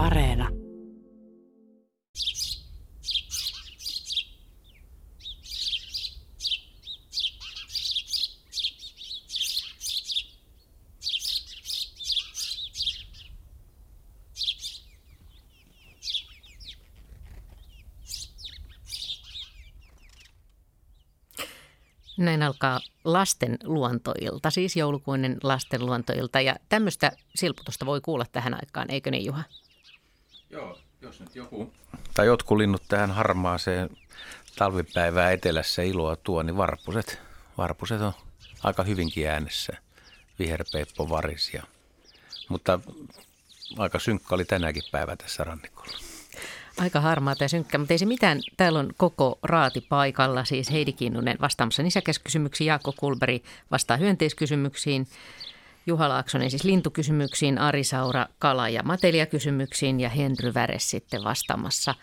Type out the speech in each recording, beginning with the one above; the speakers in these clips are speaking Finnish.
Areena. Näin alkaa lasten luontoilta, siis joulukuinen lasten luontoilta. Ja tämmöistä silputusta voi kuulla tähän aikaan, eikö niin Juha? Joo, jos nyt joku tai jotkut linnut tähän harmaaseen talvipäivään etelässä iloa tuo, niin varpuset, varpuset on aika hyvinkin äänessä. Viherpeippo varis ja, mutta aika synkkä oli tänäkin päivä tässä rannikolla. Aika harmaata ja synkkä, mutta ei se mitään. Täällä on koko raati paikalla, siis Heidi Kinnunen vastaamassa nisäkäskysymyksiin, Jaakko Kulberi vastaa hyönteiskysymyksiin, Juha Laaksonen siis lintukysymyksiin, Ari Saura kala- ja mateliakysymyksiin ja Henry Väres sitten vastaamassa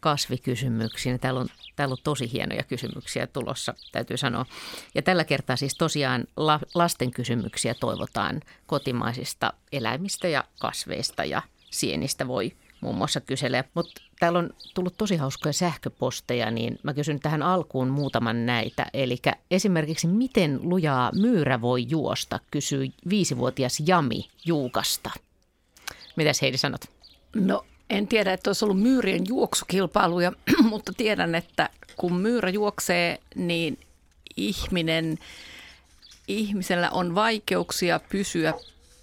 kasvikysymyksiin. Täällä on, täällä on tosi hienoja kysymyksiä tulossa, täytyy sanoa. Ja tällä kertaa siis tosiaan la, lasten kysymyksiä toivotaan kotimaisista eläimistä ja kasveista ja sienistä voi muun muassa kyselee. Mutta täällä on tullut tosi hauskoja sähköposteja, niin mä kysyn tähän alkuun muutaman näitä. Eli esimerkiksi, miten lujaa myyrä voi juosta, kysyy viisivuotias Jami Juukasta. Mitäs Heidi sanot? No en tiedä, että olisi ollut myyrien juoksukilpailuja, mutta tiedän, että kun myyrä juoksee, niin ihminen, ihmisellä on vaikeuksia pysyä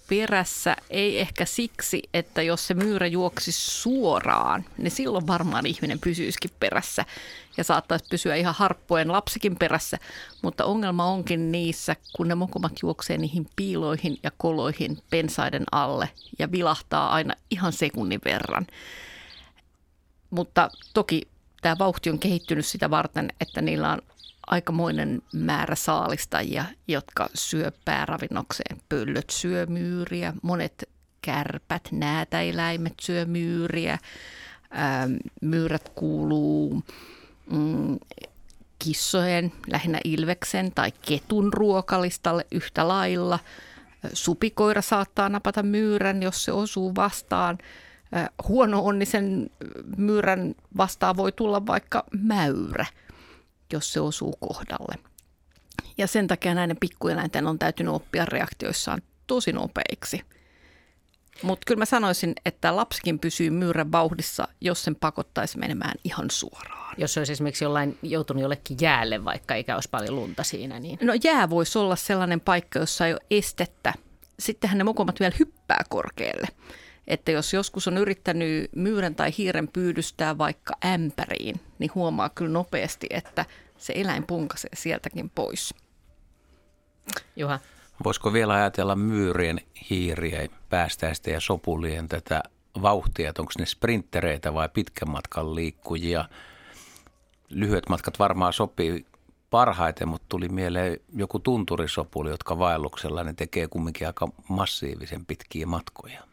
perässä, ei ehkä siksi, että jos se myyrä juoksisi suoraan, niin silloin varmaan ihminen pysyisikin perässä ja saattaisi pysyä ihan harppojen lapsikin perässä. Mutta ongelma onkin niissä, kun ne mokomat juoksee niihin piiloihin ja koloihin pensaiden alle ja vilahtaa aina ihan sekunnin verran. Mutta toki tämä vauhti on kehittynyt sitä varten, että niillä on aikamoinen määrä saalistajia, jotka syö pääravinnokseen. Pöllöt syö myyriä, monet kärpät, näätäeläimet syö myyriä. Ähm, myyrät kuuluu mm, kissojen, lähinnä ilveksen tai ketun ruokalistalle yhtä lailla. Supikoira saattaa napata myyrän, jos se osuu vastaan. Äh, huono-onnisen myyrän vastaan voi tulla vaikka mäyrä – jos se osuu kohdalle. Ja sen takia näiden pikkueläinten on täytynyt oppia reaktioissaan tosi nopeiksi. Mutta kyllä mä sanoisin, että lapsikin pysyy myyrän vauhdissa, jos sen pakottaisi menemään ihan suoraan. Jos se olisi esimerkiksi jollain joutunut jollekin jäälle, vaikka eikä olisi paljon lunta siinä. Niin... No jää voisi olla sellainen paikka, jossa ei ole estettä. Sittenhän ne mokomat vielä hyppää korkealle. Että jos joskus on yrittänyt myyrän tai hiiren pyydystää vaikka ämpäriin, niin huomaa kyllä nopeasti, että se eläin punkasee sieltäkin pois. Juha. Voisiko vielä ajatella myyrien, hiiriä, päästäistä ja sopulien tätä vauhtia, että onko ne sprinttereitä vai pitkän matkan liikkujia? Lyhyet matkat varmaan sopii parhaiten, mutta tuli mieleen joku tunturisopuli, jotka vaelluksella ne tekee kumminkin aika massiivisen pitkiä matkoja.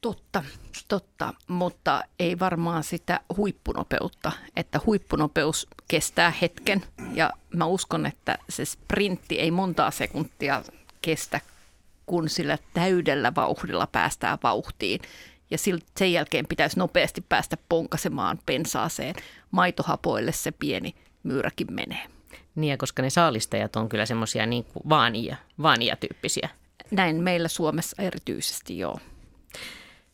Totta, totta, mutta ei varmaan sitä huippunopeutta, että huippunopeus kestää hetken ja mä uskon, että se sprintti ei montaa sekuntia kestä, kun sillä täydellä vauhdilla päästään vauhtiin ja sen jälkeen pitäisi nopeasti päästä ponkasemaan pensaaseen. Maitohapoille se pieni myyräkin menee. Niin, koska ne saalistajat on kyllä semmoisia niin vaania, vaania tyyppisiä. Näin meillä Suomessa erityisesti, joo.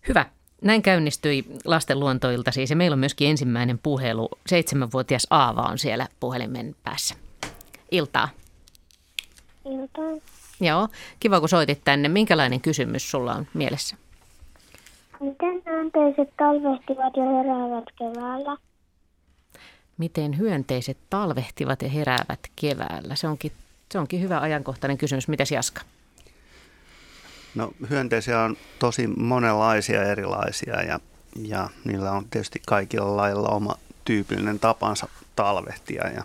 Hyvä. Näin käynnistyi lasten luontoilta siis ja meillä on myöskin ensimmäinen puhelu. Seitsemänvuotias Aava on siellä puhelimen päässä. Iltaa. Iltaa. Joo, kiva kun soitit tänne. Minkälainen kysymys sulla on mielessä? Miten hyönteiset talvehtivat ja heräävät keväällä? Miten hyönteiset talvehtivat ja heräävät keväällä? Se onkin, se onkin hyvä ajankohtainen kysymys. Mitäs Jaska? No hyönteisiä on tosi monenlaisia erilaisia ja, ja niillä on tietysti kaikilla lailla oma tyypillinen tapansa talvehtia. Ja,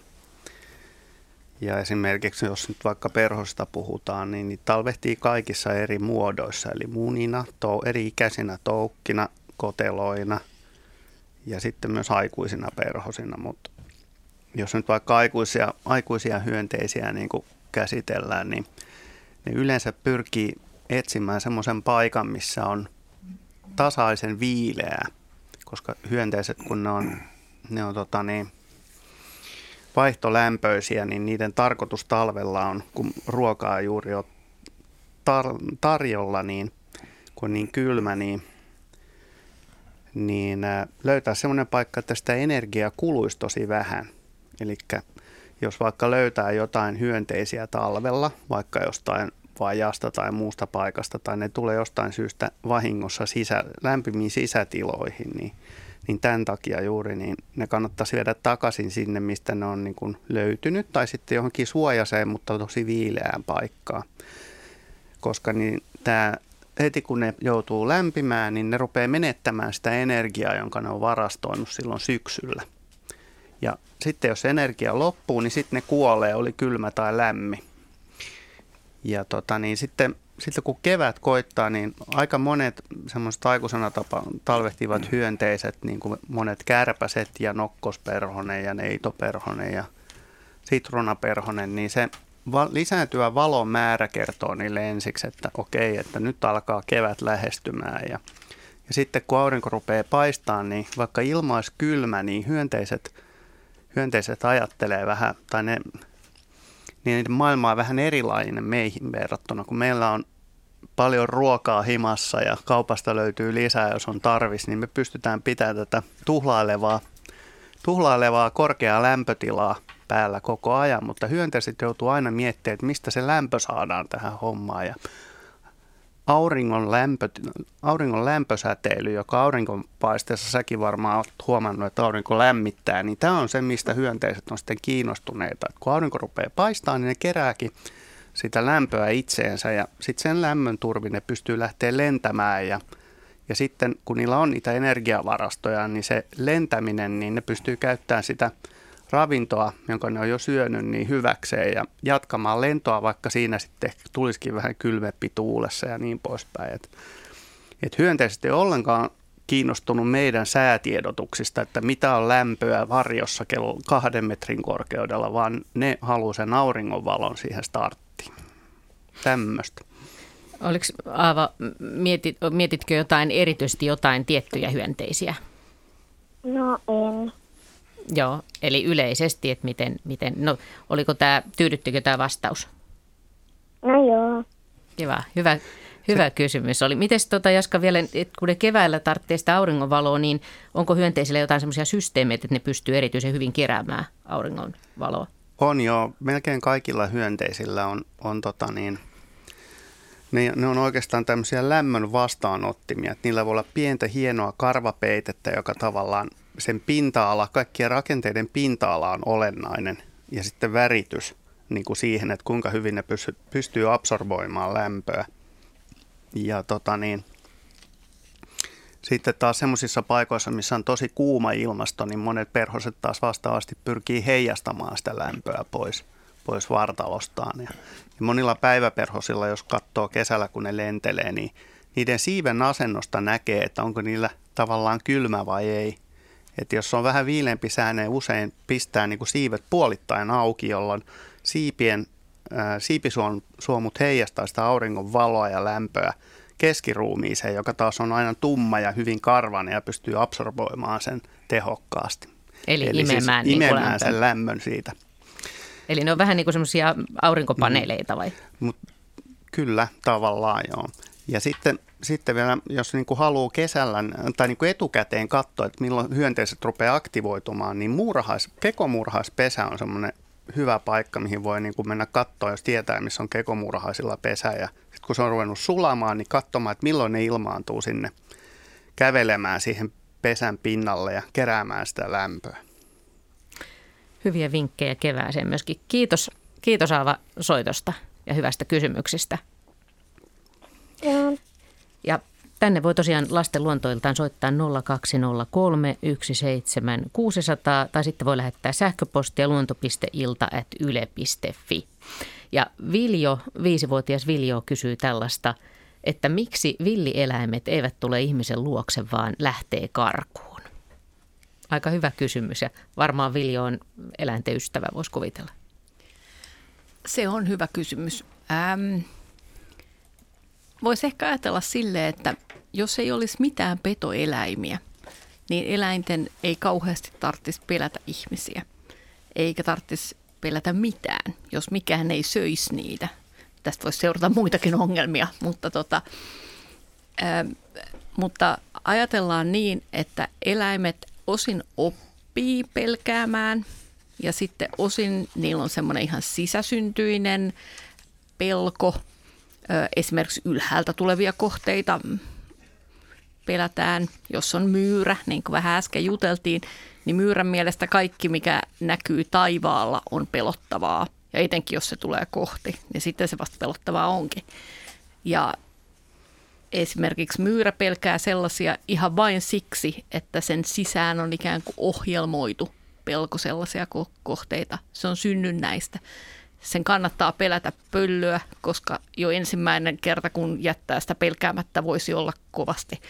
ja esimerkiksi jos nyt vaikka perhosta puhutaan, niin niitä talvehtii kaikissa eri muodoissa, eli munina, tou, eri ikäisinä toukkina, koteloina ja sitten myös aikuisina perhosina. Mutta jos nyt vaikka aikuisia, aikuisia hyönteisiä niin käsitellään, niin ne yleensä pyrkii etsimään semmoisen paikan, missä on tasaisen viileää, koska hyönteiset, kun ne on, ne on tota niin, vaihtolämpöisiä, niin niiden tarkoitus talvella on, kun ruokaa juuri on tar- tarjolla, niin kun on niin kylmä, niin, niin löytää semmoinen paikka, että sitä energiaa kuluisi tosi vähän. Eli jos vaikka löytää jotain hyönteisiä talvella, vaikka jostain vajasta tai muusta paikasta, tai ne tulee jostain syystä vahingossa sisä, lämpimiin sisätiloihin, niin, niin tämän takia juuri niin ne kannattaisi viedä takaisin sinne, mistä ne on niin kuin löytynyt, tai sitten johonkin suojaseen, mutta tosi viileään paikkaan. Koska niin tämä, heti kun ne joutuu lämpimään, niin ne rupeaa menettämään sitä energiaa, jonka ne on varastoinut silloin syksyllä. Ja sitten jos energia loppuu, niin sitten ne kuolee, oli kylmä tai lämmin. Ja tota, niin sitten, sitten kun kevät koittaa, niin aika monet semmoiset taikusana tapa, talvehtivat hyönteiset, niin kuin monet kärpäset ja nokkosperhonen ja neitoperhonen ja sitruunaperhonen, niin se va- lisääntyvä valon määrä kertoo niille ensiksi, että okei, että nyt alkaa kevät lähestymään. Ja ja sitten kun aurinko rupeaa paistamaan, niin vaikka ilma olisi kylmä, niin hyönteiset, hyönteiset ajattelee vähän, tai ne niin niiden maailma on vähän erilainen meihin verrattuna, kun meillä on paljon ruokaa himassa ja kaupasta löytyy lisää, jos on tarvis, niin me pystytään pitämään tätä tuhlailevaa, tuhlailevaa korkeaa lämpötilaa päällä koko ajan, mutta hyönteiset joutuu aina miettimään, että mistä se lämpö saadaan tähän hommaan ja auringon, lämpö, auringon lämpösäteily, joka aurinkonpaisteessa säkin varmaan olet huomannut, että aurinko lämmittää, niin tämä on se, mistä hyönteiset on sitten kiinnostuneita. Kun aurinko rupeaa paistamaan, niin ne kerääkin sitä lämpöä itseensä ja sitten sen lämmön turvin ne pystyy lähteä lentämään ja, ja sitten kun niillä on niitä energiavarastoja, niin se lentäminen, niin ne pystyy käyttämään sitä – ravintoa, jonka ne on jo syönyt, niin hyväkseen ja jatkamaan lentoa, vaikka siinä sitten tulisikin vähän kylmempi tuulessa ja niin poispäin. Et, et hyönteiset ei ollenkaan kiinnostunut meidän säätiedotuksista, että mitä on lämpöä varjossa kello kahden metrin korkeudella, vaan ne haluaa sen auringonvalon siihen starttiin. Tämmöistä. Oliko Aava, mietit, mietitkö jotain erityisesti jotain tiettyjä hyönteisiä? No en. Joo, eli yleisesti, että miten, miten no oliko tämä, tyydyttikö tämä vastaus? No joo. Hyvä, hyvä, hyvä Se. kysymys oli. Miten tota, Jaska vielä, että kun ne keväällä tarvitsee sitä auringonvaloa, niin onko hyönteisillä jotain semmoisia systeemeitä, että ne pystyy erityisen hyvin keräämään auringonvaloa? On joo, melkein kaikilla hyönteisillä on, on tota niin, ne, ne on oikeastaan tämmöisiä lämmön vastaanottimia. Että niillä voi olla pientä hienoa karvapeitettä, joka tavallaan sen pinta-ala, kaikkien rakenteiden pinta-ala on olennainen ja sitten väritys niin kuin siihen, että kuinka hyvin ne pystyy absorboimaan lämpöä. Ja tota niin, sitten taas semmoisissa paikoissa, missä on tosi kuuma ilmasto, niin monet perhoset taas vastaavasti pyrkii heijastamaan sitä lämpöä pois, pois vartalostaan. Ja, ja monilla päiväperhosilla, jos katsoo kesällä, kun ne lentelee, niin niiden siiven asennosta näkee, että onko niillä tavallaan kylmä vai ei. Että jos on vähän viileämpi sää, ne usein pistää niin kuin siivet puolittain auki, jolloin siipien, ää, siipisuomut heijastaa sitä auringon valoa ja lämpöä keskiruumiiseen, joka taas on aina tumma ja hyvin karvainen ja pystyy absorboimaan sen tehokkaasti. Eli, Eli imemään, siis niin imemään sen lämmön siitä. Eli ne on vähän niin kuin semmoisia aurinkopaneeleita vai? Mut, kyllä, tavallaan joo. Ja sitten sitten vielä, jos niin kuin haluaa kesällä tai niin kuin etukäteen katsoa, että milloin hyönteiset rupeaa aktivoitumaan, niin muurahais, kekomuurahaispesä on semmoinen hyvä paikka, mihin voi niin kuin mennä katsoa, jos tietää, missä on kekomuurahaisilla pesä. Ja sitten kun se on ruvennut sulamaan, niin katsomaan, että milloin ne ilmaantuu sinne kävelemään siihen pesän pinnalle ja keräämään sitä lämpöä. Hyviä vinkkejä kevääseen myöskin. Kiitos, kiitos Aava soitosta ja hyvästä kysymyksistä. Joo. Ja tänne voi tosiaan lasten luontoiltaan soittaa 0203 17600 tai sitten voi lähettää sähköpostia luonto.ilta.yle.fi. Ja Viljo, viisivuotias Viljo kysyy tällaista, että miksi villieläimet eivät tule ihmisen luokse, vaan lähtee karkuun? Aika hyvä kysymys ja varmaan Viljo on eläinten ystävä, voisi kuvitella. Se on hyvä kysymys. Ähm, voisi ehkä ajatella sille, että jos ei olisi mitään petoeläimiä, niin eläinten ei kauheasti tarvitsisi pelätä ihmisiä, eikä tarvitsisi pelätä mitään, jos mikään ei söisi niitä. Tästä voisi seurata muitakin ongelmia, mutta, tota, ää, mutta ajatellaan niin, että eläimet osin oppii pelkäämään ja sitten osin niillä on semmoinen ihan sisäsyntyinen pelko, esimerkiksi ylhäältä tulevia kohteita pelätään, jos on myyrä, niin kuin vähän äsken juteltiin, niin myyrän mielestä kaikki, mikä näkyy taivaalla, on pelottavaa. Ja etenkin, jos se tulee kohti, niin sitten se vasta pelottavaa onkin. Ja esimerkiksi myyrä pelkää sellaisia ihan vain siksi, että sen sisään on ikään kuin ohjelmoitu pelko sellaisia kohteita. Se on synnynnäistä. Sen kannattaa pelätä pöllöä, koska jo ensimmäinen kerta, kun jättää sitä pelkäämättä, voisi olla kovasti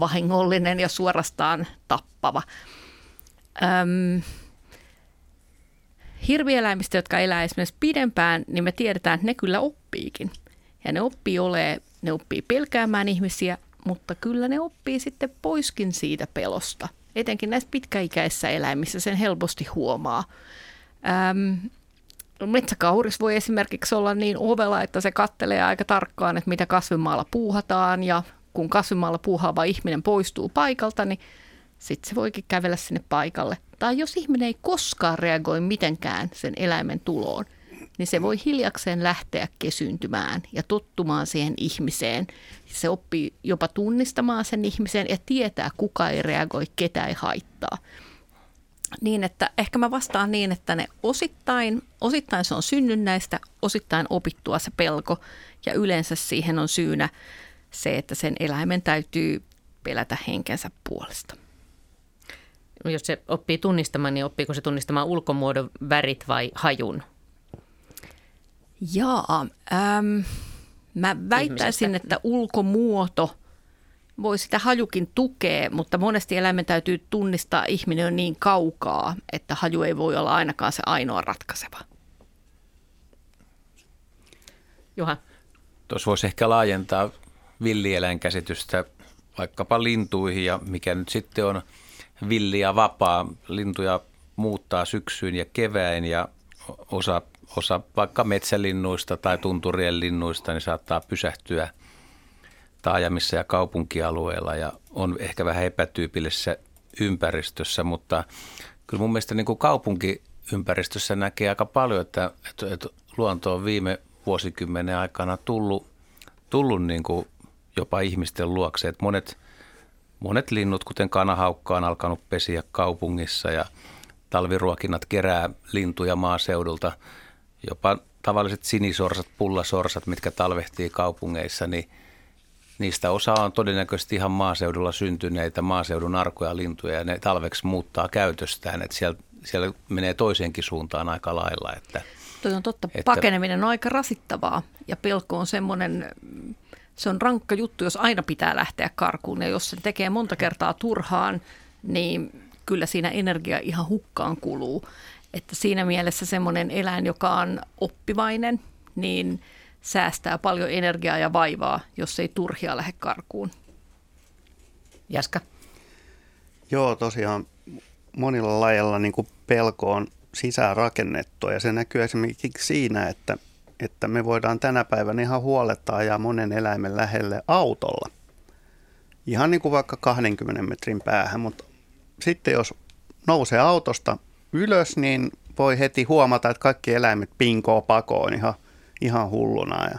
vahingollinen ja suorastaan tappava. Öm, hirvieläimistä, jotka elää esimerkiksi pidempään, niin me tiedetään, että ne kyllä oppiikin. Ja ne oppii ole, ne oppii pelkäämään ihmisiä, mutta kyllä ne oppii sitten poiskin siitä pelosta. Etenkin näissä pitkäikäisissä eläimissä sen helposti huomaa. Öm, metsäkauris voi esimerkiksi olla niin ovela, että se kattelee aika tarkkaan, että mitä kasvimaalla puuhataan ja kun kasvimaalla puuhaava ihminen poistuu paikalta, niin sitten se voikin kävellä sinne paikalle. Tai jos ihminen ei koskaan reagoi mitenkään sen eläimen tuloon, niin se voi hiljakseen lähteä kesyntymään ja tottumaan siihen ihmiseen. Se oppii jopa tunnistamaan sen ihmisen ja tietää, kuka ei reagoi, ketä ei haittaa. Niin, että ehkä mä vastaan niin, että ne osittain, osittain se on synnynnäistä, osittain opittua se pelko ja yleensä siihen on syynä se, että sen eläimen täytyy pelätä henkensä puolesta. No jos se oppii tunnistamaan, niin oppiiko se tunnistamaan ulkomuodon värit vai hajun? Jaa, äm, mä väittäisin, Ihmisestä. että ulkomuoto voi sitä hajukin tukea, mutta monesti eläimen täytyy tunnistaa ihminen on niin kaukaa, että haju ei voi olla ainakaan se ainoa ratkaiseva. Juha. Tuossa voisi ehkä laajentaa villieläinkäsitystä vaikkapa lintuihin ja mikä nyt sitten on villi ja vapaa. Lintuja muuttaa syksyyn ja kevään ja osa, osa vaikka metsälinnuista tai tunturien linnuista niin saattaa pysähtyä taajamissa ja kaupunkialueella ja on ehkä vähän epätyypillisessä ympäristössä, mutta kyllä mun mielestä niin kuin kaupunkiympäristössä näkee aika paljon, että, että, että luonto on viime vuosikymmenen aikana tullut, tullut niin kuin jopa ihmisten luokse. Että monet, monet linnut, kuten kanahaukka, on alkanut pesiä kaupungissa ja talviruokinnat kerää lintuja maaseudulta. Jopa tavalliset sinisorsat, pullasorsat, mitkä talvehtii kaupungeissa, niin niistä osa on todennäköisesti ihan maaseudulla syntyneitä maaseudun arkoja lintuja ja ne talveksi muuttaa käytöstään. Että siellä, siellä menee toiseenkin suuntaan aika lailla. Että, Toi on totta. Että, Pakeneminen on aika rasittavaa ja pelko on semmoinen se on rankka juttu, jos aina pitää lähteä karkuun. Ja jos se tekee monta kertaa turhaan, niin kyllä siinä energia ihan hukkaan kuluu. Että siinä mielessä semmoinen eläin, joka on oppivainen, niin säästää paljon energiaa ja vaivaa, jos ei turhia lähde karkuun. Jaska? Joo, tosiaan monilla lajeilla niin kuin pelko on sisään rakennettu ja se näkyy esimerkiksi siinä, että että me voidaan tänä päivänä ihan huoletta ajaa monen eläimen lähelle autolla. Ihan niin kuin vaikka 20 metrin päähän, mutta sitten jos nousee autosta ylös, niin voi heti huomata, että kaikki eläimet pinkoo pakoon ihan, ihan hulluna. Ja,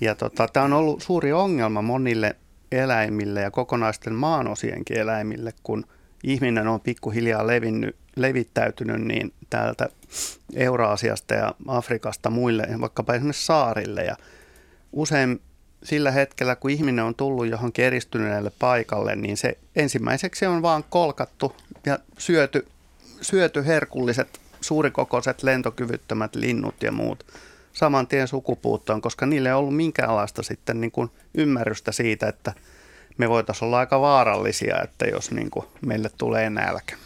ja tota, tämä on ollut suuri ongelma monille eläimille ja kokonaisten maanosien eläimille, kun ihminen on pikkuhiljaa levinnyt levittäytynyt niin täältä Euraasiasta ja Afrikasta muille, vaikkapa esimerkiksi saarille. Ja usein sillä hetkellä, kun ihminen on tullut johon keristyneelle paikalle, niin se ensimmäiseksi on vaan kolkattu ja syöty, syöty herkulliset, suurikokoiset, lentokyvyttömät linnut ja muut saman tien sukupuuttoon, koska niille ei ollut minkäänlaista sitten niin kuin ymmärrystä siitä, että me voitaisiin olla aika vaarallisia, että jos niin kuin meille tulee nälkä.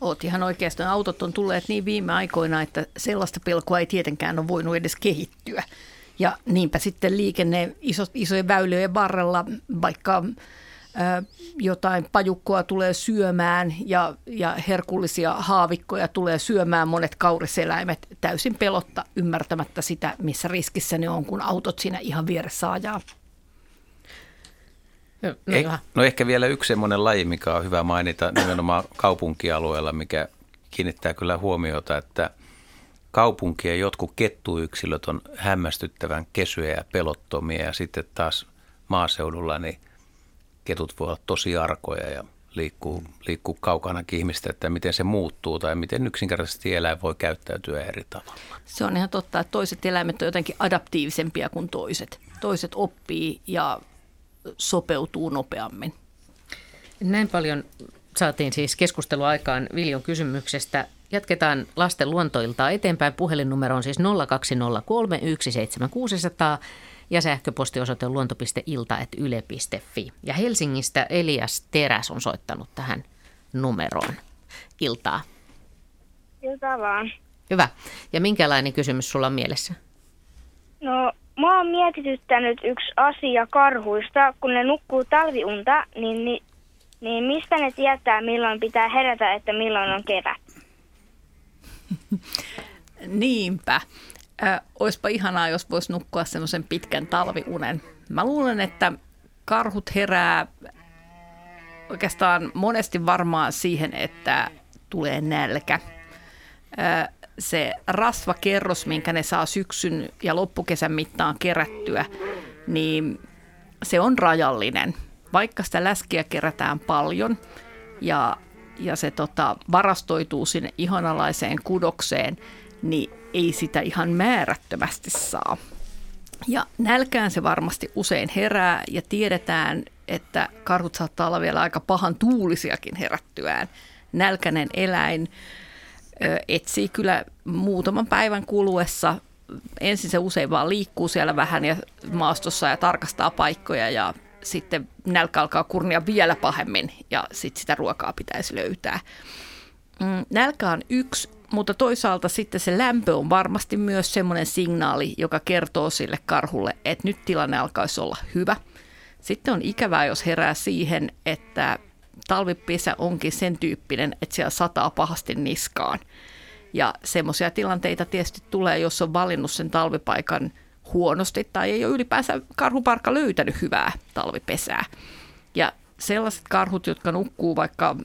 Oot ihan oikeastaan. Autot on tulleet niin viime aikoina, että sellaista pelkoa ei tietenkään ole voinut edes kehittyä. Ja niinpä sitten liikenne iso, isojen väylöjen varrella, vaikka jotain pajukkoa tulee syömään ja, ja herkullisia haavikkoja tulee syömään. Monet kauriseläimet täysin pelotta ymmärtämättä sitä, missä riskissä ne on, kun autot siinä ihan vieressä ajaa. No, Eh, no ehkä vielä yksi semmoinen laji, mikä on hyvä mainita nimenomaan kaupunkialueella, mikä kiinnittää kyllä huomiota, että kaupunkien jotkut kettuyksilöt on hämmästyttävän kesyjä ja pelottomia. Ja sitten taas maaseudulla niin ketut voi olla tosi arkoja ja liikkuu, liikkuu kaukanakin ihmistä, että miten se muuttuu tai miten yksinkertaisesti eläin voi käyttäytyä eri tavalla. Se on ihan totta, että toiset eläimet on jotenkin adaptiivisempia kuin toiset. Toiset oppii ja sopeutuu nopeammin. Näin paljon saatiin siis keskustelua aikaan Viljon kysymyksestä. Jatketaan lasten luontoiltaa eteenpäin. Puhelinnumero on siis 0203 17600 ja sähköpostiosoite on luonto.ilta.yle.fi. Ja Helsingistä Elias Teräs on soittanut tähän numeroon iltaa. Iltaa vaan. Hyvä. Ja minkälainen kysymys sulla on mielessä? No, mä oon mietityttänyt yksi asia karhuista. Kun ne nukkuu talviunta, niin, niin, niin mistä ne tietää, milloin pitää herätä, että milloin on kevät? Niinpä. Ö, oispa ihanaa, jos voisi nukkua semmoisen pitkän talviunen. Mä luulen, että karhut herää oikeastaan monesti varmaan siihen, että tulee nälkä. Ö, se rasvakerros, minkä ne saa syksyn ja loppukesän mittaan kerättyä, niin se on rajallinen. Vaikka sitä läskiä kerätään paljon ja, ja se tota, varastoituu sinne ihanalaiseen kudokseen, niin ei sitä ihan määrättömästi saa. Ja nälkään se varmasti usein herää ja tiedetään, että karhut saattaa olla vielä aika pahan tuulisiakin herättyään. Nälkäinen eläin etsii kyllä muutaman päivän kuluessa. Ensin se usein vaan liikkuu siellä vähän ja maastossa ja tarkastaa paikkoja ja sitten nälkä alkaa kurnia vielä pahemmin ja sitten sitä ruokaa pitäisi löytää. Mm, Nälkä on yksi, mutta toisaalta sitten se lämpö on varmasti myös semmoinen signaali, joka kertoo sille karhulle, että nyt tilanne alkaisi olla hyvä. Sitten on ikävää, jos herää siihen, että talvipesä onkin sen tyyppinen, että siellä sataa pahasti niskaan. Ja semmoisia tilanteita tietysti tulee, jos on valinnut sen talvipaikan huonosti tai ei ole ylipäänsä karhuparkka löytänyt hyvää talvipesää. Ja sellaiset karhut, jotka nukkuu vaikka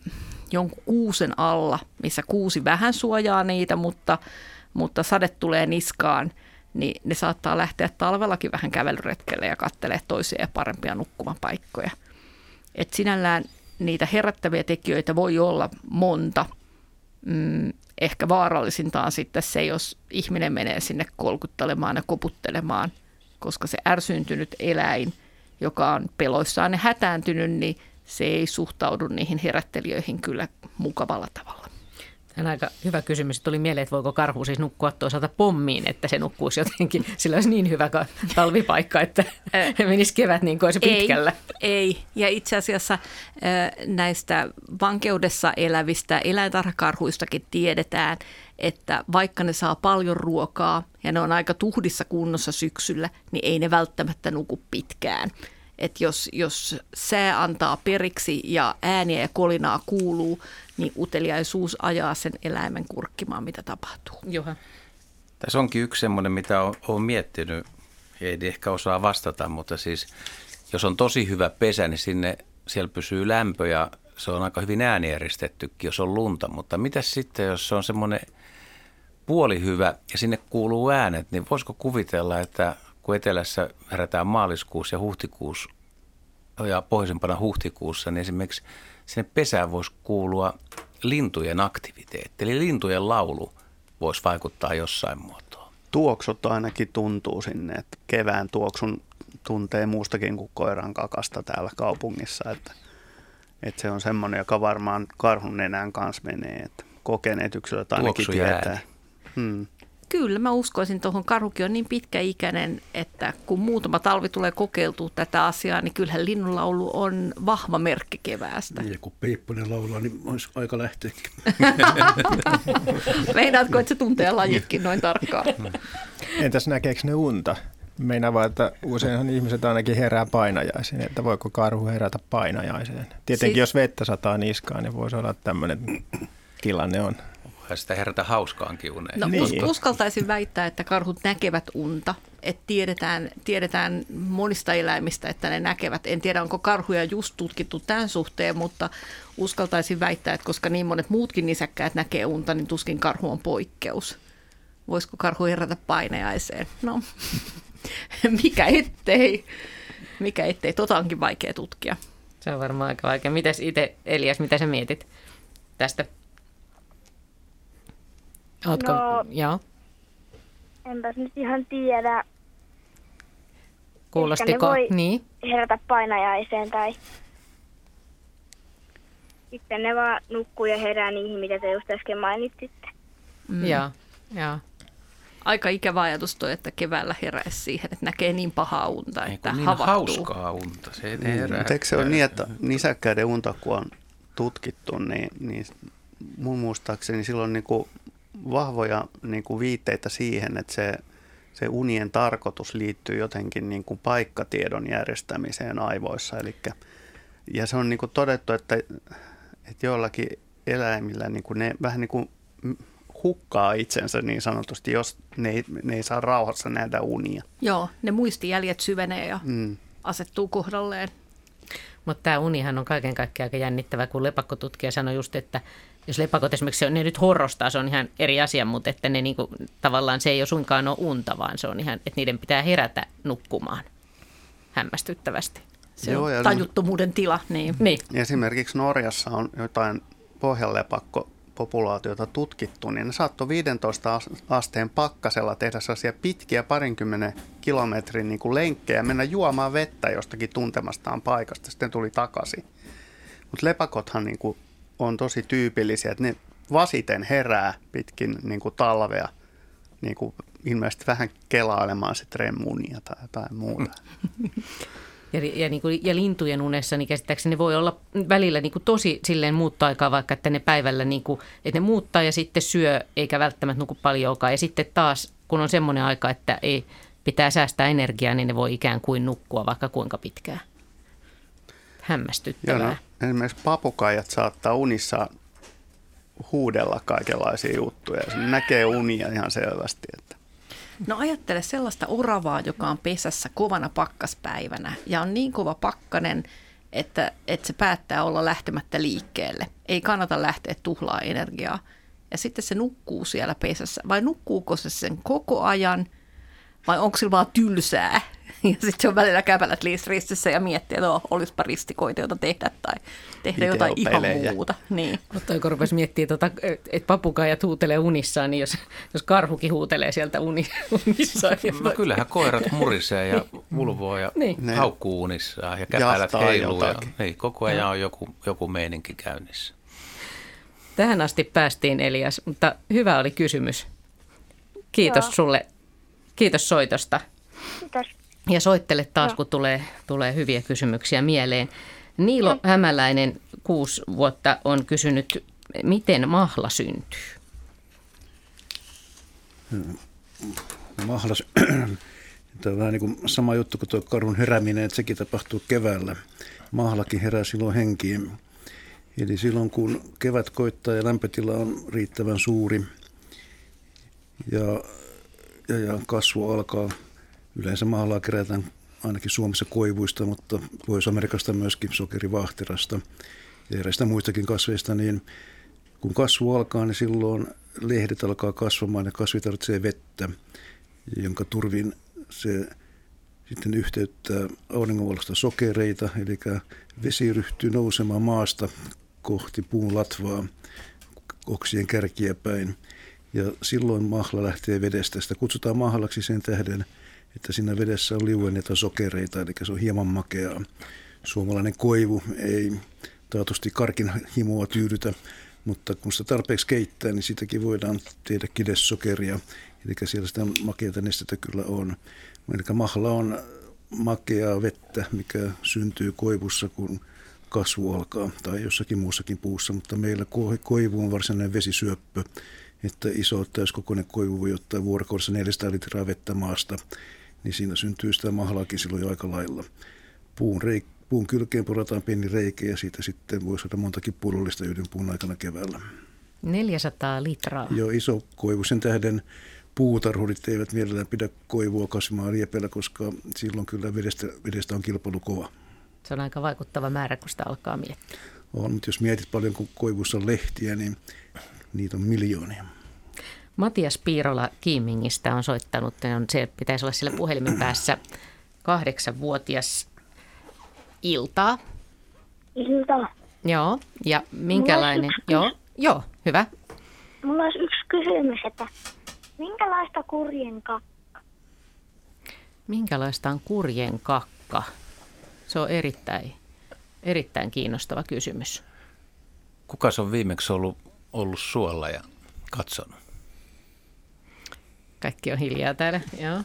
jonkun kuusen alla, missä kuusi vähän suojaa niitä, mutta, mutta sade tulee niskaan, niin ne saattaa lähteä talvellakin vähän kävelyretkelle ja kattelee toisia ja parempia nukkumapaikkoja. Et sinällään niitä herättäviä tekijöitä voi olla monta. Mm, ehkä vaarallisinta on sitten se, jos ihminen menee sinne kolkuttelemaan ja koputtelemaan, koska se ärsyyntynyt eläin, joka on peloissaan ja hätääntynyt, niin se ei suhtaudu niihin herättelijöihin kyllä mukavalla tavalla. Tämä on aika hyvä kysymys. Tuli mieleen, että voiko karhu siis nukkua toisaalta pommiin, että se nukkuisi jotenkin. Sillä olisi niin hyvä ka- talvipaikka, että menisi kevät niin kuin olisi pitkällä. Ei, ei. Ja itse asiassa näistä vankeudessa elävistä eläintarhakarhuistakin tiedetään, että vaikka ne saa paljon ruokaa ja ne on aika tuhdissa kunnossa syksyllä, niin ei ne välttämättä nuku pitkään. Et jos, jos sää antaa periksi ja ääniä ja kolinaa kuuluu, niin uteliaisuus ajaa sen eläimen kurkkimaan, mitä tapahtuu. Juha. Tässä onkin yksi semmoinen, mitä olen miettinyt, ei ehkä osaa vastata, mutta siis jos on tosi hyvä pesä, niin sinne siellä pysyy lämpö ja se on aika hyvin äänieristettykin, jos on lunta. Mutta mitä sitten, jos se on semmoinen puolihyvä ja sinne kuuluu äänet, niin voisiko kuvitella, että kun etelässä herätään maaliskuussa ja huhtikuussa ja pohjoisempana huhtikuussa, niin esimerkiksi sinne pesään voisi kuulua lintujen aktiviteetti, eli lintujen laulu voisi vaikuttaa jossain muotoa. Tuoksut ainakin tuntuu sinne, että kevään tuoksun tuntee muustakin kuin koiran kakasta täällä kaupungissa, että, että se on semmoinen, joka varmaan karhun nenän kanssa menee, että kokeneet yksilöt ainakin Tuoksu tietää. ääni. Hmm. Kyllä, mä uskoisin tuohon. Karhukin on niin pitkäikäinen, että kun muutama talvi tulee kokeiltua tätä asiaa, niin kyllähän linnunlaulu on vahva merkki keväästä. Ja kun Peipponen laulaa, niin olisi aika lähteäkin. Meinaatko, että se tuntee lajitkin noin tarkkaan? Entäs näkeekö ne unta? Meina vaan, että useinhan ihmiset ainakin herää painajaisiin, että voiko karhu herätä painajaiseen. Tietenkin Siis- jos vettä sataa niskaan, niin voisi olla että tämmöinen tilanne on. Voihan sitä herätä hauskaan uneen. No Niin. uskaltaisin väittää, että karhut näkevät unta. Et tiedetään, tiedetään monista eläimistä, että ne näkevät. En tiedä, onko karhuja just tutkittu tämän suhteen, mutta uskaltaisin väittää, että koska niin monet muutkin nisäkkäät näkee unta, niin tuskin karhu on poikkeus. Voisiko karhu herätä paineaiseen? No, mikä ettei. Mikä ettei. Tota onkin vaikea tutkia. Se on varmaan aika vaikea. Mitäs itse, Elias, mitä sä mietit tästä? Ootko? No- Joo. Enpäs nyt ihan tiedä, Kuulostiko? voi- Niin. herätä painajaiseen tai sitten ne vaan nukkuu ja herää niihin, mitä te just äsken mainitsitte. Mm. Joo. Joo. Aika ikävä ajatus toi, että keväällä heräisi siihen, että näkee niin pahaa unta, Ei, että kun niin havahtuu. hauskaa unta. Se ei herää. Mutta eikö se ole niin, että nisäkkäiden unta kun on tutkittu, niin, niin mun muistaakseni silloin niin kuin vahvoja niin kuin viitteitä siihen, että se, se unien tarkoitus liittyy jotenkin niin kuin paikkatiedon järjestämiseen aivoissa. Elikkä, ja se on niin kuin todettu, että, että joillakin eläimillä niin kuin ne vähän niin kuin hukkaa itsensä niin sanotusti, jos ne ei, ne ei saa rauhassa nähdä unia. Joo, ne muistijäljet syvenee ja Mm. asettuu kohdalleen. Mutta tämä unihan on kaiken kaikkiaan aika jännittävä, kun lepakkotutkija sanoi just, että jos lepakot esimerkiksi, ne nyt horrostaa, se on ihan eri asia, mutta että ne niinku, tavallaan se ei ole suinkaan ole unta, vaan se on ihan, että niiden pitää herätä nukkumaan hämmästyttävästi. Se Joo, on tajuttomuuden tila. Niin. Niin, Esimerkiksi Norjassa on jotain pohjanlepakkopopulaatiota tutkittu, niin ne saattoi 15 as- asteen pakkasella tehdä sellaisia pitkiä parinkymmenen kilometrin niin kuin lenkkejä, mennä juomaan vettä jostakin tuntemastaan paikasta, sitten tuli takaisin. Mutta lepakothan niin kuin on tosi tyypillisiä, että ne vasiten herää pitkin niin kuin talvea, niin kuin ilmeisesti vähän kelailemaan sitten remmunia tai jotain muuta. Ja, ja, niin kuin, ja lintujen unessa, niin käsittääkseni ne voi olla välillä niin kuin tosi silleen muuttaa aikaa, vaikka että ne päivällä, niin kuin, että ne muuttaa ja sitten syö, eikä välttämättä nuku paljonkaan. Ja sitten taas, kun on semmoinen aika, että ei pitää säästää energiaa, niin ne voi ikään kuin nukkua vaikka kuinka pitkään. Joo, Hämmästyttävää. no, esimerkiksi papukaijat saattaa unissa huudella kaikenlaisia juttuja. Se näkee unia ihan selvästi. Että. No ajattele sellaista oravaa, joka on pesässä kovana pakkaspäivänä ja on niin kova pakkanen, että, että se päättää olla lähtemättä liikkeelle. Ei kannata lähteä tuhlaa energiaa. Ja sitten se nukkuu siellä pesässä. Vai nukkuuko se sen koko ajan vai onko sillä vaan tylsää? Ja sitten se on välillä käpälät ristissä ja miettii, että oh, olisipa ristikoita, joita tehdä tai tehdä jotain ihan Videopelejä. muuta. Niin. Mutta kun rupesi miettimään, tota, että papukaijat huutelee unissaan, niin jos, jos karhukin huutelee sieltä uni, unissaan. Niin No kyllähän koirat murisee ja ulvoo ja Niin. haukkuu unissaan ja käpälät Jahtaa heiluu. Ja, niin, koko ajan on joku, joku meininki käynnissä. Tähän asti päästiin Elias, mutta hyvä oli kysymys. Kiitos Joo. sulle. Kiitos soitosta. Kiitos. Ja soittele taas, Joo. kun tulee, tulee hyviä kysymyksiä mieleen. Niilo Hämäläinen, kuusi vuotta, on kysynyt, miten mahla syntyy? Mahlas, tämä on vähän niin kuin sama juttu kuin tuo karhun herääminen, että sekin tapahtuu keväällä. Mahlakin herää silloin henkiin. Eli silloin kun kevät koittaa ja lämpötila on riittävän suuri ja, ja, ja kasvu alkaa, yleensä mahlaa kerätään ainakin Suomessa koivuista, mutta Pohjois-Amerikasta myöskin sokerivahterasta ja eräistä muistakin kasveista, niin kun kasvu alkaa, niin silloin lehdet alkaa kasvamaan ja kasvi tarvitsee vettä, jonka turvin se sitten yhteyttää auringonvalosta sokereita, eli vesi ryhtyy nousemaan maasta kohti puun latvaa oksien kärkiä päin. Ja silloin mahla lähtee vedestä. Sitä kutsutaan mahlaksi sen tähden, että siinä vedessä on liuenneita sokereita, eli se on hieman makeaa. Suomalainen koivu ei taatusti karkin himoa tyydytä, mutta kun sitä tarpeeksi keittää, niin sitäkin voidaan tehdä kidessokeria. Eli siellä sitä makeata nestettä kyllä on. Eli mahla on makeaa vettä, mikä syntyy koivussa, kun kasvu alkaa, tai jossakin muussakin puussa, mutta meillä ko- koivu on varsinainen vesisyöppö, että iso täyskokoinen koivu voi ottaa vuorokaudessa 400 litraa vettä maasta, niin siinä syntyy sitä mahlaakin silloin jo aika lailla. Puun, reik, puun kylkeen purataan pieni reikä ja siitä sitten voi saada montakin pullollista yhden puun aikana keväällä. 400 litraa. Joo, iso koivu. Sen tähden puutarhurit eivät mielellään pidä koivua kasvamaan riepeillä, koska silloin kyllä vedestä, vedestä on kilpailu kova. Se on aika vaikuttava määrä, kun sitä alkaa miettiä. On, mutta jos mietit paljon, kun koivussa on lehtiä, niin niitä on miljoonia. Matias Piirola Kiimingistä on soittanut, on, se pitäisi olla sillä puhelimen päässä kahdeksanvuotias iltaa. Ilta. Joo, ja minkälainen? Joo, joo, hyvä. Mulla olisi yksi kysymys, että minkälaista kurjen kakka? Minkälaista on kurjen kakka? Se on erittäin, erittäin kiinnostava kysymys. Kuka on viimeksi ollut, ollut suolla ja katsonut? Kaikki on hiljaa täällä, joo.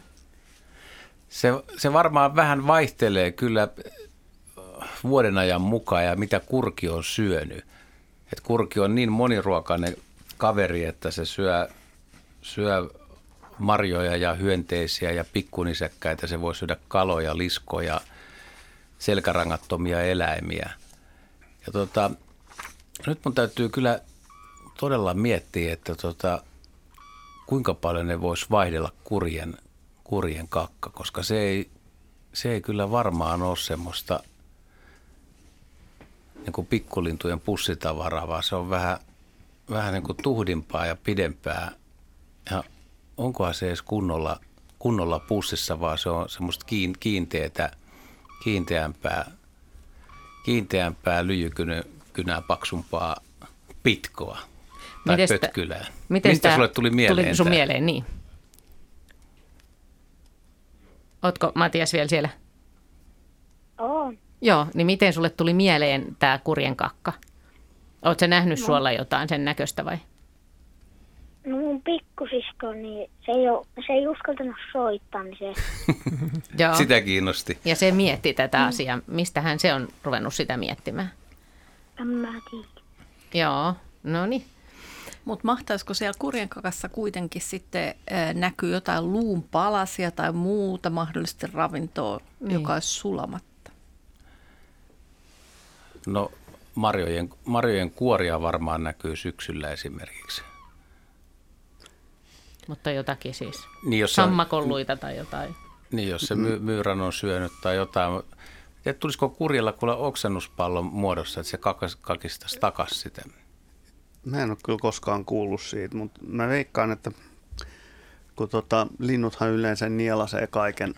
Se, se varmaan vähän vaihtelee kyllä vuoden ajan mukaan ja mitä kurki on syönyt. Et kurki on niin moniruokainen kaveri, että se syö, syö marjoja ja hyönteisiä ja pikkunisekkäitä. Se voi syödä kaloja, liskoja, selkärangattomia eläimiä. Ja tota, nyt mun täytyy kyllä todella miettiä, että tota, kuinka paljon ne vois vaihdella kurjen, kurjen kakka, koska se ei, se ei kyllä varmaan ole semmoista niin kuin pikkulintujen pussitavaraa, vaan se on vähän, vähän niin kuin tuhdimpaa ja pidempää. Ja onkohan se edes kunnolla, kunnolla pussissa, vaan se on semmoista kiinteätä, kiinteämpää, kiinteämpää lyijykynää paksumpaa pitkoa tai Mites pötkylää. Miten Mistä sulle tuli mieleen Tuli sun tämä? mieleen, niin. Ootko Matias vielä siellä? On. Joo, niin miten sulle tuli mieleen tämä kurjen kakka? Oletko nähnyt no. suolla jotain sen näköistä vai? No mun pikkusisko, niin se ei, ole, se ei uskaltanut soittaa, niin se... Joo. Sitä kiinnosti. Ja se mietti tätä mm. asiaa. Mistähän se on ruvennut sitä miettimään? En mä tiedä. Joo, no niin. Mutta mahtaisiko siellä kurjenkakassa kuitenkin sitten näkyy jotain luun palasia tai muuta mahdollisesti ravintoa, niin. joka olisi sulamatta? No marjojen, marjojen kuoria varmaan näkyy syksyllä esimerkiksi. Mutta jotakin siis, niin, jos sammakolluita tai jotain. Niin, jos se my- myyrän on syönyt tai jotain. Ja tulisiko kurjella kuule oksennuspallon muodossa, että se kakistaisi takaisin sitä? Mä en ole kyllä koskaan kuullut siitä, mutta mä veikkaan, että kun tota, linnuthan yleensä nielasee kaiken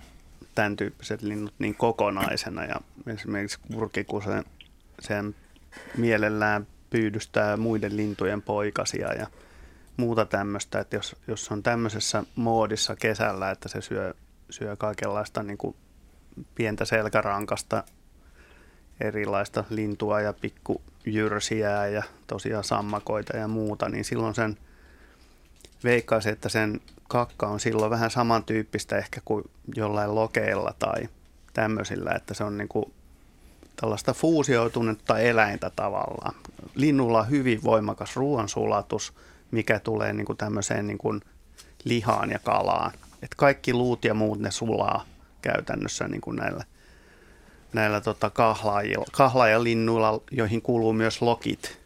tämän tyyppiset linnut niin kokonaisena ja esimerkiksi kurki, kun se, sen mielellään pyydystää muiden lintujen poikasia ja muuta tämmöistä, että jos, jos on tämmöisessä moodissa kesällä, että se syö, syö kaikenlaista niin kuin pientä selkärankasta erilaista lintua ja pikkujyrsiä ja tosiaan sammakoita ja muuta, niin silloin sen veikkaisi, että sen kakka on silloin vähän samantyyppistä ehkä kuin jollain lokeilla tai tämmöisillä, että se on niin kuin tällaista fuusioitunutta eläintä tavallaan. Linnulla on hyvin voimakas ruoansulatus, mikä tulee niin kuin tämmöiseen niin kuin lihaan ja kalaan. Et kaikki luut ja muut ne sulaa käytännössä niin kuin näillä näillä tota kahlaajilla, kahlaajalinnuilla, joihin kuuluu myös lokit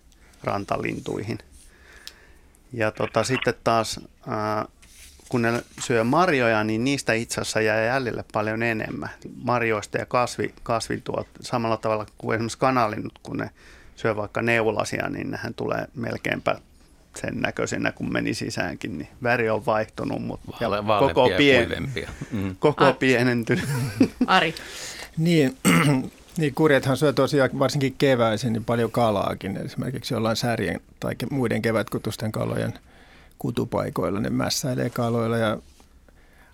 rantalintuihin. Ja tota, sitten taas, ää, kun ne syö marjoja, niin niistä itse asiassa jää jäljelle paljon enemmän. Marjoista ja kasvi, kasvituot, samalla tavalla kuin esimerkiksi kanalinnut, kun ne syö vaikka neulasia, niin nehän tulee melkeinpä sen näköisenä, kun meni sisäänkin, niin väri on vaihtunut, mutta Vaale, koko, pien, mm. koko pienentynyt. Ari. Niin, niin kurjethan syö tosiaan varsinkin keväisin niin paljon kalaakin. Esimerkiksi jollain särjen tai muiden kevätkutusten kalojen kutupaikoilla ne mässäilee kaloilla ja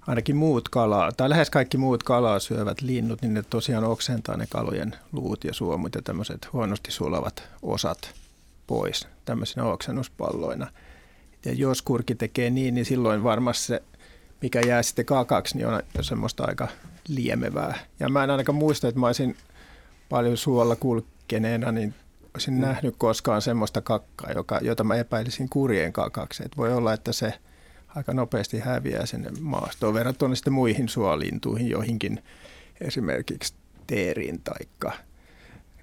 ainakin muut kalaa, tai lähes kaikki muut kalaa syövät linnut, niin ne tosiaan oksentaa ne kalojen luut ja suomut ja tämmöiset huonosti sulavat osat pois tämmöisinä oksennuspalloina. Ja jos kurki tekee niin, niin silloin varmasti se, mikä jää sitten kakaksi, niin on semmoista aika liemevää. Ja mä en ainakaan muista, että mä olisin paljon suolla kulkeneena, niin olisin mm. nähnyt koskaan semmoista kakkaa, joka, jota mä epäilisin kurjen kakaksi. Et voi olla, että se aika nopeasti häviää sinne maastoon verrattuna sitten muihin suolintuihin, joihinkin esimerkiksi teeriin taikka,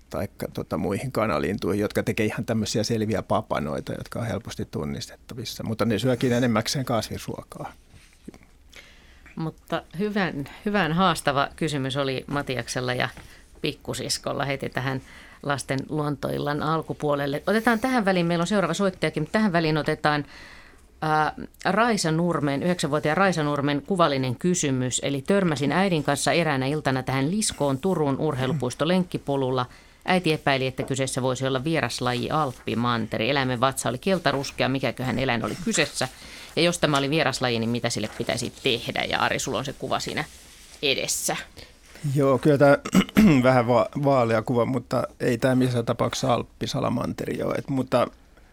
taikka tota, muihin kanalintuihin, jotka tekee ihan tämmöisiä selviä papanoita, jotka on helposti tunnistettavissa, mutta ne syökin enemmäkseen kasvisruokaa. Mutta hyvän, hyvän haastava kysymys oli Matiaksella ja pikkusiskolla heti tähän lasten luontoillan alkupuolelle. Otetaan tähän väliin, meillä on seuraava soittajakin, mutta tähän väliin otetaan ää, Raisa Nurmen, 9-vuotiaan Raisa Nurmen kuvallinen kysymys. Eli törmäsin äidin kanssa eräänä iltana tähän Liskoon Turun urheilupuisto lenkkipolulla. Äiti epäili, että kyseessä voisi olla vieraslaji alppimanteri. Eläimen vatsa oli keltaruskea, mikäköhän eläin oli kyseessä. Ja jos tämä oli vieraslaji, niin mitä sille pitäisi tehdä? Ja Ari, sulla on se kuva siinä edessä. Joo, kyllä tämä vähän va- vaalea kuva, mutta ei tämä missään tapauksessa alppisalamanteri ole. Et, mutta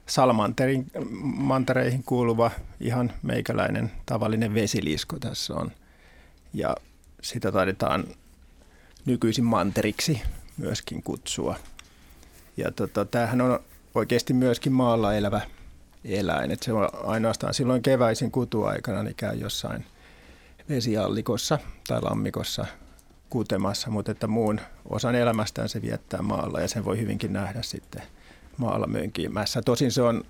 salamanterin mantereihin kuuluva ihan meikäläinen tavallinen vesilisko tässä on. Ja sitä taidetaan nykyisin manteriksi myöskin kutsua. Ja tota, tämähän on oikeasti myöskin maalla elävä eläin. Et se on ainoastaan silloin keväisin kutuaikana niin käy jossain vesiallikossa tai lammikossa kutemassa, mutta että muun osan elämästään se viettää maalla ja sen voi hyvinkin nähdä sitten maalla mönkimässä. Tosin se on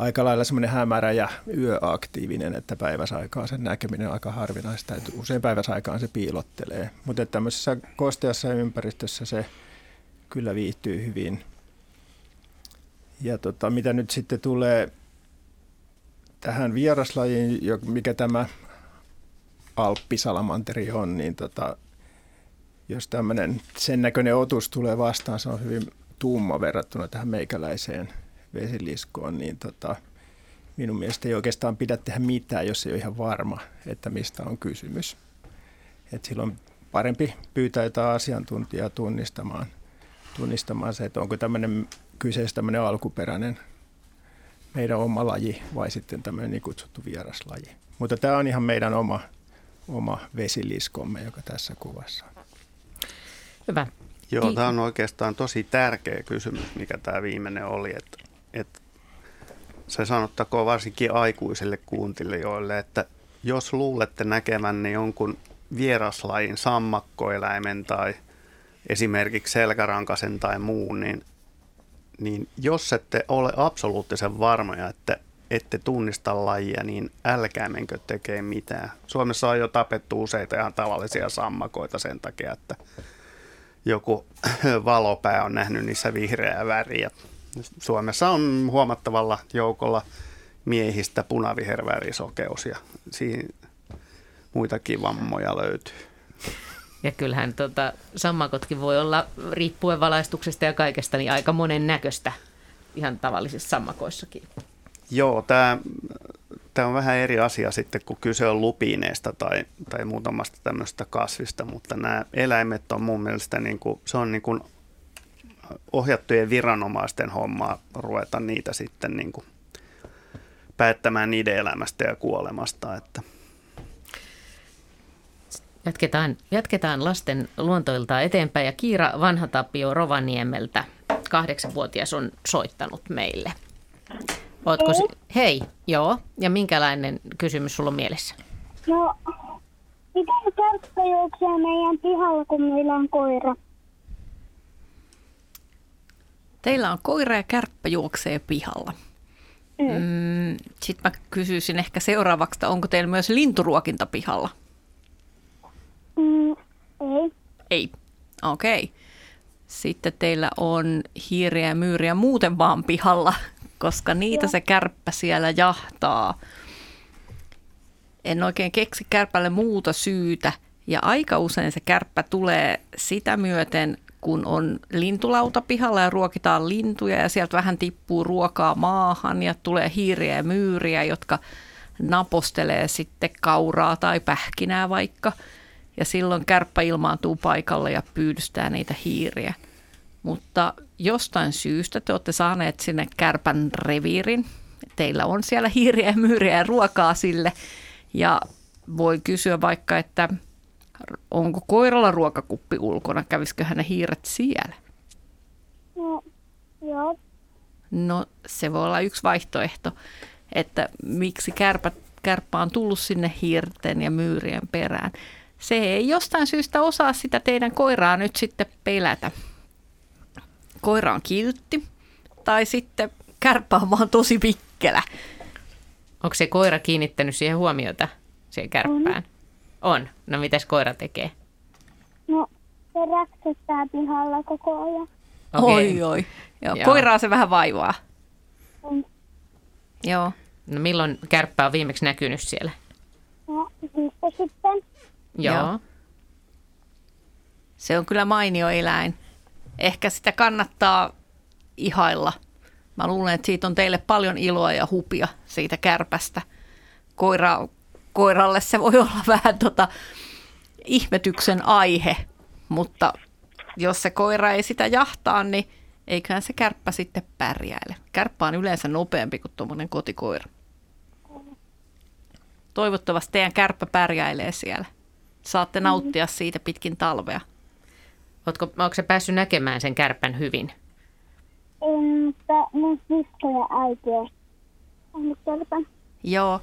aika lailla semmoinen hämärä ja yöaktiivinen, että päiväsaikaan sen näkeminen on aika harvinaista. Että usein päiväsaikaan se piilottelee, mutta tämmöisessä kosteassa ympäristössä se kyllä viihtyy hyvin. Ja tota, mitä nyt sitten tulee tähän vieraslajiin, mikä tämä alppisalamanteri on, niin tota, jos tämmöinen sen näköinen otus tulee vastaan, se on hyvin tumma verrattuna tähän meikäläiseen vesiliskoon, niin tota, minun mielestä ei oikeastaan pidä tehdä mitään, jos ei ole ihan varma, että mistä on kysymys. Et silloin parempi pyytää jotain asiantuntijaa tunnistamaan, tunnistamaan se, että onko tämmöinen kyseessä tämmöinen alkuperäinen meidän oma laji vai sitten tämmöinen niin kutsuttu vieraslaji. Mutta tämä on ihan meidän oma, oma vesiliskomme, joka tässä kuvassa on. Hyvä. Joo, tämä on oikeastaan tosi tärkeä kysymys, mikä tämä viimeinen oli. Että, että se sanottakoon varsinkin aikuisille kuuntelijoille, että jos luulette näkevänne jonkun vieraslajin sammakkoeläimen tai esimerkiksi selkärankasen tai muun, niin, niin jos ette ole absoluuttisen varmoja, että ette tunnista lajia, niin älkää menkö tekee mitään. Suomessa on jo tapettu useita ihan tavallisia sammakoita sen takia, että joku valopää on nähnyt niissä vihreää väriä. Suomessa on huomattavalla joukolla miehistä punavihervärisokeus ja siinä muitakin vammoja löytyy. Ja kyllähän tota, sammakotkin voi olla riippuen valaistuksesta ja kaikesta niin aika monen näköistä ihan tavallisissa sammakoissakin. Joo, tämä tämä on vähän eri asia sitten, kun kyse on lupiineista tai, tai muutamasta tämmöistä kasvista, mutta nämä eläimet on mun mielestä, niin kuin, se on niin kuin ohjattujen viranomaisten hommaa ruveta niitä sitten niin kuin päättämään niiden elämästä ja kuolemasta. Että. Jatketaan, jatketaan lasten luontoilta eteenpäin ja Kiira Vanhatapio Rovaniemeltä, kahdeksanvuotias on soittanut meille. Ootko si- Hei, joo. Ja minkälainen kysymys sulla on mielessä? No, miten kärppä juoksee meidän pihalla, kun meillä on koira? Teillä on koira ja kärppä juoksee pihalla. Mm, Sitten mä kysyisin ehkä seuraavaksi, että onko teillä myös linturuokinta pihalla? Mm, ei. Ei. Okei. Okay. Sitten teillä on hiiriä ja myyriä muuten vaan pihalla, koska niitä se kärppä siellä jahtaa. En oikein keksi kärpälle muuta syytä. Ja aika usein se kärppä tulee sitä myöten, kun on lintulauta pihalla ja ruokitaan lintuja ja sieltä vähän tippuu ruokaa maahan ja tulee hiiriä ja myyriä, jotka napostelee sitten kauraa tai pähkinää vaikka. Ja silloin kärppä ilmaantuu paikalle ja pyydystää niitä hiiriä. Mutta jostain syystä te olette saaneet sinne kärpän reviirin. Teillä on siellä hiiriä ja myyriä ja ruokaa sille. Ja voi kysyä vaikka, että onko koiralla ruokakuppi ulkona, kävisikö hänen hiiret siellä? No, joo. No se voi olla yksi vaihtoehto, että miksi kärpät kärppä on tullut sinne hirten ja myyrien perään. Se ei jostain syystä osaa sitä teidän koiraa nyt sitten pelätä. Koira on kiltti tai sitten kärppä on vaan tosi vikkelä. Onko se koira kiinnittänyt siihen huomiota, siihen kärppään? On. No mitäs koira tekee? No, se räksyttää pihalla koko ajan. Okei. Oi oi. Joo, Joo. koiraa se vähän vaivaa. Mm. Joo. No milloin kärppä on viimeksi näkynyt siellä? No, viikko sitten. Joo. Joo. Se on kyllä mainio eläin. Ehkä sitä kannattaa ihailla. Mä luulen, että siitä on teille paljon iloa ja hupia siitä kärpästä. Koira, koiralle se voi olla vähän tota ihmetyksen aihe, mutta jos se koira ei sitä jahtaa, niin eiköhän se kärppä sitten pärjäile. Kärppä on yleensä nopeampi kuin tuommoinen kotikoira. Toivottavasti teidän kärppä pärjäilee siellä. Saatte nauttia siitä pitkin talvea. Ootko, onko se päässyt näkemään sen kärpän hyvin? En, mutta mun sisko ja äiti on kerran. Joo.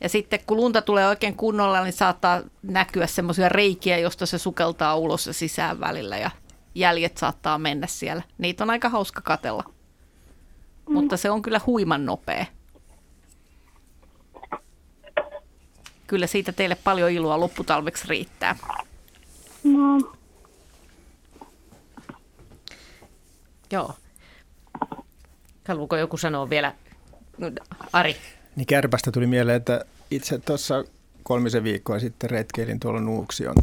Ja sitten kun lunta tulee oikein kunnolla, niin saattaa näkyä semmoisia reikiä, josta se sukeltaa ulos ja sisään välillä ja jäljet saattaa mennä siellä. Niitä on aika hauska katella. Mutta se on kyllä huiman nopea. Kyllä siitä teille paljon iloa lopputalveksi riittää. No, Joo. Haluuko joku sanoa vielä? No, Ari. Niin kärpästä tuli mieleen, että itse tuossa kolmisen viikkoa sitten retkeilin tuolla Nuuksion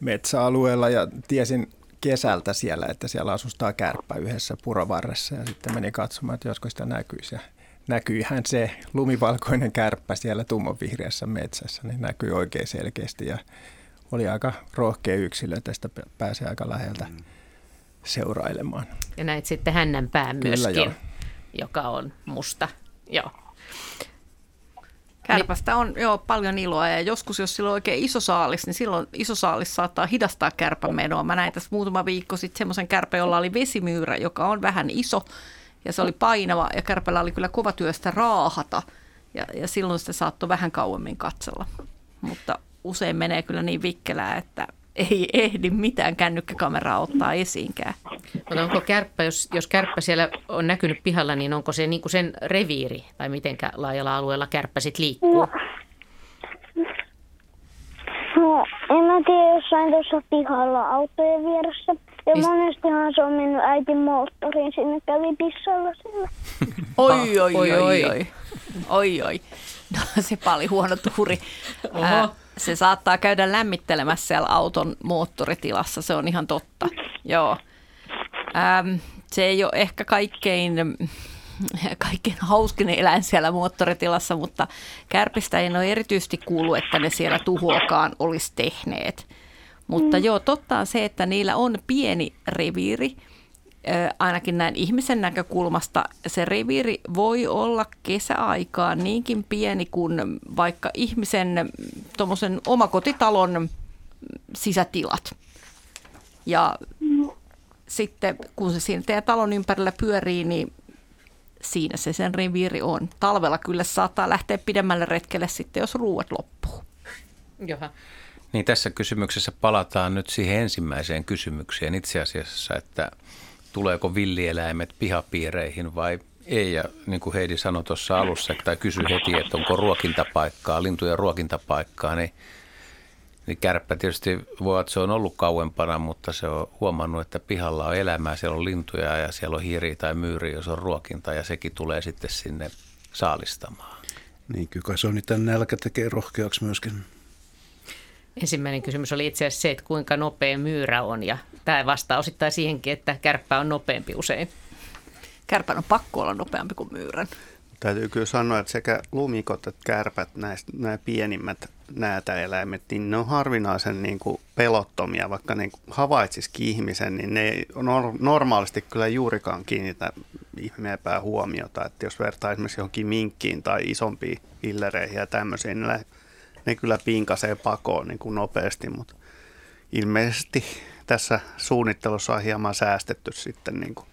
metsäalueella ja tiesin kesältä siellä, että siellä asustaa kärppä yhdessä purovarressa ja sitten menin katsomaan, että josko sitä näkyisi. Ja näkyihän se lumivalkoinen kärppä siellä tummanvihreässä metsässä, niin näkyi oikein selkeästi ja oli aika rohkea yksilö, että sitä pääsee aika läheltä seurailemaan. Ja näit sitten hännän pään Kyllä, myöskin, joo. joka on musta. Joo. Kärpästä on joo, paljon iloa ja joskus, jos sillä on oikein iso saalis, niin silloin iso saalis saattaa hidastaa kärpän menoa. Mä näin tässä muutama viikko sitten semmoisen kärpän, jolla oli vesimyyrä, joka on vähän iso ja se oli painava ja kärpällä oli kyllä kova työstä raahata ja, ja silloin sitä saattoi vähän kauemmin katsella. Mutta usein menee kyllä niin vikkelää, että ei ehdi mitään kännykkäkameraa ottaa esiinkään. Mutta onko kärppä, jos, jos kärppä siellä on näkynyt pihalla, niin onko se niinku sen reviiri? Tai mitenkä laajalla alueella kärppä sitten liikkuu? no, en mä tiedä, jossain tuossa pihalla autojen vieressä. Ja Is- monestihan se on mennyt äitin moottoriin, sinne kävi pissalla sillä. Oi, oi, Oi, oi, oi. oi, oi. oi. No se oli huono tuhri. Oho. Ää, se saattaa käydä lämmittelemässä siellä auton moottoritilassa, se on ihan totta. Joo. Ähm, se ei ole ehkä kaikkein, kaikkein hauskin eläin siellä moottoritilassa, mutta kärpistä ei ole erityisesti kuulu, että ne siellä tuhoakaan olisi tehneet. Mutta joo, totta on se, että niillä on pieni reviiri, ainakin näin ihmisen näkökulmasta se reviiri voi olla kesäaikaan niinkin pieni kuin vaikka ihmisen tuommoisen omakotitalon sisätilat. Ja sitten kun se siinä teidän talon ympärillä pyörii, niin siinä se sen reviiri on. Talvella kyllä saattaa lähteä pidemmälle retkelle sitten, jos ruuat loppuu. Joha. Niin tässä kysymyksessä palataan nyt siihen ensimmäiseen kysymykseen itse asiassa, että tuleeko villieläimet pihapiireihin vai ei. Ja niin kuin Heidi sanoi tuossa alussa, tai kysyi heti, että onko ruokintapaikkaa, lintujen ruokintapaikkaa, niin, niin kärppä tietysti voi, että se on ollut kauempana, mutta se on huomannut, että pihalla on elämää, siellä on lintuja ja siellä on hiiri tai myyri, jos on ruokinta ja sekin tulee sitten sinne saalistamaan. Niin, kyllä se on niitä nälkä tekee rohkeaksi myöskin. Ensimmäinen kysymys oli itse asiassa se, että kuinka nopea myyrä on. Ja tämä vastaa osittain siihenkin, että kärppä on nopeampi usein. Kärpän on pakko olla nopeampi kuin myyrän. Täytyy kyllä sanoa, että sekä lumikot että kärpät, näistä, nämä pienimmät näätäeläimet, niin ne on harvinaisen niin kuin pelottomia, vaikka ne havaitsisikin ihmisen, niin ne ei nor- normaalisti kyllä juurikaan kiinnitä ihmeempää huomiota. Että jos vertaa esimerkiksi johonkin minkkiin tai isompiin hillereihin ja tämmöisiin, niin ne, kyllä pinkasee pakoon niin kuin nopeasti, mutta ilmeisesti tässä suunnittelussa on hieman säästetty sitten niin kuin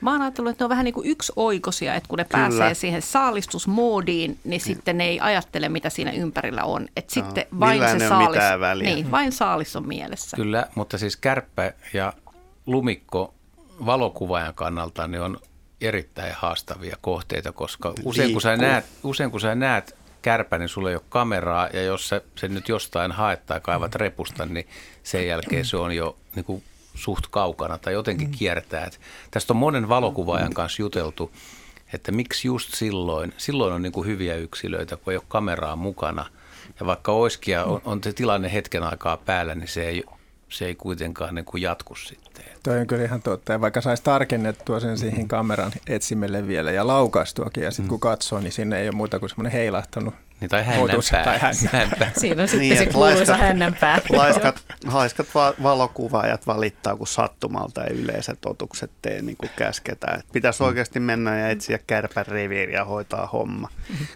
Mä oon ajatellut, että ne on vähän niin kuin yksioikoisia, että kun ne Kyllä. pääsee siihen saalistusmoodiin, niin sitten ne ei ajattele, mitä siinä ympärillä on. Että Joo. sitten vain se saalis, niin, vain saalis on mielessä. Kyllä, mutta siis kärppä ja lumikko valokuvaajan kannalta ne on erittäin haastavia kohteita, koska usein kun, sä näet, usein kun sä näet kärpän, niin sulla ei ole kameraa, ja jos sä sen nyt jostain haet tai kaivat repusta, niin sen jälkeen se on jo niin kuin suht kaukana tai jotenkin kiertää. Et tästä on monen valokuvaajan kanssa juteltu, että miksi just silloin, silloin on niin kuin hyviä yksilöitä, kun ei ole kameraa mukana. Ja vaikka olisikin ja on, on se tilanne hetken aikaa päällä, niin se ei, se ei kuitenkaan niin kuin jatku sitten. Toi on kyllä ihan totta. Ja vaikka saisi tarkennettua sen siihen kameran etsimelle vielä ja laukaistuakin, ja sitten kun katsoo, niin sinne ei ole muuta kuin semmoinen heilahtanut Niin, tai hännänpää. tai hännä. Hännänpää. Siinä on sitten Niin, se kuuluisa laiskat- hännänpää. Laiskat, haiskat va- valokuvaajat valittaa, kun sattumalta ei yleiset otukset tee niin kuin käsketään. Et Pitäisi oikeasti mennä ja etsiä kärpän reviiriä ja hoitaa homma.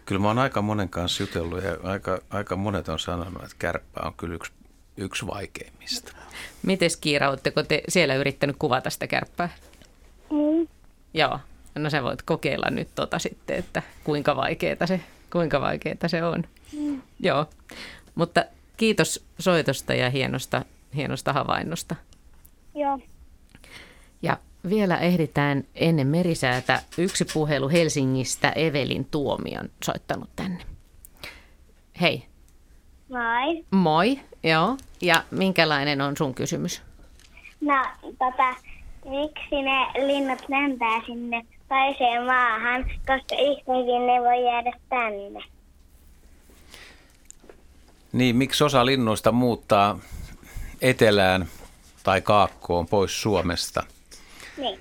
Kyllä mä oon aika monen kanssa jutellut ja aika, aika monet on sanonut, että kärppä on kyllä yksi, yksi vaikeimmista. Mites Kiira, oletteko te siellä yrittänyt kuvata sitä kärppää? Mm. Joo. No sä voit kokeilla nyt tota sitten, että kuinka vaikeeta se, kuinka vaikeeta se on. Joo. Mutta kiitos soitosta ja hienosta, hienosta havainnosta. Joo. Ja vielä ehditään ennen merisäätä yksi puhelu Helsingistä. Evelin Tuomi on soittanut tänne. Hei. Moi. Moi. Joo. Ja minkälainen on sun kysymys? No, tota, miksi ne linnut lentää sinne toiseen maahan, koska ihmisiin ne voi jäädä tänne? Niin, miksi osa linnuista muuttaa etelään tai kaakkoon pois Suomesta? Niin.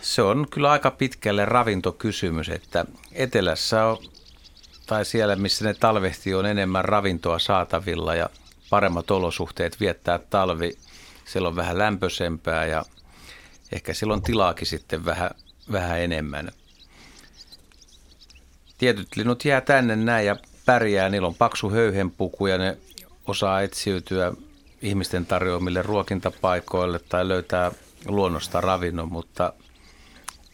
Se on kyllä aika pitkälle ravintokysymys, että etelässä on, tai siellä missä ne talvehtii on enemmän ravintoa saatavilla ja paremmat olosuhteet viettää talvi. Siellä on vähän lämpöisempää ja ehkä silloin tilaakin sitten vähän, vähän enemmän. Tietyt linnut jää tänne näin ja pärjää. Niillä on paksu höyhenpuku ja ne osaa etsiytyä ihmisten tarjoamille ruokintapaikoille tai löytää luonnosta ravinnon, mutta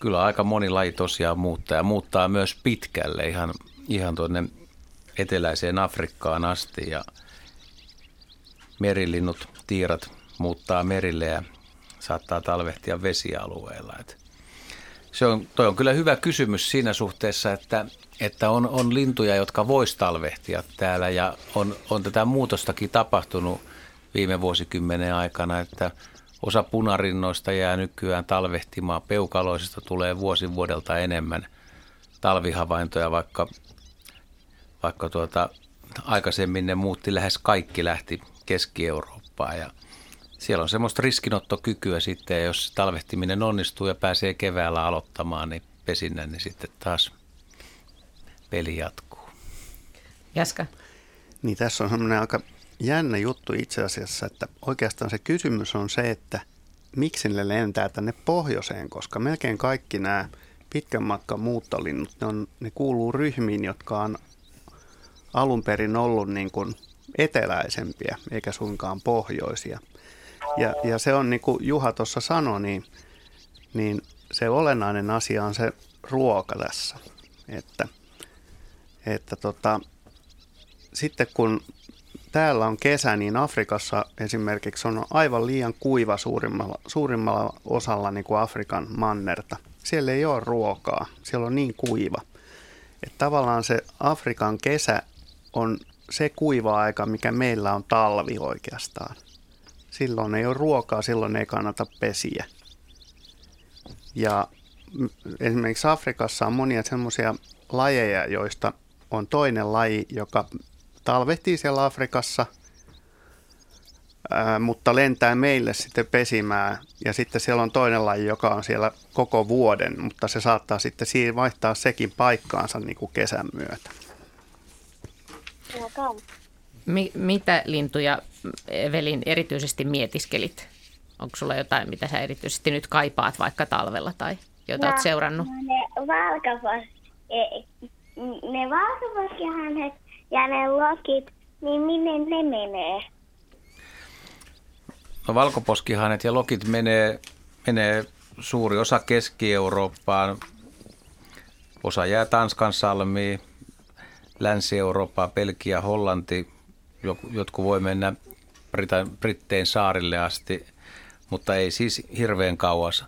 kyllä aika moni laji tosiaan muuttaa ja muuttaa myös pitkälle ihan, ihan tuonne eteläiseen Afrikkaan asti ja merilinnut, tiirat muuttaa merille ja saattaa talvehtia vesialueella. Et se on, toi on kyllä hyvä kysymys siinä suhteessa, että, että on, on lintuja, jotka vois talvehtia täällä ja on, on tätä muutostakin tapahtunut viime vuosikymmenen aikana, että osa punarinnoista jää nykyään talvehtimaan, peukaloisista tulee vuosi vuodelta enemmän talvihavaintoja, vaikka, vaikka tuota, aikaisemmin ne muutti lähes kaikki lähti Keski-Eurooppaan ja siellä on semmoista riskinottokykyä sitten, ja jos talvehtiminen onnistuu ja pääsee keväällä aloittamaan, niin pesinnän, niin sitten taas peli jatkuu. Jaska. Niin tässä on semmoinen aika jännä juttu itse asiassa, että oikeastaan se kysymys on se, että miksi ne lentää tänne pohjoiseen, koska melkein kaikki nämä pitkän matkan muuttolinnut, ne, on, ne kuuluu ryhmiin, jotka on alun perin ollut niin kuin eteläisempiä, eikä suinkaan pohjoisia. Ja, ja se on niin kuin Juha tuossa sanoi, niin, niin se olennainen asia on se ruoka tässä. Että, että tota, sitten kun täällä on kesä, niin Afrikassa esimerkiksi on aivan liian kuiva suurimmalla, suurimmalla osalla niin kuin Afrikan mannerta. Siellä ei ole ruokaa, siellä on niin kuiva. Että tavallaan se Afrikan kesä on se kuiva aika, mikä meillä on talvi oikeastaan. Silloin ei ole ruokaa, silloin ei kannata pesiä. Ja esimerkiksi Afrikassa on monia semmoisia lajeja, joista on toinen laji, joka talvehtii siellä Afrikassa, mutta lentää meille sitten pesimään. Ja sitten siellä on toinen laji, joka on siellä koko vuoden, mutta se saattaa sitten vaihtaa sekin paikkaansa niin kuin kesän myötä. Mi- mitä lintuja, Evelin, erityisesti mietiskelit? Onko sulla jotain, mitä sä erityisesti nyt kaipaat vaikka talvella tai jota oot seurannut? No, ne valkopos, e- ne valkoposkihanhet ja ne lokit, niin minne ne menee? No valkoposkihanet ja lokit menee, menee suuri osa Keski-Eurooppaan, osa jää Tanskan salmiin, Länsi-Eurooppaa, Belgia, Hollanti, jotkut voi mennä Brittein saarille asti, mutta ei siis hirveän kauas.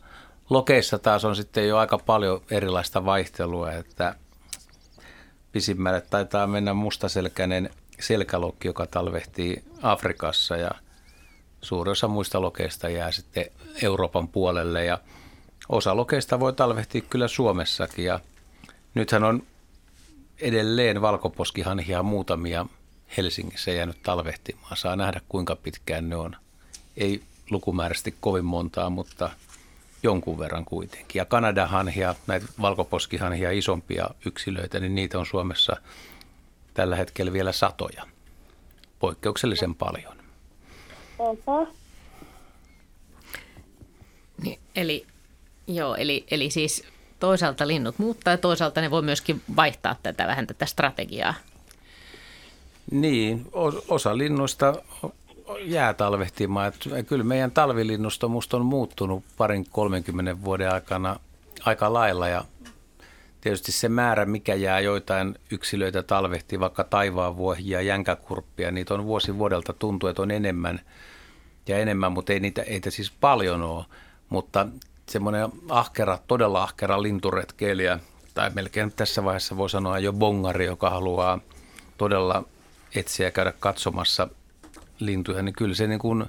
Lokeissa taas on sitten jo aika paljon erilaista vaihtelua, että pisimmälle taitaa mennä mustaselkäinen selkälokki, joka talvehtii Afrikassa ja suuri osa muista lokeista jää sitten Euroopan puolelle ja osa lokeista voi talvehtia kyllä Suomessakin ja nythän on edelleen valkoposkihanhia muutamia Helsingissä jäänyt talvehtimaan. Saa nähdä kuinka pitkään ne on. Ei lukumääräisesti kovin montaa, mutta jonkun verran kuitenkin. Ja Kanadahanhia, näitä valkoposkihanhia, isompia yksilöitä, niin niitä on Suomessa tällä hetkellä vielä satoja. Poikkeuksellisen paljon. Oho. Niin, eli, joo, eli, eli siis toisaalta linnut muuttaa ja toisaalta ne voi myöskin vaihtaa tätä vähän tätä strategiaa. Niin, osa linnuista jää talvehtimaan. Että kyllä meidän talvilinnusto musta on muuttunut parin 30 vuoden aikana aika lailla ja tietysti se määrä, mikä jää joitain yksilöitä talvehti, vaikka taivaanvuohia, jänkäkurppia, niitä on vuosi vuodelta tuntuu, että on enemmän ja enemmän, mutta ei niitä, ei siis paljon ole. Mutta semmoinen ahkera, todella ahkera linturetkeilijä, tai melkein tässä vaiheessa voi sanoa jo bongari, joka haluaa todella etsiä ja käydä katsomassa lintuja, niin kyllä se niin kuin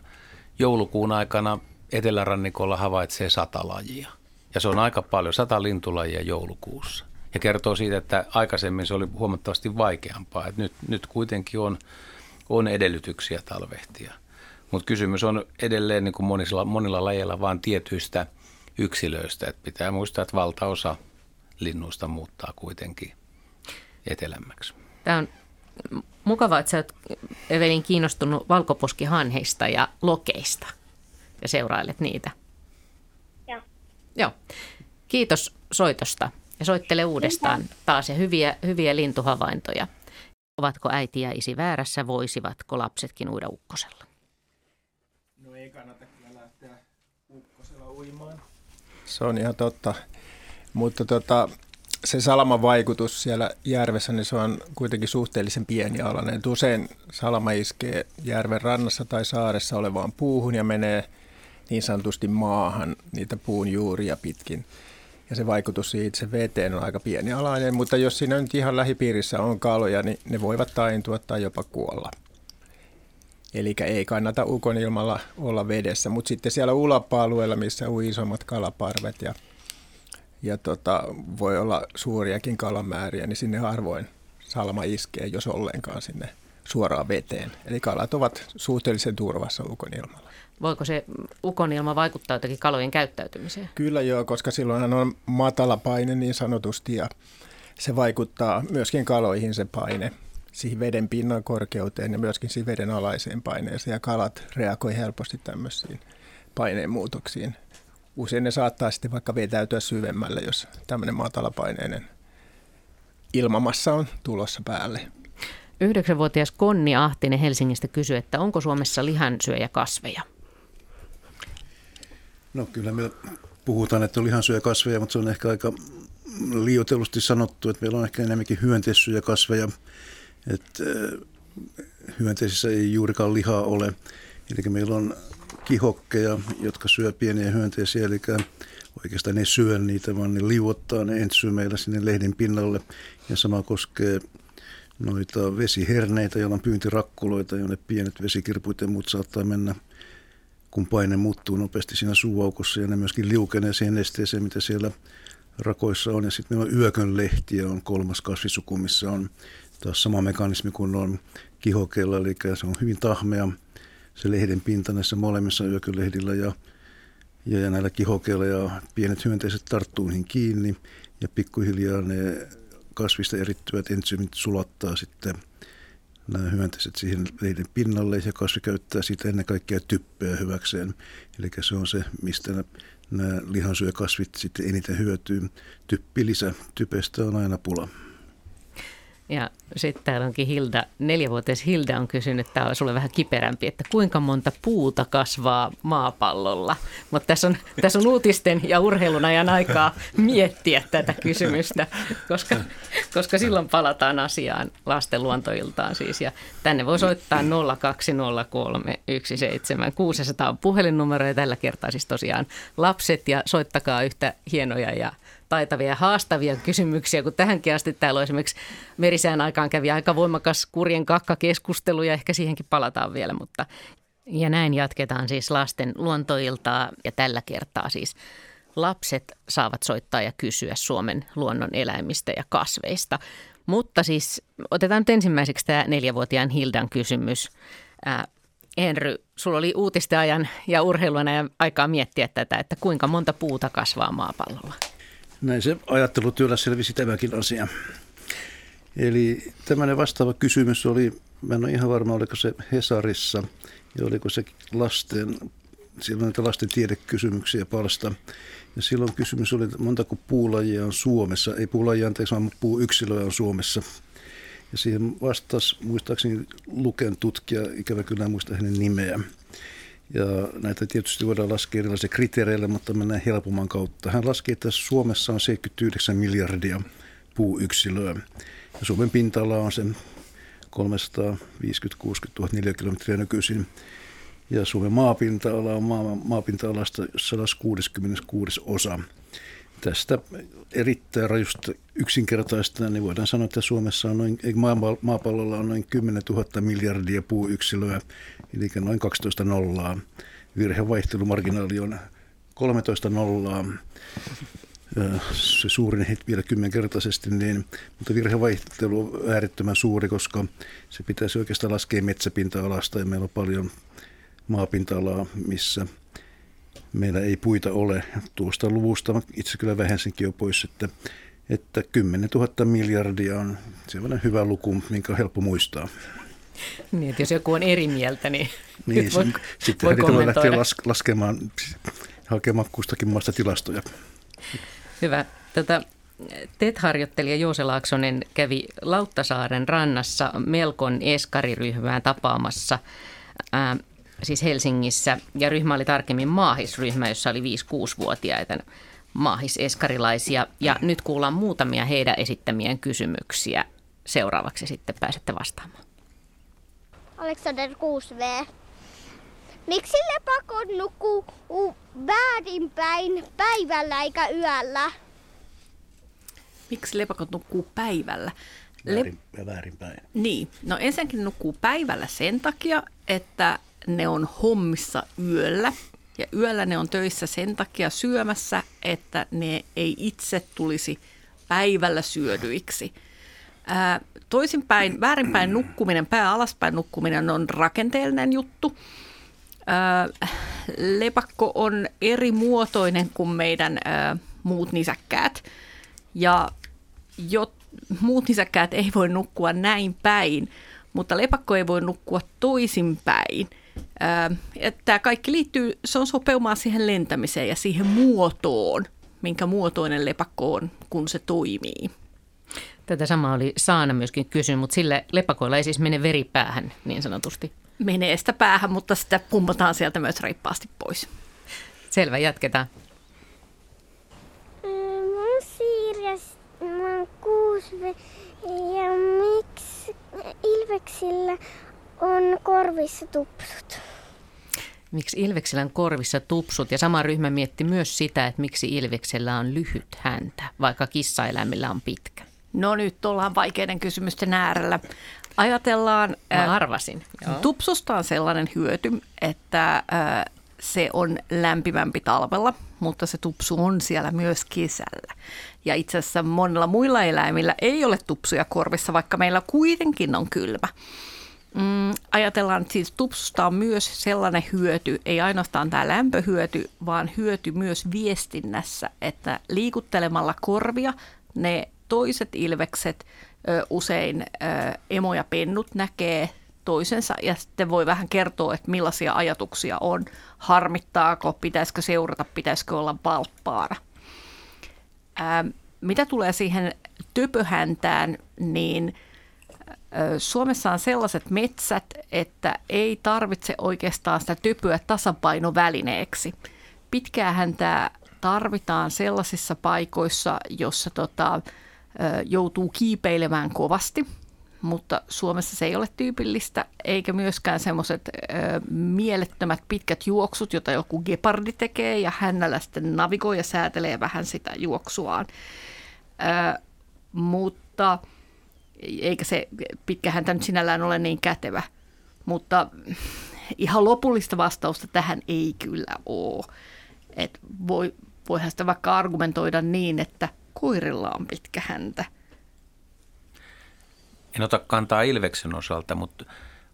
joulukuun aikana etelärannikolla havaitsee sata lajia. Ja se on aika paljon, sata lintulajia joulukuussa. Ja kertoo siitä, että aikaisemmin se oli huomattavasti vaikeampaa. Että nyt, nyt kuitenkin on, on edellytyksiä talvehtia. Mutta kysymys on edelleen niin kuin monilla, monilla lajeilla vain tietyistä yksilöistä. Et pitää muistaa, että valtaosa linnuista muuttaa kuitenkin etelämmäksi. Tämä on mukavaa, että sä oot Evelin kiinnostunut valkoposkihanheista ja lokeista ja seurailet niitä. Joo. Joo. Kiitos soitosta ja soittele uudestaan taas ja hyviä, hyviä lintuhavaintoja. Ovatko äiti ja isi väärässä, voisivatko lapsetkin uida ukkosella? No ei kannata kyllä lähteä ukkosella uimaan. Se on ihan totta. Mutta tota, se salaman vaikutus siellä järvessä, niin se on kuitenkin suhteellisen pienialainen. Usein salama iskee järven rannassa tai saaressa olevaan puuhun ja menee niin sanotusti maahan niitä puun juuria pitkin. Ja se vaikutus siitä itse veteen on aika pienialainen, mutta jos siinä nyt ihan lähipiirissä on kaloja, niin ne voivat taintua tai jopa kuolla. Eli ei kannata ukonilmalla olla vedessä, mutta sitten siellä ulappa-alueella, missä ui isommat kalaparvet ja ja tota, voi olla suuriakin kalamääriä, niin sinne harvoin salma iskee, jos ollenkaan sinne suoraan veteen. Eli kalat ovat suhteellisen turvassa ukonilmalla. Voiko se ukonilma vaikuttaa jotenkin kalojen käyttäytymiseen? Kyllä joo, koska silloin on matala paine niin sanotusti ja se vaikuttaa myöskin kaloihin se paine siihen veden pinnan korkeuteen ja myöskin siihen veden alaiseen paineeseen ja kalat reagoi helposti tämmöisiin paineenmuutoksiin usein ne saattaa sitten vaikka vetäytyä syvemmälle, jos tämmöinen matalapaineinen ilmamassa on tulossa päälle. Yhdeksänvuotias Konni Ahtinen Helsingistä kysyi, että onko Suomessa lihansyöjä kasveja? No kyllä me puhutaan, että on lihansyöjäkasveja, mutta se on ehkä aika liioitellusti sanottu, että meillä on ehkä enemmänkin hyönteissyöjäkasveja. Että hyönteisissä ei juurikaan lihaa ole. Eli meillä on kihokkeja, jotka syö pieniä hyönteisiä, eli oikeastaan ne syö niitä, vaan ne liuottaa ne entsyymeillä sinne lehden pinnalle. Ja sama koskee noita vesiherneitä, joilla on pyyntirakkuloita, jonne pienet vesikirpuit ja muut saattaa mennä, kun paine muuttuu nopeasti siinä suuaukossa ja ne myöskin liukenee siihen esteeseen, mitä siellä rakoissa on. Ja sitten meillä on yökönlehtiä, on kolmas kasvisuku, missä on taas sama mekanismi kuin on kihokeilla, eli se on hyvin tahmea se lehden pinta näissä molemmissa yökylehdillä ja, ja, ja näillä kihokeilla ja pienet hyönteiset tarttuu niihin kiinni ja pikkuhiljaa ne kasvista erittyvät entsyymit sulattaa sitten nämä hyönteiset siihen lehden pinnalle ja kasvi käyttää siitä ennen kaikkea typpeä hyväkseen. Eli se on se, mistä nämä lihansyökasvit sitten eniten hyötyy. Typpilisä typestä on aina pula. Ja sitten täällä onkin Hilda, neljävuotias Hilda on kysynyt, tämä on sulle vähän kiperämpi, että kuinka monta puuta kasvaa maapallolla. Mutta tässä on, tässä on uutisten ja urheilun ajan aikaa miettiä tätä kysymystä, koska, koska silloin palataan asiaan lasten luontoiltaan siis. Ja tänne voi soittaa 0203 17600 on puhelinnumero ja tällä kertaa siis tosiaan lapset ja soittakaa yhtä hienoja ja taitavia ja haastavia kysymyksiä, kun tähänkin asti täällä on esimerkiksi merisään aikaan kävi aika voimakas kurjen kakkakeskustelu ja ehkä siihenkin palataan vielä, mutta ja näin jatketaan siis lasten luontoiltaa ja tällä kertaa siis lapset saavat soittaa ja kysyä Suomen luonnon eläimistä ja kasveista. Mutta siis otetaan nyt ensimmäiseksi tämä neljävuotiaan Hildan kysymys. Ää, Henry, sulla oli uutisteajan ja urheilun aikaa miettiä tätä, että kuinka monta puuta kasvaa maapallolla? Näin se ajattelutyöllä selvisi tämäkin asia. Eli tämmöinen vastaava kysymys oli, mä en ole ihan varma, oliko se Hesarissa ja oliko se lasten, silloin näitä lasten tiedekysymyksiä palsta. Ja silloin kysymys oli, että montako puulajia on Suomessa, ei puulajia anteeksi, vaan puuyksilöä on Suomessa. Ja siihen vastasi muistaakseni Luken tutkija, ikävä kyllä en muista hänen nimeä. Ja näitä tietysti voidaan laskea erilaisilla kriteereillä, mutta mennään helpomman kautta. Hän laski, että Suomessa on 79 miljardia puuyksilöä. Ja Suomen pinta-ala on sen 350-60 000 neliökilometriä nykyisin. Ja Suomen maapinta-ala on maa, maapinta-alasta 166 osa. Tästä erittäin rajusta yksinkertaista, niin voidaan sanoa, että Suomessa on noin, maapallolla on noin 10 000 miljardia puuyksilöä, eli noin 12 nollaa. Virhevaihtelumarginaali on 13 nollaa. Se suurin hit vielä kymmenkertaisesti, niin, mutta virhevaihtelu on äärettömän suuri, koska se pitäisi oikeastaan laskea metsäpinta-alasta ja meillä on paljon maapinta-alaa, missä meillä ei puita ole. Tuosta luvusta itse kyllä vähensinkin jo pois, että, että 10 000 miljardia on sellainen hyvä luku, minkä on helppo muistaa. Niin, että jos joku on eri mieltä, niin, niin voi, sitten voi, voi lähteä las, laskemaan, hakemaan kustakin maasta tilastoja. Hyvä. Tätä TET-harjoittelija Joose Laaksonen kävi Lauttasaaren rannassa Melkon eskariryhmään tapaamassa. Siis Helsingissä, ja ryhmä oli tarkemmin maahisryhmä, jossa oli 5-6-vuotiaita maahiseskarilaisia. Ja nyt kuullaan muutamia heidän esittämien kysymyksiä. Seuraavaksi sitten pääsette vastaamaan. Alexander 6V. Miksi lepakot nukkuu väärinpäin päivällä eikä yöllä? Miksi lepakot nukkuu päivällä? Väärin, väärinpäin. Niin, no ensinnäkin nukkuu päivällä sen takia, että ne on hommissa yöllä. Ja yöllä ne on töissä sen takia syömässä, että ne ei itse tulisi päivällä syödyiksi. Toisinpäin, väärinpäin nukkuminen, pää alaspäin nukkuminen on rakenteellinen juttu. Lepakko on eri muotoinen kuin meidän muut nisäkkäät. Ja jo, muut nisäkkäät ei voi nukkua näin päin, mutta lepakko ei voi nukkua toisinpäin – Tämä kaikki liittyy, se on sopeumaan siihen lentämiseen ja siihen muotoon, minkä muotoinen lepakko on, kun se toimii. Tätä samaa oli Saana myöskin kysynyt, mutta sille lepakoilla ei siis mene veri päähän niin sanotusti. Menee sitä päähän, mutta sitä pumpataan sieltä myös reippaasti pois. Selvä, jatketaan. Mun Siirias, mä oon kuusi ja miksi Ilveksillä on korvissa tupsut. Miksi Ilveksellä on korvissa tupsut? Ja sama ryhmä mietti myös sitä, että miksi Ilveksellä on lyhyt häntä, vaikka kissaeläimillä on pitkä. No nyt ollaan vaikeiden kysymysten äärellä. Ajatellaan... Mä arvasin. Joo. Tupsusta on sellainen hyöty, että se on lämpimämpi talvella, mutta se tupsu on siellä myös kesällä. Ja itse asiassa monilla muilla eläimillä ei ole tupsuja korvissa, vaikka meillä kuitenkin on kylmä. Mm, ajatellaan, että siis tupsusta on myös sellainen hyöty, ei ainoastaan tämä lämpöhyöty, vaan hyöty myös viestinnässä, että liikuttelemalla korvia ne toiset ilvekset, ö, usein ö, emo ja pennut näkee toisensa ja sitten voi vähän kertoa, että millaisia ajatuksia on, harmittaako, pitäisikö seurata, pitäisikö olla valppaana. Ää, mitä tulee siihen töpöhäntään, niin – Suomessa on sellaiset metsät, että ei tarvitse oikeastaan sitä typyä tasapainovälineeksi. Pitkäähän tämä tarvitaan sellaisissa paikoissa, jossa tota, joutuu kiipeilemään kovasti, mutta Suomessa se ei ole tyypillistä, eikä myöskään semmoiset mielettömät pitkät juoksut, joita joku gepardi tekee ja hänellä sitten navigoi ja säätelee vähän sitä juoksuaan. Ö, mutta eikä se pitkä häntä nyt sinällään ole niin kätevä. Mutta ihan lopullista vastausta tähän ei kyllä ole. Et voi, voihan sitä vaikka argumentoida niin, että koirilla on pitkä häntä. En ota kantaa Ilveksen osalta, mutta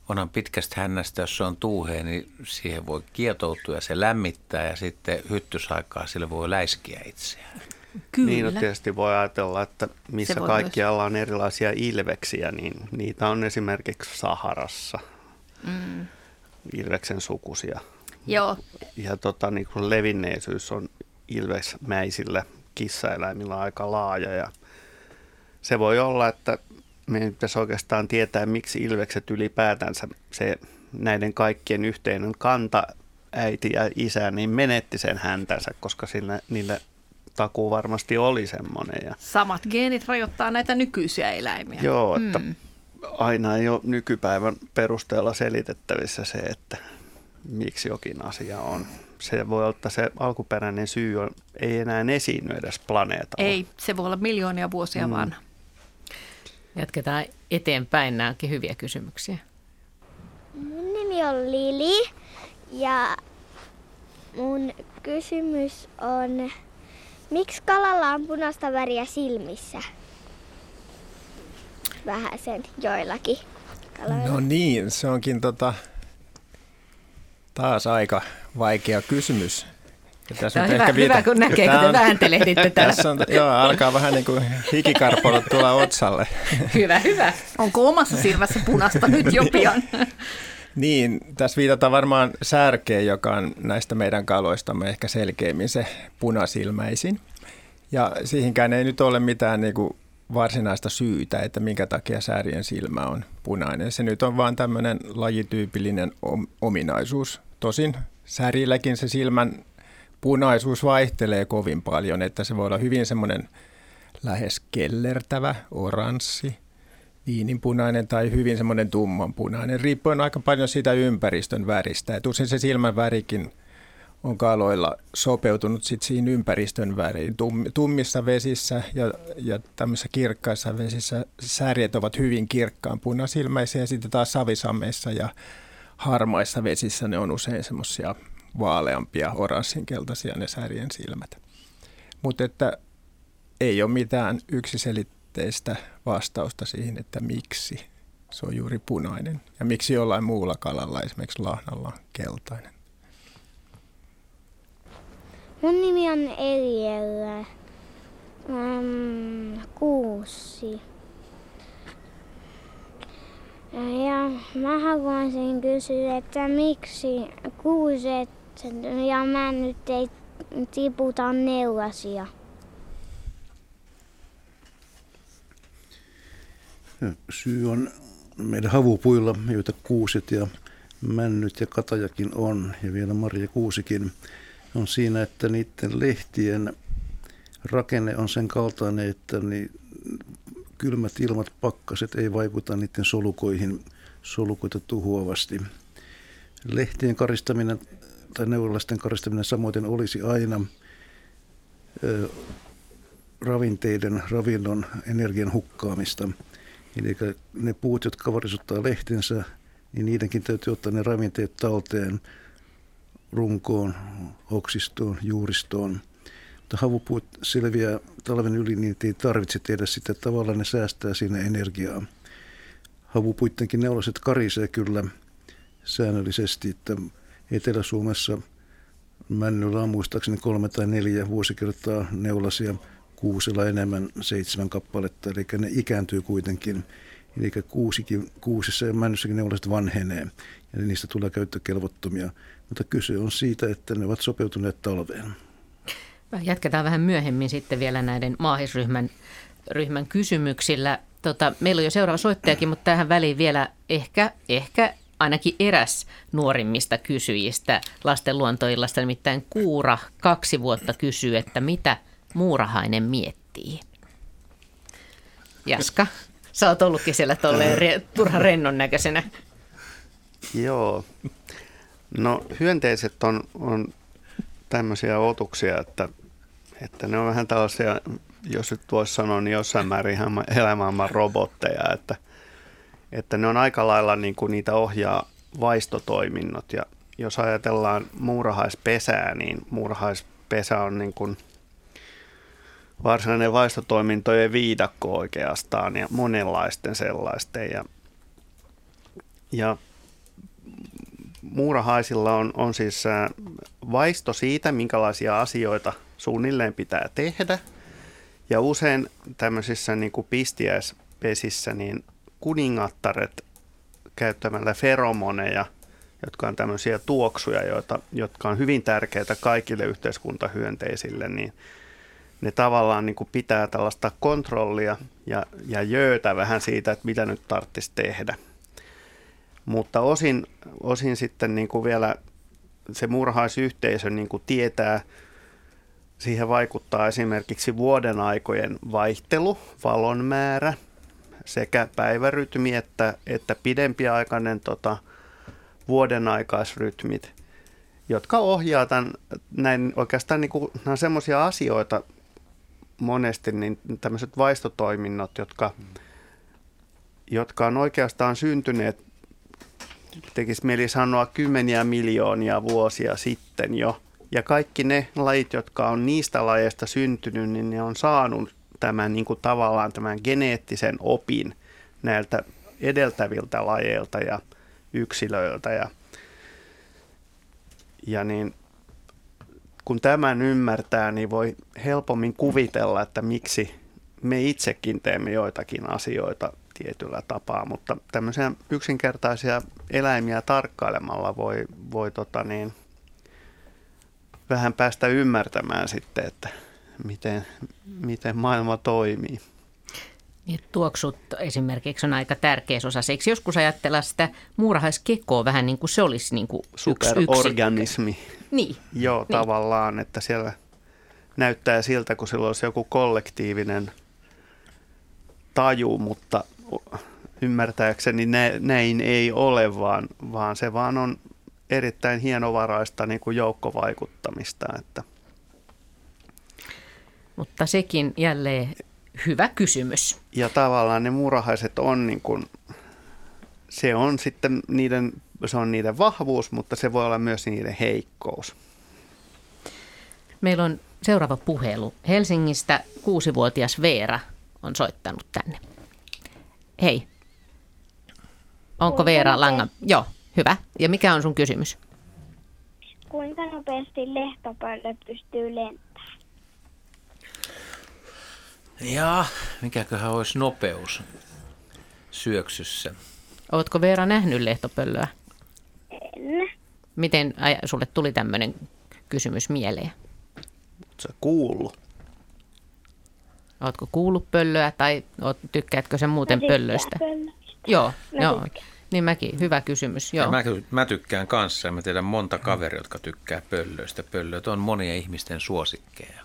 onhan pitkästä hännästä, jos se on tuuheen, niin siihen voi kietoutua ja se lämmittää ja sitten hyttysaikaa sille voi läiskiä itseään. Kyllä. Niin, no tietysti voi ajatella, että missä kaikkialla on erilaisia ilveksiä, niin niitä on esimerkiksi Saharassa, mm. ilveksen sukusia. Joo. Ja tota, niin kuin levinneisyys on ilvesmäisillä kissaeläimillä aika laaja ja se voi olla, että meidän pitäisi oikeastaan tietää, miksi ilvekset ylipäätänsä se näiden kaikkien yhteinen kanta, äiti ja isä, niin menetti sen häntänsä, koska sillä, niille takuu varmasti oli semmoinen. Ja... Samat geenit rajoittaa näitä nykyisiä eläimiä. Joo, että mm. aina ei ole nykypäivän perusteella selitettävissä se, että miksi jokin asia on. Se voi olla, että se alkuperäinen syy on, ei enää esiinny edes planeetalla. Ei, se voi olla miljoonia vuosia mm. vanha. Jatketaan eteenpäin. Nämä onkin hyviä kysymyksiä. Mun nimi on Lili ja mun kysymys on, miksi kalalla on punaista väriä silmissä? Vähän sen joillakin kaloilla. No niin, se onkin tota, taas aika vaikea kysymys. Ja tässä on hyvä, ehkä viita... hyvä, kun näkee, kun te vääntelehditte täällä. Tässä on, joo, alkaa vähän niin kuin hikikarpolla tulla otsalle. Hyvä, hyvä. Onko omassa silmässä punasta nyt jo pian? Niin, tässä viitataan varmaan särkeen, joka on näistä meidän kaloistamme ehkä selkeimmin se punasilmäisin. Ja siihenkään ei nyt ole mitään niin kuin varsinaista syytä, että minkä takia säärien silmä on punainen. Se nyt on vaan tämmöinen lajityypillinen ominaisuus. Tosin särilläkin se silmän punaisuus vaihtelee kovin paljon, että se voi olla hyvin semmoinen lähes kellertävä, oranssi, viininpunainen tai hyvin semmoinen tummanpunainen, riippuen aika paljon siitä ympäristön väristä. Et usein se silmän värikin on kaloilla sopeutunut sit siihen ympäristön väriin. tummissa vesissä ja, ja tämmöisissä kirkkaissa vesissä särjet ovat hyvin kirkkaan punasilmäisiä ja sitten taas savisammeissa ja harmaissa vesissä ne on usein semmoisia vaaleampia, oranssinkeltaisia ne särjen silmät. Mutta että ei ole mitään yksiselitteistä vastausta siihen, että miksi se on juuri punainen ja miksi jollain muulla kalalla, esimerkiksi lahnalla, on keltainen. Mun nimi on Eliellä. Um, kuusi. Ja mä haluaisin kysyä, että miksi kuuset ja mä nyt ei tiputa neulasia. Syy on meidän havupuilla, joita kuuset ja männyt ja katajakin on, ja vielä Maria Kuusikin, on siinä, että niiden lehtien rakenne on sen kaltainen, että niin kylmät ilmat, pakkaset ei vaikuta niiden solukoihin solukoita tuhoavasti. Lehtien karistaminen tai neuvolaisten karistaminen samoin olisi aina ö, ravinteiden, ravinnon, energian hukkaamista. Eli ne puut, jotka varisuttaa lehtensä, niin niidenkin täytyy ottaa ne ravinteet talteen runkoon, oksistoon, juuristoon. Mutta havupuut selviää talven yli, niin ei tarvitse tehdä sitä. Tavallaan ne säästää siinä energiaa. Havupuittenkin neulaset karisee kyllä säännöllisesti, että Etelä-Suomessa männyllä on muistaakseni kolme tai neljä vuosikertaa neulasia, kuusella enemmän seitsemän kappaletta, eli ne ikääntyy kuitenkin. Eli kuusikin, kuusissa ja männyssäkin neulaset vanhenee, ja niistä tulee käyttökelvottomia. Mutta kyse on siitä, että ne ovat sopeutuneet talveen. Jatketaan vähän myöhemmin sitten vielä näiden maahisryhmän ryhmän kysymyksillä. Tota, meillä on jo seuraava soittajakin, mutta tähän väliin vielä ehkä, ehkä ainakin eräs nuorimmista kysyjistä lasten luontoillasta, nimittäin Kuura kaksi vuotta kysyy, että mitä muurahainen miettii. Jaska, sä oot ollutkin siellä tolleen re, turha rennon näköisenä. Joo. No hyönteiset on, on tämmöisiä otuksia, että, että ne on vähän tällaisia, jos nyt voisi sanoa, niin jossain määrin ihan elämaailman robotteja, että, että ne on aika lailla niin kuin niitä ohjaa vaistotoiminnot. Ja jos ajatellaan muurahaispesää, niin muurahaispesä on niin kuin varsinainen vaistotoimintojen viidakko oikeastaan ja monenlaisten sellaisten. Ja, ja muurahaisilla on, on siis vaisto siitä, minkälaisia asioita suunnilleen pitää tehdä. Ja usein tämmöisissä niin kuin pistiäispesissä niin kuningattaret käyttämällä feromoneja, jotka on tämmöisiä tuoksuja, joita, jotka on hyvin tärkeitä kaikille yhteiskuntahyönteisille, niin ne tavallaan niin kuin pitää tällaista kontrollia ja, ja jöötä vähän siitä, että mitä nyt tarvitsisi tehdä. Mutta osin, osin sitten niin kuin vielä se murhaisyhteisö niin kuin tietää, siihen vaikuttaa esimerkiksi vuoden aikojen vaihtelu, valon määrä sekä päivärytmi että, että pidempiaikainen tota, vuoden aikaisrytmit, jotka ohjaa tämän, näin oikeastaan niin kuin, nämä on semmoisia asioita monesti, niin tämmöiset vaistotoiminnot, jotka, jotka on oikeastaan syntyneet tekisi mieli sanoa kymmeniä miljoonia vuosia sitten jo. Ja kaikki ne lajit, jotka on niistä lajeista syntynyt, niin ne on saanut tämän niin kuin tavallaan tämän geneettisen opin näiltä edeltäviltä lajeilta ja yksilöiltä. Ja, ja niin, kun tämän ymmärtää, niin voi helpommin kuvitella, että miksi me itsekin teemme joitakin asioita tietyllä tapaa, mutta tämmöisiä yksinkertaisia eläimiä tarkkailemalla voi, voi tota niin, vähän päästä ymmärtämään sitten, että miten, miten maailma toimii. Niin, tuoksut esimerkiksi on aika tärkeä osa. Eikö joskus ajatella sitä muurahaiskekoa vähän niin kuin se olisi niin kuin Superorganismi. Niin. Joo, niin. tavallaan, että siellä näyttää siltä, kun sillä olisi joku kollektiivinen taju, mutta ymmärtääkseni näin ei ole, vaan, vaan se vaan on erittäin hienovaraista niin kuin joukkovaikuttamista. Että. Mutta sekin jälleen hyvä kysymys. Ja tavallaan ne murahaiset on niin kuin, se on sitten niiden, se on niiden vahvuus, mutta se voi olla myös niiden heikkous. Meillä on seuraava puhelu. Helsingistä kuusivuotias Veera on soittanut tänne. Hei. Onko Veera Langan? Joo, hyvä. Ja mikä on sun kysymys? Kuinka nopeasti lehtopöllö pystyy lentämään? Ja mikäköhän olisi nopeus syöksyssä? Ootko Veera nähnyt lehtopöllöä? En. Miten ai, sulle tuli tämmöinen kysymys mieleen? Se kuullut. Ootko kuullut pöllöä tai oot, tykkäätkö sen muuten Mä pöllöistä? pöllöistä. Joo, Mä joo. tykkään. Niin mäkin, hyvä kysymys. Ja Joo. mä, mä tykkään kanssa ja mä tiedän monta kaveria, jotka tykkää pöllöistä. Pöllöt on monien ihmisten suosikkeja.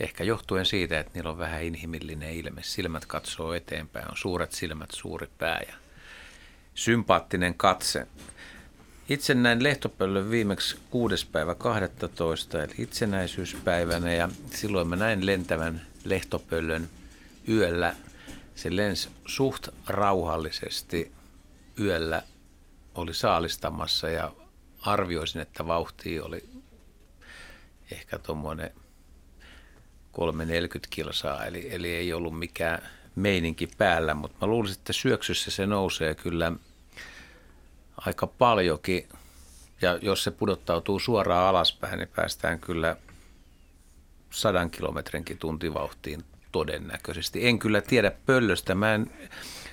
Ehkä johtuen siitä, että niillä on vähän inhimillinen ilme. Silmät katsoo eteenpäin, on suuret silmät, suuri pää ja sympaattinen katse. Itse näin lehtopöllön viimeksi 6. päivä 12. eli itsenäisyyspäivänä ja silloin mä näin lentävän lehtopöllön yöllä. Se lensi suht rauhallisesti yöllä, oli saalistamassa ja arvioisin, että vauhti oli ehkä tuommoinen 340 kilsaa, eli, eli ei ollut mikään meininki päällä, mutta mä luulisin, että syöksyssä se nousee kyllä aika paljonkin. Ja jos se pudottautuu suoraan alaspäin, niin päästään kyllä sadan kilometrinkin tuntivauhtiin todennäköisesti. En kyllä tiedä pöllöstä. Mä en,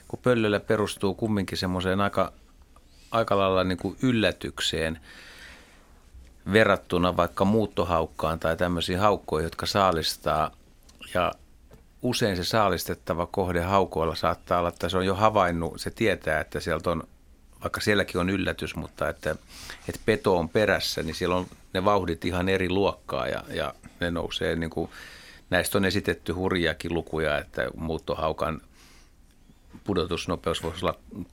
kun pöllöllä perustuu kumminkin semmoiseen aika, aika lailla niin kuin yllätykseen verrattuna vaikka muuttohaukkaan tai tämmöisiin haukkoihin, jotka saalistaa. Ja usein se saalistettava kohde haukoilla saattaa olla, että se on jo havainnut, se tietää, että sieltä on, vaikka sielläkin on yllätys, mutta että, että peto on perässä, niin siellä on ne vauhdit ihan eri luokkaa ja, ja ne nousee niin kuin, näistä on esitetty hurjakin lukuja, että muuttohaukan pudotusnopeus voisi olla 300-360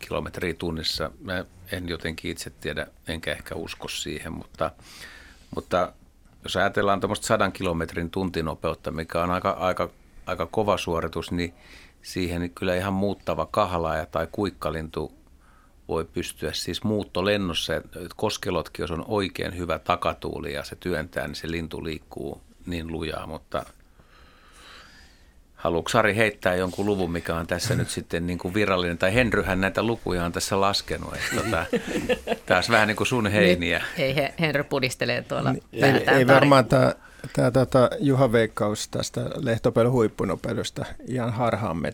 kilometriä tunnissa. Mä en jotenkin itse tiedä, enkä ehkä usko siihen, mutta, mutta jos ajatellaan tuommoista sadan kilometrin tuntinopeutta, mikä on aika, aika, aika kova suoritus, niin siihen kyllä ihan muuttava kahlaaja tai kuikkalintu voi pystyä siis muuttolennossa. Koskelotkin, jos on oikein hyvä takatuuli ja se työntää, niin se lintu liikkuu niin lujaa, mutta Haluatko Sari heittää jonkun luvun, mikä on tässä nyt sitten niin kuin virallinen, tai Henryhän näitä lukuja on tässä laskenut, että tota, taas vähän niin kuin sun heiniä. Ei, Henry pudistelee tuolla niin, Ei, ei varmaan tämä, tämä tota, Juha Veikkaus tästä lehtopelun huippunopeudesta ihan harhaamme,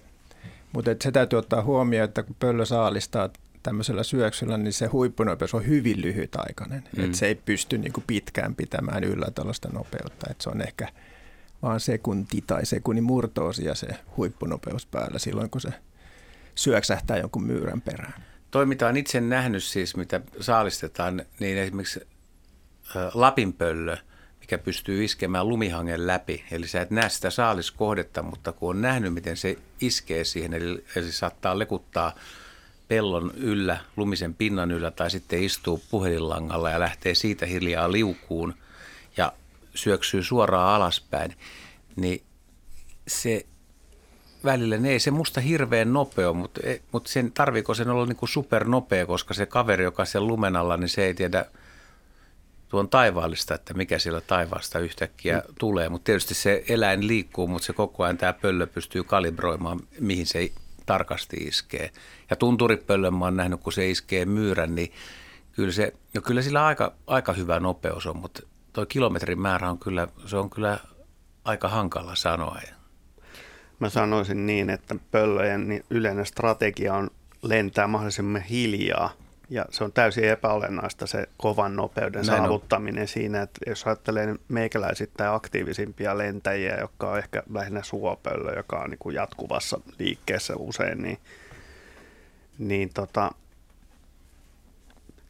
mutta se täytyy ottaa huomioon, että kun pöllö saalistaa tämmöisellä syöksyllä, niin se huippunopeus on hyvin lyhytaikainen. Mm. Että se ei pysty niin kuin pitkään pitämään yllä tällaista nopeutta. Että se on ehkä – vaan sekunti tai sekunnin murtoosia se huippunopeus päällä silloin, kun se syöksähtää jonkun myyrän perään. Toi, mitä on itse nähnyt siis, mitä saalistetaan, niin esimerkiksi lapinpöllö, mikä pystyy iskemään lumihangen läpi. Eli sä et näe sitä saaliskohdetta, mutta kun on nähnyt, miten se iskee siihen, eli, eli saattaa lekuttaa pellon yllä, lumisen pinnan yllä, tai sitten istuu puhelinlangalla ja lähtee siitä hiljaa liukuun – syöksyy suoraan alaspäin, niin se välillä ne ei se musta hirveän nopea, mutta, e, mutta sen, tarviiko sen olla niin kuin supernopea, koska se kaveri, joka siellä lumen alla, niin se ei tiedä tuon taivaallista, että mikä siellä taivaasta yhtäkkiä mm. tulee. Mutta tietysti se eläin liikkuu, mutta se koko ajan tämä pöllö pystyy kalibroimaan, mihin se tarkasti iskee. Ja tunturipöllön mä oon nähnyt, kun se iskee myyrän, niin kyllä, se, kyllä sillä aika, aika hyvä nopeus on, mutta tuo kilometrin määrä on kyllä, se on kyllä aika hankala sanoa. Mä sanoisin niin, että pöllöjen niin yleinen strategia on lentää mahdollisimman hiljaa. Ja se on täysin epäolennaista se kovan nopeuden Näin saavuttaminen on. siinä, että jos ajattelee meikäläisittäin aktiivisimpia lentäjiä, jotka on ehkä lähinnä suopöllö, joka on niin kuin jatkuvassa liikkeessä usein, niin, niin tota,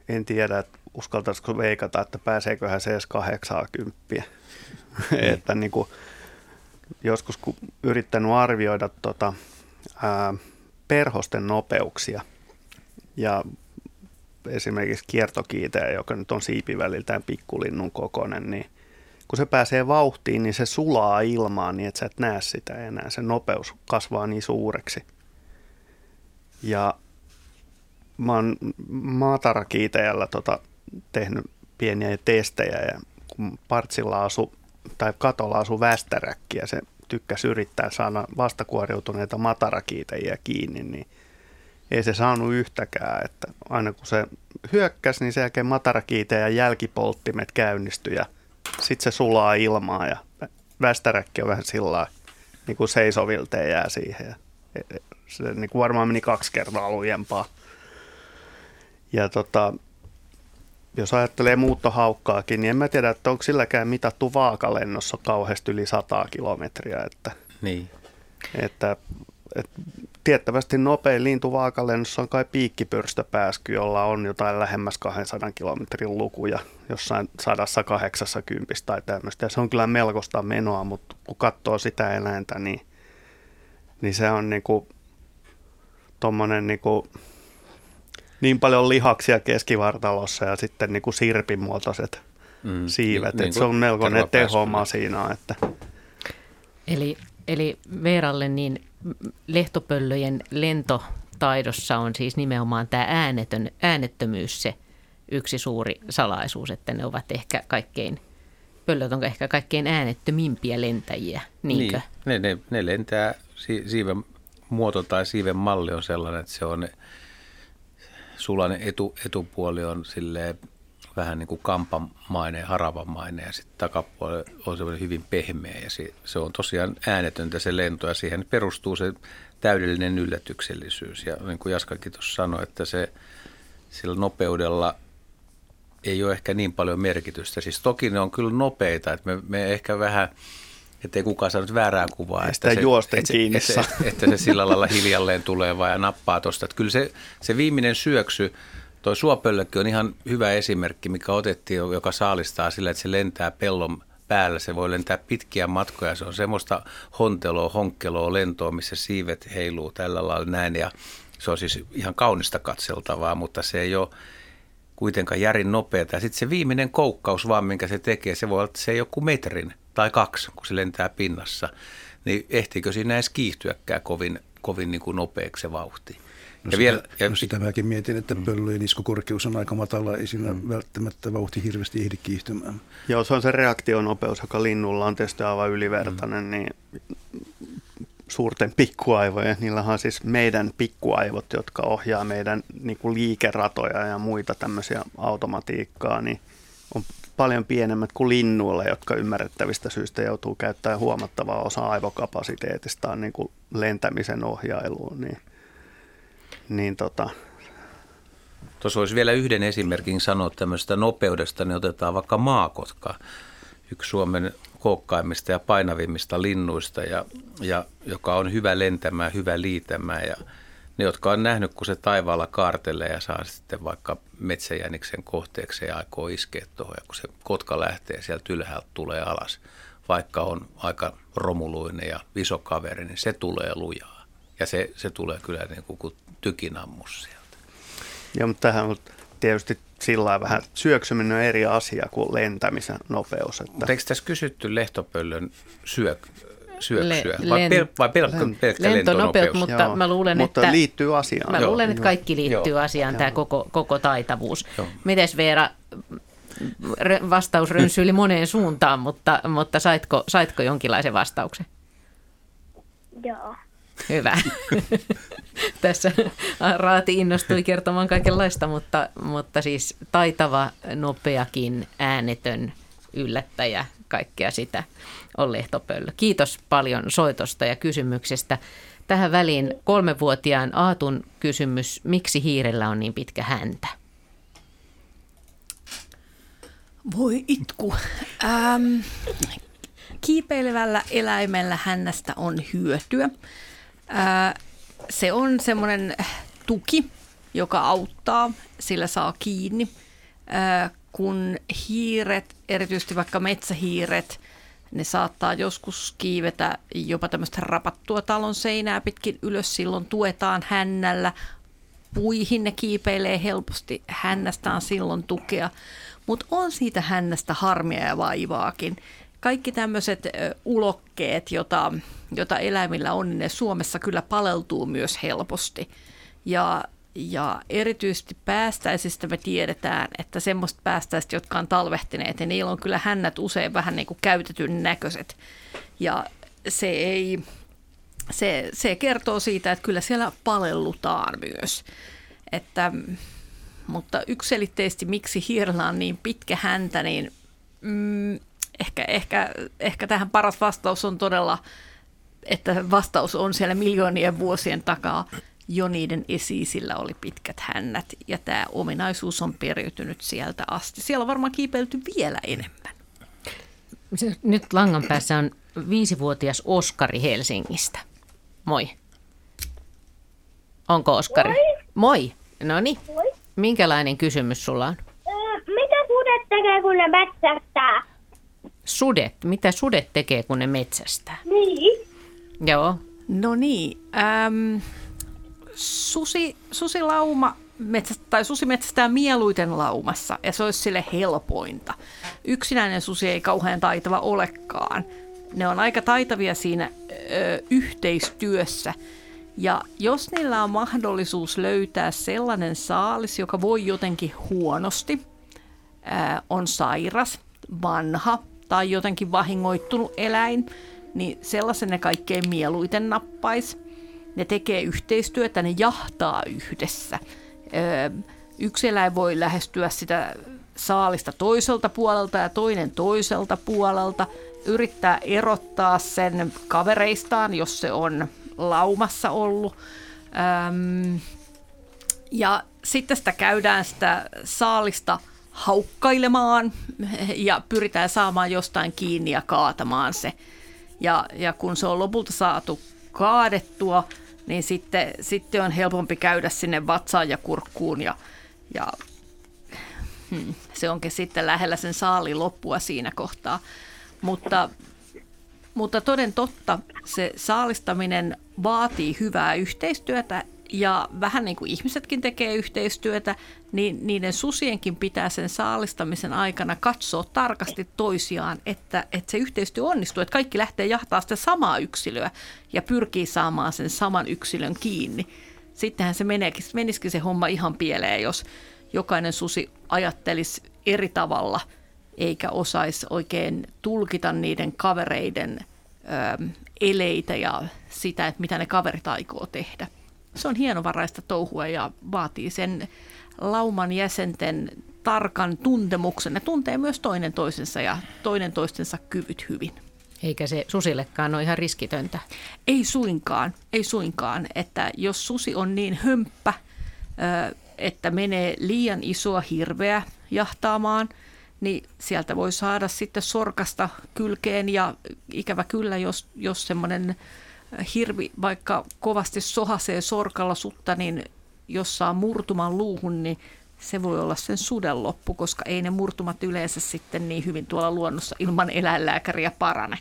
en tiedä, että uskaltaisiko veikata, että pääseeköhän se edes 80. Niin. että niin kuin, joskus kun yrittänyt arvioida tota, ää, perhosten nopeuksia ja esimerkiksi kiertokiiteä, joka nyt on siipiväliltään pikkulinnun kokoinen, niin kun se pääsee vauhtiin, niin se sulaa ilmaan niin, että sä et näe sitä enää. Se nopeus kasvaa niin suureksi. Ja mä oon maatarakiitäjällä tota, tehnyt pieniä testejä ja kun partsilla asu tai katolla asu västäräkki ja se tykkäsi yrittää saada vastakuoriutuneita matarakiitäjiä kiinni, niin ei se saanut yhtäkään. Että aina kun se hyökkäsi, niin sen jälkeen matarakiite ja jälkipolttimet käynnistyi ja sitten se sulaa ilmaa ja västäräkki on vähän sillä niin kuin seisovilteen jää siihen. Ja se niin kuin varmaan meni kaksi kertaa lujempaa. Ja tota, jos ajattelee muuttohaukkaakin, niin en mä tiedä, että onko silläkään mitattu vaakalennossa kauheasti yli 100 kilometriä. Että, niin. että, että tiettävästi nopein lintu vaakalennossa on kai piikkipyrstöpääsky, jolla on jotain lähemmäs 200 kilometrin lukuja jossain 180 tai tämmöistä. Ja se on kyllä melkoista menoa, mutta kun katsoo sitä eläintä, niin, niin se on niin kuin tuommoinen niin kuin niin paljon lihaksia keskivartalossa ja sitten niin kuin sirpimuotoiset mm, siivet. Niin, niin se on melkoinen tehomasiina. Että. Eli, eli Veeralle niin lehtopöllöjen lentotaidossa on siis nimenomaan tämä äänetön, äänettömyys se yksi suuri salaisuus, että ne ovat ehkä kaikkein, pöllöt on ehkä kaikkein äänettömimpiä lentäjiä, niinkö? Niin, ne, ne, ne lentää, siiven muoto tai siiven malli on sellainen, että se on sulainen etu, etupuoli on silleen vähän niin kuin kampamainen, haravamainen ja sitten takapuoli on semmoinen hyvin pehmeä ja se, se on tosiaan äänetöntä se lento ja siihen perustuu se täydellinen yllätyksellisyys. Ja niin kuin Jaskakin tuossa sanoi, että se sillä nopeudella ei ole ehkä niin paljon merkitystä. Siis toki ne on kyllä nopeita, että me, me ehkä vähän ettei kukaan saanut väärää kuvaa. Ei että sitä se, juosten että, kiinni että, saa. että, että se sillä lailla hiljalleen tulee vaan ja nappaa tuosta. Kyllä se, se viimeinen syöksy, toi suopöllökin on ihan hyvä esimerkki, mikä otettiin, joka saalistaa sillä, että se lentää pellon päällä. Se voi lentää pitkiä matkoja. Se on semmoista honteloa, honkkeloa, lentoa, missä siivet heiluu tällä lailla näin. Ja se on siis ihan kaunista katseltavaa, mutta se ei ole kuitenkaan järin nopeata. Ja sitten se viimeinen koukkaus vaan, minkä se tekee, se voi olla, että se ei ole kuin metrin tai kaksi, kun se lentää pinnassa. Niin ehtiikö siinä edes kiihtyäkään kovin, kovin niin kuin nopeaksi se vauhti? No ja sitä, vielä, ja, no sitä mäkin mietin, että pöllyjen iskukorkeus on aika matala, ei siinä mm. välttämättä vauhti hirveästi ehdi kiihtymään. Joo, se on se reaktionopeus, joka linnulla on tietysti aivan ylivertainen, mm. niin suurten pikkuaivojen, niillähän on siis meidän pikkuaivot, jotka ohjaa meidän niin kuin liikeratoja ja muita tämmöisiä automatiikkaa, niin on paljon pienemmät kuin linnuilla, jotka ymmärrettävistä syistä joutuu käyttämään huomattavaa osa aivokapasiteetistaan niin kuin lentämisen ohjailuun. Niin, niin tota, Tuossa olisi vielä yhden esimerkin sanoa tämmöisestä nopeudesta, niin otetaan vaikka maakotka, yksi Suomen kookkaimmista ja painavimmista linnuista, ja, ja, joka on hyvä lentämään, hyvä liitämään. Ja ne, jotka on nähnyt, kun se taivaalla kaartelee ja saa sitten vaikka metsäjäniksen kohteeksi ja aikoo iskeä tuohon, ja kun se kotka lähtee sieltä ylhäältä tulee alas, vaikka on aika romuluinen ja iso kaveri, niin se tulee lujaa. Ja se, se tulee kyllä niin kuin, kuin tykinammus sieltä. Joo, mutta tähän on tietysti sillä vähän syöksyminen on eri asia kuin lentämisen nopeus. Että... Mutta eikö tässä kysytty lehtopöllön syök, syöksyä Le- vai, len- pel, vai pelkkä, pelkkä lentonopeus, lentonopeus? mutta Joo, mä luulen, mutta että... liittyy asiaan. Mä Joo, luulen, että joo. kaikki liittyy Joo. asiaan, tämä koko, koko taitavuus. Joo. Mites Veera, vastaus rönsyili moneen suuntaan, mutta, mutta saitko, saitko jonkinlaisen vastauksen? Joo. Hyvä. Tässä Raati innostui kertomaan kaikenlaista, mutta, mutta siis taitava, nopeakin, äänetön yllättäjä, kaikkea sitä on lehtopöllö. Kiitos paljon soitosta ja kysymyksestä. Tähän väliin kolmevuotiaan Aatun kysymys, miksi hiirellä on niin pitkä häntä? Voi itku. Ähm, kiipeilevällä eläimellä hännästä on hyötyä. Äh, se on semmoinen tuki, joka auttaa, sillä saa kiinni. Äh, kun hiiret, erityisesti vaikka metsähiiret, ne saattaa joskus kiivetä jopa tämmöistä rapattua talon seinää pitkin ylös, silloin tuetaan hännällä. Puihin ne kiipeilee helposti, hännästä on silloin tukea, mutta on siitä hännästä harmia ja vaivaakin. Kaikki tämmöiset ulokkeet, jota, jota eläimillä on, niin ne Suomessa kyllä paleltuu myös helposti. Ja ja erityisesti päästäisistä me tiedetään, että semmoista päästäistä, jotka on talvehtineet, niin niillä on kyllä hännät usein vähän niin kuin käytetyn näköiset. Ja se, ei, se, se kertoo siitä, että kyllä siellä palellutaan myös. Että, mutta ykselitteisesti, miksi hiirellä on niin pitkä häntä, niin mm, ehkä, ehkä, ehkä tähän paras vastaus on todella, että vastaus on siellä miljoonien vuosien takaa jo niiden esiisillä oli pitkät hännät ja tämä ominaisuus on periytynyt sieltä asti. Siellä on varmaan kiipeilty vielä enemmän. Nyt langan päässä on viisivuotias Oskari Helsingistä. Moi. Onko Oskari? Moi. Moi. No niin. Minkälainen kysymys sulla on? Mitä sudet tekee, kun ne metsästää? Sudet. Mitä sudet tekee, kun ne metsästää? Niin. Joo. No niin, äm, susi, susilauma metsästä, tai susi metsästää mieluiten laumassa ja se olisi sille helpointa. Yksinäinen susi ei kauhean taitava olekaan. Ne on aika taitavia siinä ö, yhteistyössä. Ja jos niillä on mahdollisuus löytää sellainen saalis, joka voi jotenkin huonosti, ää, on sairas, vanha tai jotenkin vahingoittunut eläin, niin sellaisen ne kaikkein mieluiten nappais. Ne tekee yhteistyötä, ne jahtaa yhdessä. Yksi eläin voi lähestyä sitä saalista toiselta puolelta ja toinen toiselta puolelta, yrittää erottaa sen kavereistaan, jos se on laumassa ollut. Ja sitten sitä käydään sitä saalista haukkailemaan ja pyritään saamaan jostain kiinni ja kaatamaan se. Ja, ja kun se on lopulta saatu kaadettua, niin sitten, sitten on helpompi käydä sinne vatsaan ja kurkkuun ja, ja hmm, se onkin sitten lähellä sen saalin loppua siinä kohtaa. Mutta, mutta toden totta, se saalistaminen vaatii hyvää yhteistyötä ja vähän niin kuin ihmisetkin tekee yhteistyötä, niin niiden susienkin pitää sen saalistamisen aikana katsoa tarkasti toisiaan, että, että se yhteistyö onnistuu, että kaikki lähtee jahtaa sitä samaa yksilöä ja pyrkii saamaan sen saman yksilön kiinni. Sittenhän se meneekin, menisikin se homma ihan pieleen, jos jokainen susi ajattelisi eri tavalla eikä osaisi oikein tulkita niiden kavereiden ö, eleitä ja sitä, että mitä ne kaverit aikoo tehdä se on hienovaraista touhua ja vaatii sen lauman jäsenten tarkan tuntemuksen. Ne tuntee myös toinen toisensa ja toinen toistensa kyvyt hyvin. Eikä se susillekaan ole ihan riskitöntä. Ei suinkaan, ei suinkaan. Että jos susi on niin hömppä, että menee liian isoa hirveä jahtaamaan, niin sieltä voi saada sitten sorkasta kylkeen ja ikävä kyllä, jos, jos semmoinen hirvi vaikka kovasti sohasee sorkalla sutta, niin jos saa murtuman luuhun, niin se voi olla sen suden loppu, koska ei ne murtumat yleensä sitten niin hyvin tuolla luonnossa ilman eläinlääkäriä parane.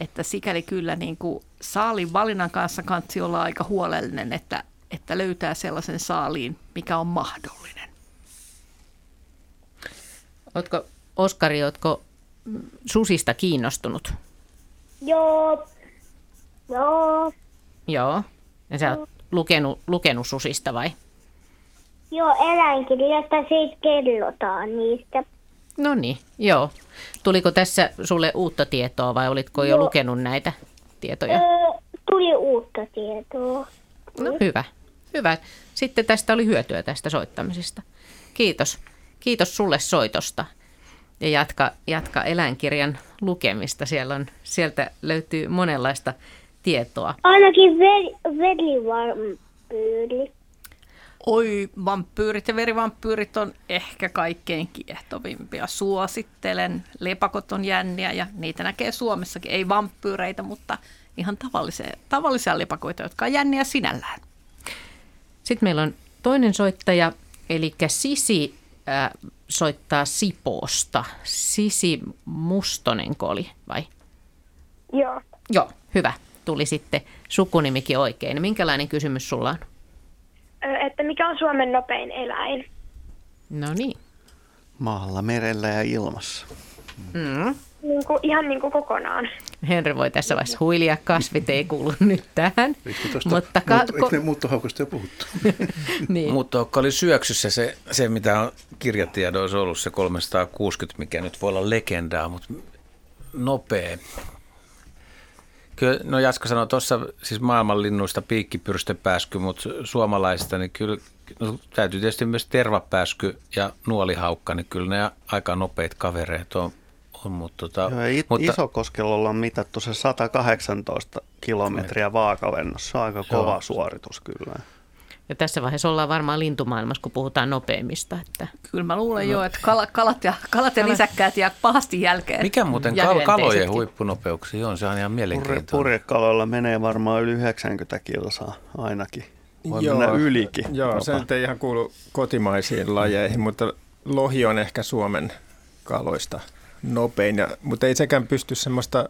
Että sikäli kyllä niin kuin saalin valinnan kanssa kansi olla aika huolellinen, että, että löytää sellaisen saaliin, mikä on mahdollinen. Oletko, Oskari, oletko susista kiinnostunut? Joo, Joo. Joo. Ja sä oot lukenut, lukenut susista vai? Joo, eläinkirjasta siis kerrotaan niistä. No niin, joo. Tuliko tässä sulle uutta tietoa vai olitko jo joo. lukenut näitä tietoja? Öö, tuli uutta tietoa. No hyvä, hyvä. Sitten tästä oli hyötyä tästä soittamisesta. Kiitos. Kiitos sulle soitosta. Ja jatka, jatka eläinkirjan lukemista. Siellä on, sieltä löytyy monenlaista tietoa? Ainakin veri, verivampyyri. Oi, vampyyrit ja verivampyyrit on ehkä kaikkein kiehtovimpia. Suosittelen. Lepakot on jänniä ja niitä näkee Suomessakin. Ei vampyyreitä, mutta ihan tavallisia, tavallisia lepakoita, jotka on jänniä sinällään. Sitten meillä on toinen soittaja, eli Sisi äh, soittaa Sipoosta. Sisi Mustonenko oli, vai? Joo. Joo, hyvä tuli sitten sukunimikin oikein. Minkälainen kysymys sulla on? Että mikä on Suomen nopein eläin? No niin. Maalla, merellä ja ilmassa. Mm. Niin kuin, ihan niin kuin kokonaan. Henry voi tässä vaiheessa huilia, kasvit ei kuulu nyt tähän. Tosta, Mutta ka- muut, eikö ne muuttohaukosta jo puhuttu? niin. Muuttohaukka oli syöksyssä se, se mitä on kirjatiedoissa ollut, se 360, mikä nyt voi olla legendaa, mutta nopea. Kyllä, no Jaska sanoi tuossa siis maailmanlinnuista piikkipyrstöpääsky, mutta suomalaisista niin kyllä no, täytyy tietysti myös tervapääsky ja nuolihaukka, niin kyllä ne aika nopeat kavereet on. on mutta, tota, Joo, it, mutta, Isokoskella ollaan mitattu se 118 kilometriä vaakavennossa. Se on aika kova joo. suoritus kyllä. Ja tässä vaiheessa ollaan varmaan lintumaailmassa, kun puhutaan nopeammista. Että... Kyllä mä luulen no. jo, että kal- kalat ja, kalat ja lisäkkäät jää pahasti jälkeen. Mikä muuten kal- kalojen huippunopeuksia on? Se on ihan mielenkiintoinen. Purjekaloilla menee varmaan yli 90 kilsaa ainakin. Voi joo, mennä ylikin. Joo, se ei ihan kuulu kotimaisiin lajeihin, mutta lohi on ehkä Suomen kaloista nopein. Ja, mutta ei sekään pysty semmoista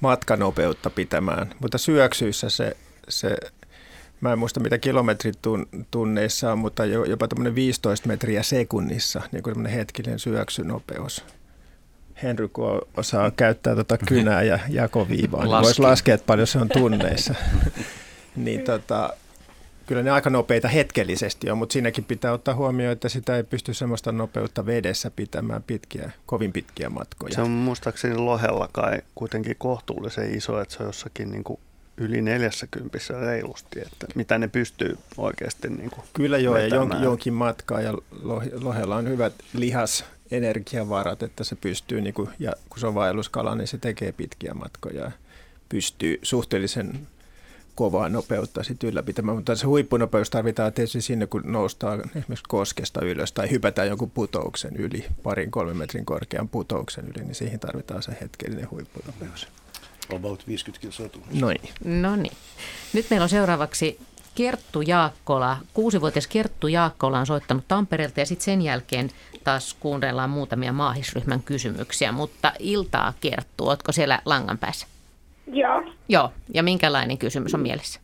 matkanopeutta pitämään. Mutta syöksyissä se, se mä en muista mitä kilometrit tunneissa on, mutta jopa tämmöinen 15 metriä sekunnissa, niin kuin tämmöinen hetkinen syöksynopeus. Henry, kun osaa käyttää tuota kynää ja jakoviivaa, niin voisi laskea, että paljon se on tunneissa. niin tota, kyllä ne aika nopeita hetkellisesti on, mutta siinäkin pitää ottaa huomioon, että sitä ei pysty semmoista nopeutta vedessä pitämään pitkiä, kovin pitkiä matkoja. Se on muistaakseni lohella kai kuitenkin kohtuullisen iso, että se on jossakin niin kuin yli 40 reilusti, että mitä ne pystyy oikeasti niin kuin Kyllä joo, vetämään. ja jonkin, jonkin matkaa, ja lohella on hyvät lihas energiavarat, että se pystyy, niin kuin, ja kun se on vaelluskala, niin se tekee pitkiä matkoja ja pystyy suhteellisen kovaa nopeutta sitten ylläpitämään, mutta se huippunopeus tarvitaan tietysti sinne, kun noustaan esimerkiksi koskesta ylös tai hypätään jonkun putouksen yli, parin kolmen metrin korkean putouksen yli, niin siihen tarvitaan se hetkellinen huippunopeus. About 50 kilsaa tunnissa. Noin. No niin. Nyt meillä on seuraavaksi Kerttu Jaakkola. Kuusivuotias Kerttu Jaakkola on soittanut Tampereelta ja sitten sen jälkeen taas kuunnellaan muutamia maahisryhmän kysymyksiä. Mutta iltaa Kerttu, ootko siellä langan päässä? Joo. Joo, ja minkälainen kysymys on mielessä?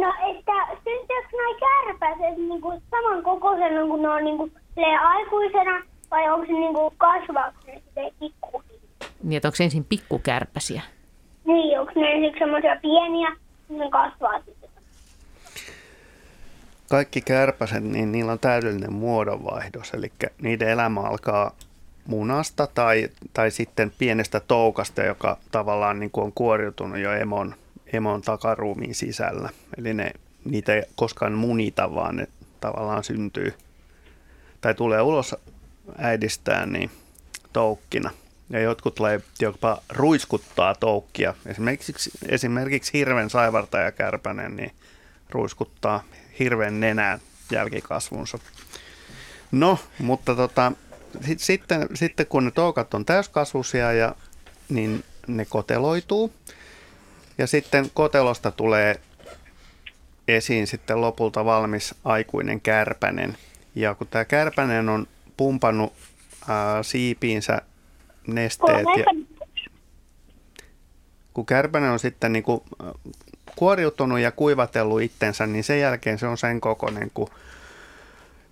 No, että syntyykö nuo kärpäset niinku samankokoisena kuin ne on niinku silleen aikuisena vai onko se niinku kasvaako ne silleen pikku? Niin, että onko se ensin pikkukärpäsiä? Niin, onko ne ensiksi semmoisia pieniä, niin ne kasvaa sitten. Kaikki kärpäset, niin niillä on täydellinen muodonvaihdos, eli niiden elämä alkaa munasta tai, tai sitten pienestä toukasta, joka tavallaan niin kuin on kuoriutunut jo emon, emon takaruumiin sisällä. Eli ne, niitä ei koskaan munita, vaan ne tavallaan syntyy tai tulee ulos äidistään niin toukkina. Ja jotkut tulee jopa ruiskuttaa toukkia. Esimerkiksi, esimerkiksi hirven saivartaja kärpänen niin ruiskuttaa hirven nenään jälkikasvunsa. No, mutta tota, sit, sitten, sitten kun ne toukat on täyskasvuisia, ja, niin ne koteloituu. Ja sitten kotelosta tulee esiin sitten lopulta valmis aikuinen kärpänen. Ja kun tämä kärpänen on pumpannut ää, siipiinsä nesteet, ja, kun kärpänen on sitten niin kuin äh, kuoriutunut ja kuivatellut itsensä, niin sen jälkeen se on sen kokoinen kuin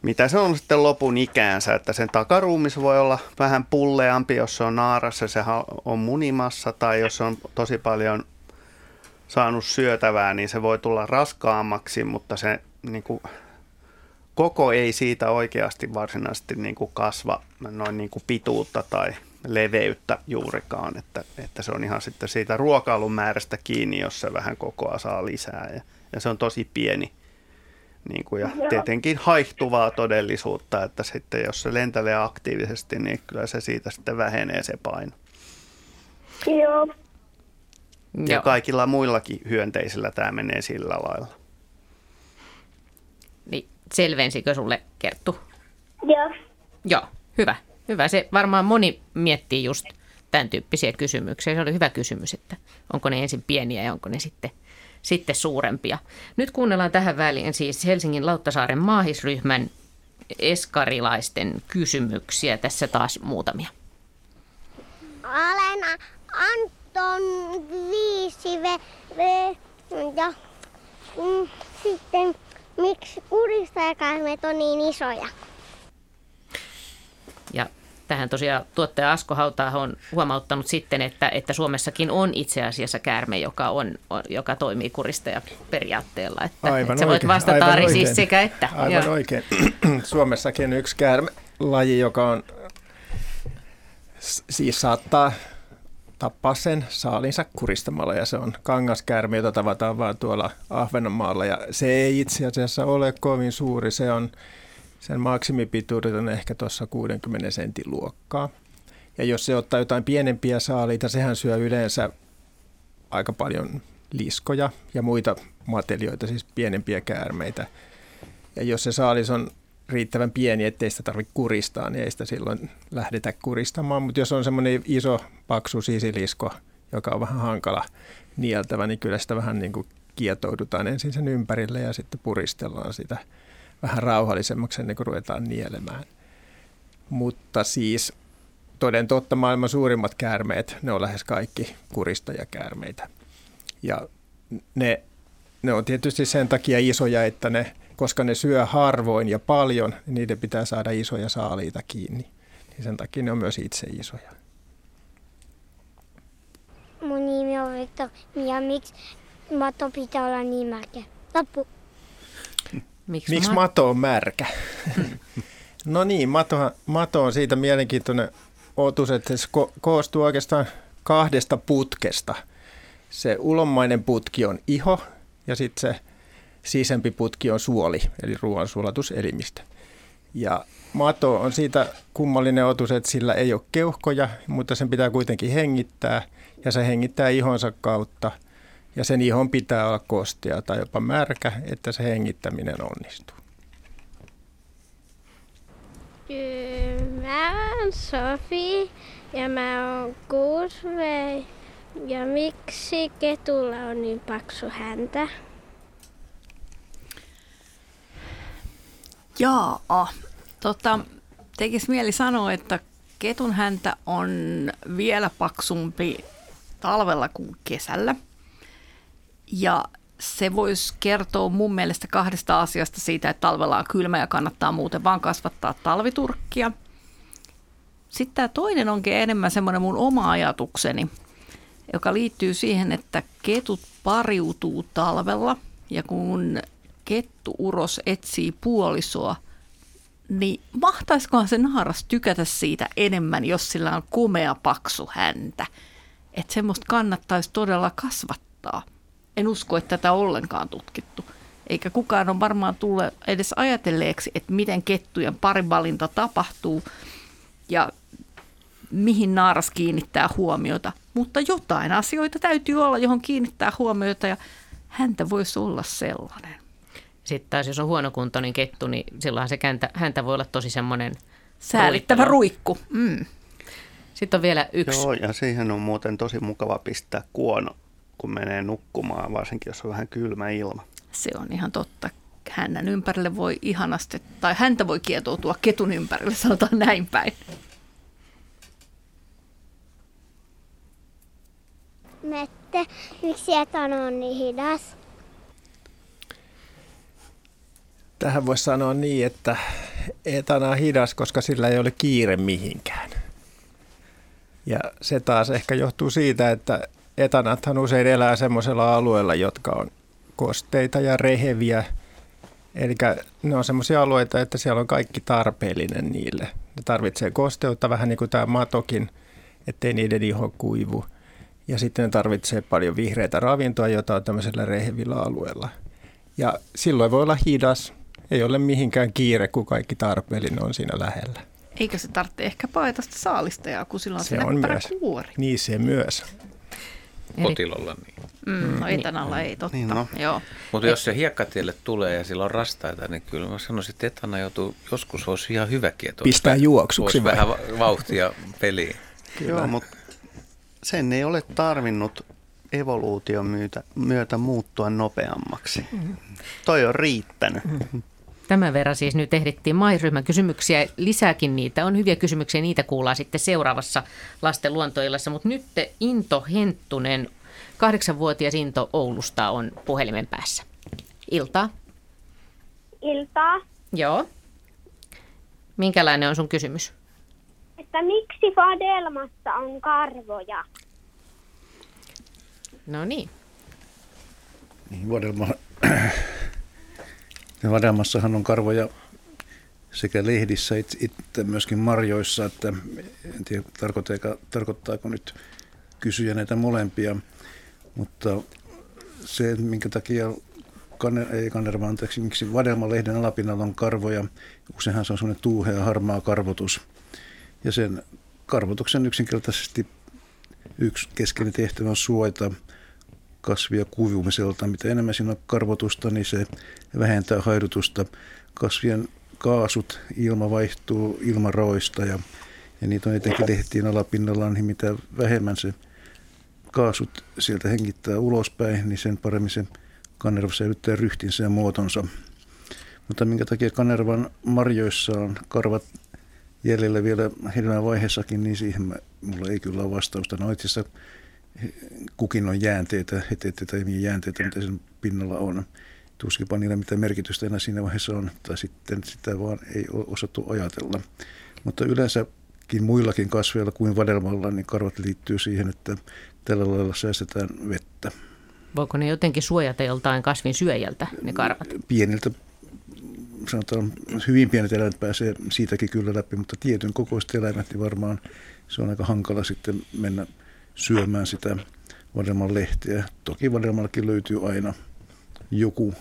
mitä se on sitten lopun ikäänsä, että sen takaruumis voi olla vähän pulleampi, jos se on naarassa, se on munimassa, tai jos se on tosi paljon saanut syötävää, niin se voi tulla raskaammaksi, mutta se niin kuin, koko ei siitä oikeasti varsinaisesti niin kuin kasva noin niin kuin pituutta tai leveyttä juurikaan, että, että se on ihan sitten siitä ruokailun määrästä kiinni, jos se vähän kokoa saa lisää ja, ja se on tosi pieni niin kuin, ja tietenkin haihtuvaa todellisuutta, että sitten jos se lentelee aktiivisesti, niin kyllä se siitä sitten vähenee se paino. Joo. Ja Joo. kaikilla muillakin hyönteisillä tämä menee sillä lailla. Niin, selvensikö sulle Kerttu? Joo. Joo, hyvä. Hyvä. Se varmaan moni miettii just tämän tyyppisiä kysymyksiä. Se oli hyvä kysymys, että onko ne ensin pieniä ja onko ne sitten, sitten suurempia. Nyt kuunnellaan tähän väliin siis Helsingin Lauttasaaren maahisryhmän eskarilaisten kysymyksiä. Tässä taas muutamia. Alena Anton viisi ve, ve, ja mm, sitten miksi kuristajakarmet on niin isoja? Ja tähän tosiaan tuottaja Asko Hauta on huomauttanut sitten, että, että Suomessakin on itse asiassa käärme, joka, on, on, joka toimii kuristajaperiaatteella. Että, Aivan että sä voit vastata aivan Ari siis sekä että. Aivan Joo. oikein. Suomessakin yksi käärmelaji, joka on, siis saattaa tappaa sen saalinsa kuristamalla ja se on kangaskäärme, jota tavataan vaan tuolla Ahvenanmaalla ja se ei itse asiassa ole kovin suuri, se on sen maksimipituudet on ehkä tuossa 60 sentin luokkaa. Ja jos se ottaa jotain pienempiä saaliita, sehän syö yleensä aika paljon liskoja ja muita matelioita, siis pienempiä käärmeitä. Ja jos se saalis on riittävän pieni, ettei sitä tarvitse kuristaa, niin ei sitä silloin lähdetä kuristamaan. Mutta jos on semmoinen iso, paksu sisilisko, joka on vähän hankala nieltävä, niin kyllä sitä vähän niin kuin kietoudutaan ensin sen ympärille ja sitten puristellaan sitä vähän rauhallisemmaksi ennen kuin ruvetaan nielemään. Mutta siis toden totta maailman suurimmat käärmeet, ne on lähes kaikki kuristajakäärmeitä. Ja ne, ne on tietysti sen takia isoja, että ne, koska ne syö harvoin ja paljon, niin niiden pitää saada isoja saaliita kiinni. Niin sen takia ne on myös itse isoja. Mun nimi on Viktor ja miksi mato pitää olla niin märkä? Loppu. Miksi, Miksi ma- mato on märkä? no niin, mato, mato on siitä mielenkiintoinen otus, että se ko- koostuu oikeastaan kahdesta putkesta. Se ulommainen putki on iho ja sitten se sisempi putki on suoli, eli ruoansulatuselimistö. Ja mato on siitä kummallinen otus, että sillä ei ole keuhkoja, mutta sen pitää kuitenkin hengittää ja se hengittää ihonsa kautta. Ja sen ihon pitää olla kostea tai jopa märkä, että se hengittäminen onnistuu. Mä oon Sofi ja mä oon kuusi Ja miksi ketulla on niin paksu häntä? Jaa, tota, tekisi mieli sanoa, että ketun häntä on vielä paksumpi talvella kuin kesällä. Ja se voisi kertoa mun mielestä kahdesta asiasta siitä, että talvella on kylmä ja kannattaa muuten vaan kasvattaa talviturkkia. Sitten tämä toinen onkin enemmän semmoinen mun oma ajatukseni, joka liittyy siihen, että ketut pariutuu talvella ja kun kettuuros etsii puolisoa, niin mahtaisikohan se naaras tykätä siitä enemmän, jos sillä on komea paksu häntä. Että semmoista kannattaisi todella kasvattaa. En usko, että tätä on ollenkaan tutkittu. Eikä kukaan ole varmaan tullut edes ajatelleeksi, että miten kettujen parivalinta tapahtuu ja mihin naaras kiinnittää huomiota. Mutta jotain asioita täytyy olla, johon kiinnittää huomiota ja häntä voisi olla sellainen. Sitten taas jos on huonokuntoinen kettu, niin silloinhan se käntä, häntä voi olla tosi semmoinen Säälittävä ruikku. Mm. Sitten on vielä yksi. Joo, ja siihen on muuten tosi mukava pistää kuono, kun menee nukkumaan, varsinkin jos on vähän kylmä ilma. Se on ihan totta. Hännän ympärille voi ihanasti, tai häntä voi kietoutua ketun ympärille, sanotaan näin päin. Mette, miksi etana on niin hidas? Tähän voisi sanoa niin, että etana on hidas, koska sillä ei ole kiire mihinkään. Ja se taas ehkä johtuu siitä, että etanathan usein elää semmoisella alueella, jotka on kosteita ja reheviä. Eli ne on semmoisia alueita, että siellä on kaikki tarpeellinen niille. Ne tarvitsee kosteutta, vähän niin kuin tämä matokin, ettei niiden iho kuivu. Ja sitten ne tarvitsee paljon vihreitä ravintoa, jota on tämmöisellä rehevillä alueella. Ja silloin voi olla hidas, ei ole mihinkään kiire, kun kaikki tarpeellinen on siinä lähellä. Eikä se tarvitse ehkä paeta sitä saalistajaa, kun sillä on se, Se on myös. kuori. Niin se myös. Kotilolla niin. Mm, no etanalla ei totta. Niin, no. Joo. Mutta jos se hiekkatielle tulee ja sillä on rastaita, niin kyllä mä sanoisin, että etana joutuu, joskus olisi ihan hyväkin. Että Pistää olisi, juoksuksi olisi vai? vähän va- vauhtia peliin. Joo, mutta sen ei ole tarvinnut evoluution myötä, myötä muuttua nopeammaksi. Toi on riittänyt. Tämän verran siis nyt ehdittiin mairyhmän kysymyksiä. Lisääkin niitä on hyviä kysymyksiä, niitä kuullaan sitten seuraavassa lasten luontoillassa. Mutta nyt Into Henttunen, kahdeksanvuotias Into Oulusta on puhelimen päässä. Iltaa. Iltaa. Joo. Minkälainen on sun kysymys? Että miksi vadelmassa on karvoja? No niin. Niin, vadelma, ja vadelmassahan on karvoja sekä lehdissä, itse myöskin marjoissa, että en tiedä tarkoittaako, nyt kysyjä näitä molempia, mutta se, minkä takia kanne, ei kanerva, anteeksi, miksi vadelmalehden alapinnalla on karvoja, useinhan se on semmoinen tuuhea harmaa karvotus. Ja sen karvotuksen yksinkertaisesti yksi keskeinen tehtävä on suojata kasvia kuivumiselta. Mitä enemmän siinä on karvotusta, niin se vähentää haidutusta. Kasvien kaasut, ilma vaihtuu ilmaroista ja, ja niitä on etenkin lehtien alapinnalla, niin mitä vähemmän se kaasut sieltä hengittää ulospäin, niin sen paremmin se kanerva säilyttää ryhtinsä ja muotonsa. Mutta minkä takia kanervan marjoissa on karvat jäljellä vielä hedelmävaiheessakin, niin siihen mulla ei kyllä ole vastausta. No itse asiassa kukin on jäänteitä, heteitä tai jäänteitä, mitä sen pinnalla on. Tuskinpa niillä mitä merkitystä enää siinä vaiheessa on, tai sitten sitä vaan ei ole osattu ajatella. Mutta yleensäkin muillakin kasveilla kuin vadelmalla, niin karvat liittyy siihen, että tällä lailla säästetään vettä. Voiko ne jotenkin suojata joltain kasvin syöjältä, ne karvat? Pieniltä, sanotaan, hyvin pienet eläimet pääsee siitäkin kyllä läpi, mutta tietyn kokoiset eläimet, niin varmaan se on aika hankala sitten mennä syömään sitä vadelman lehteä. Toki vadelmallakin löytyy aina joku,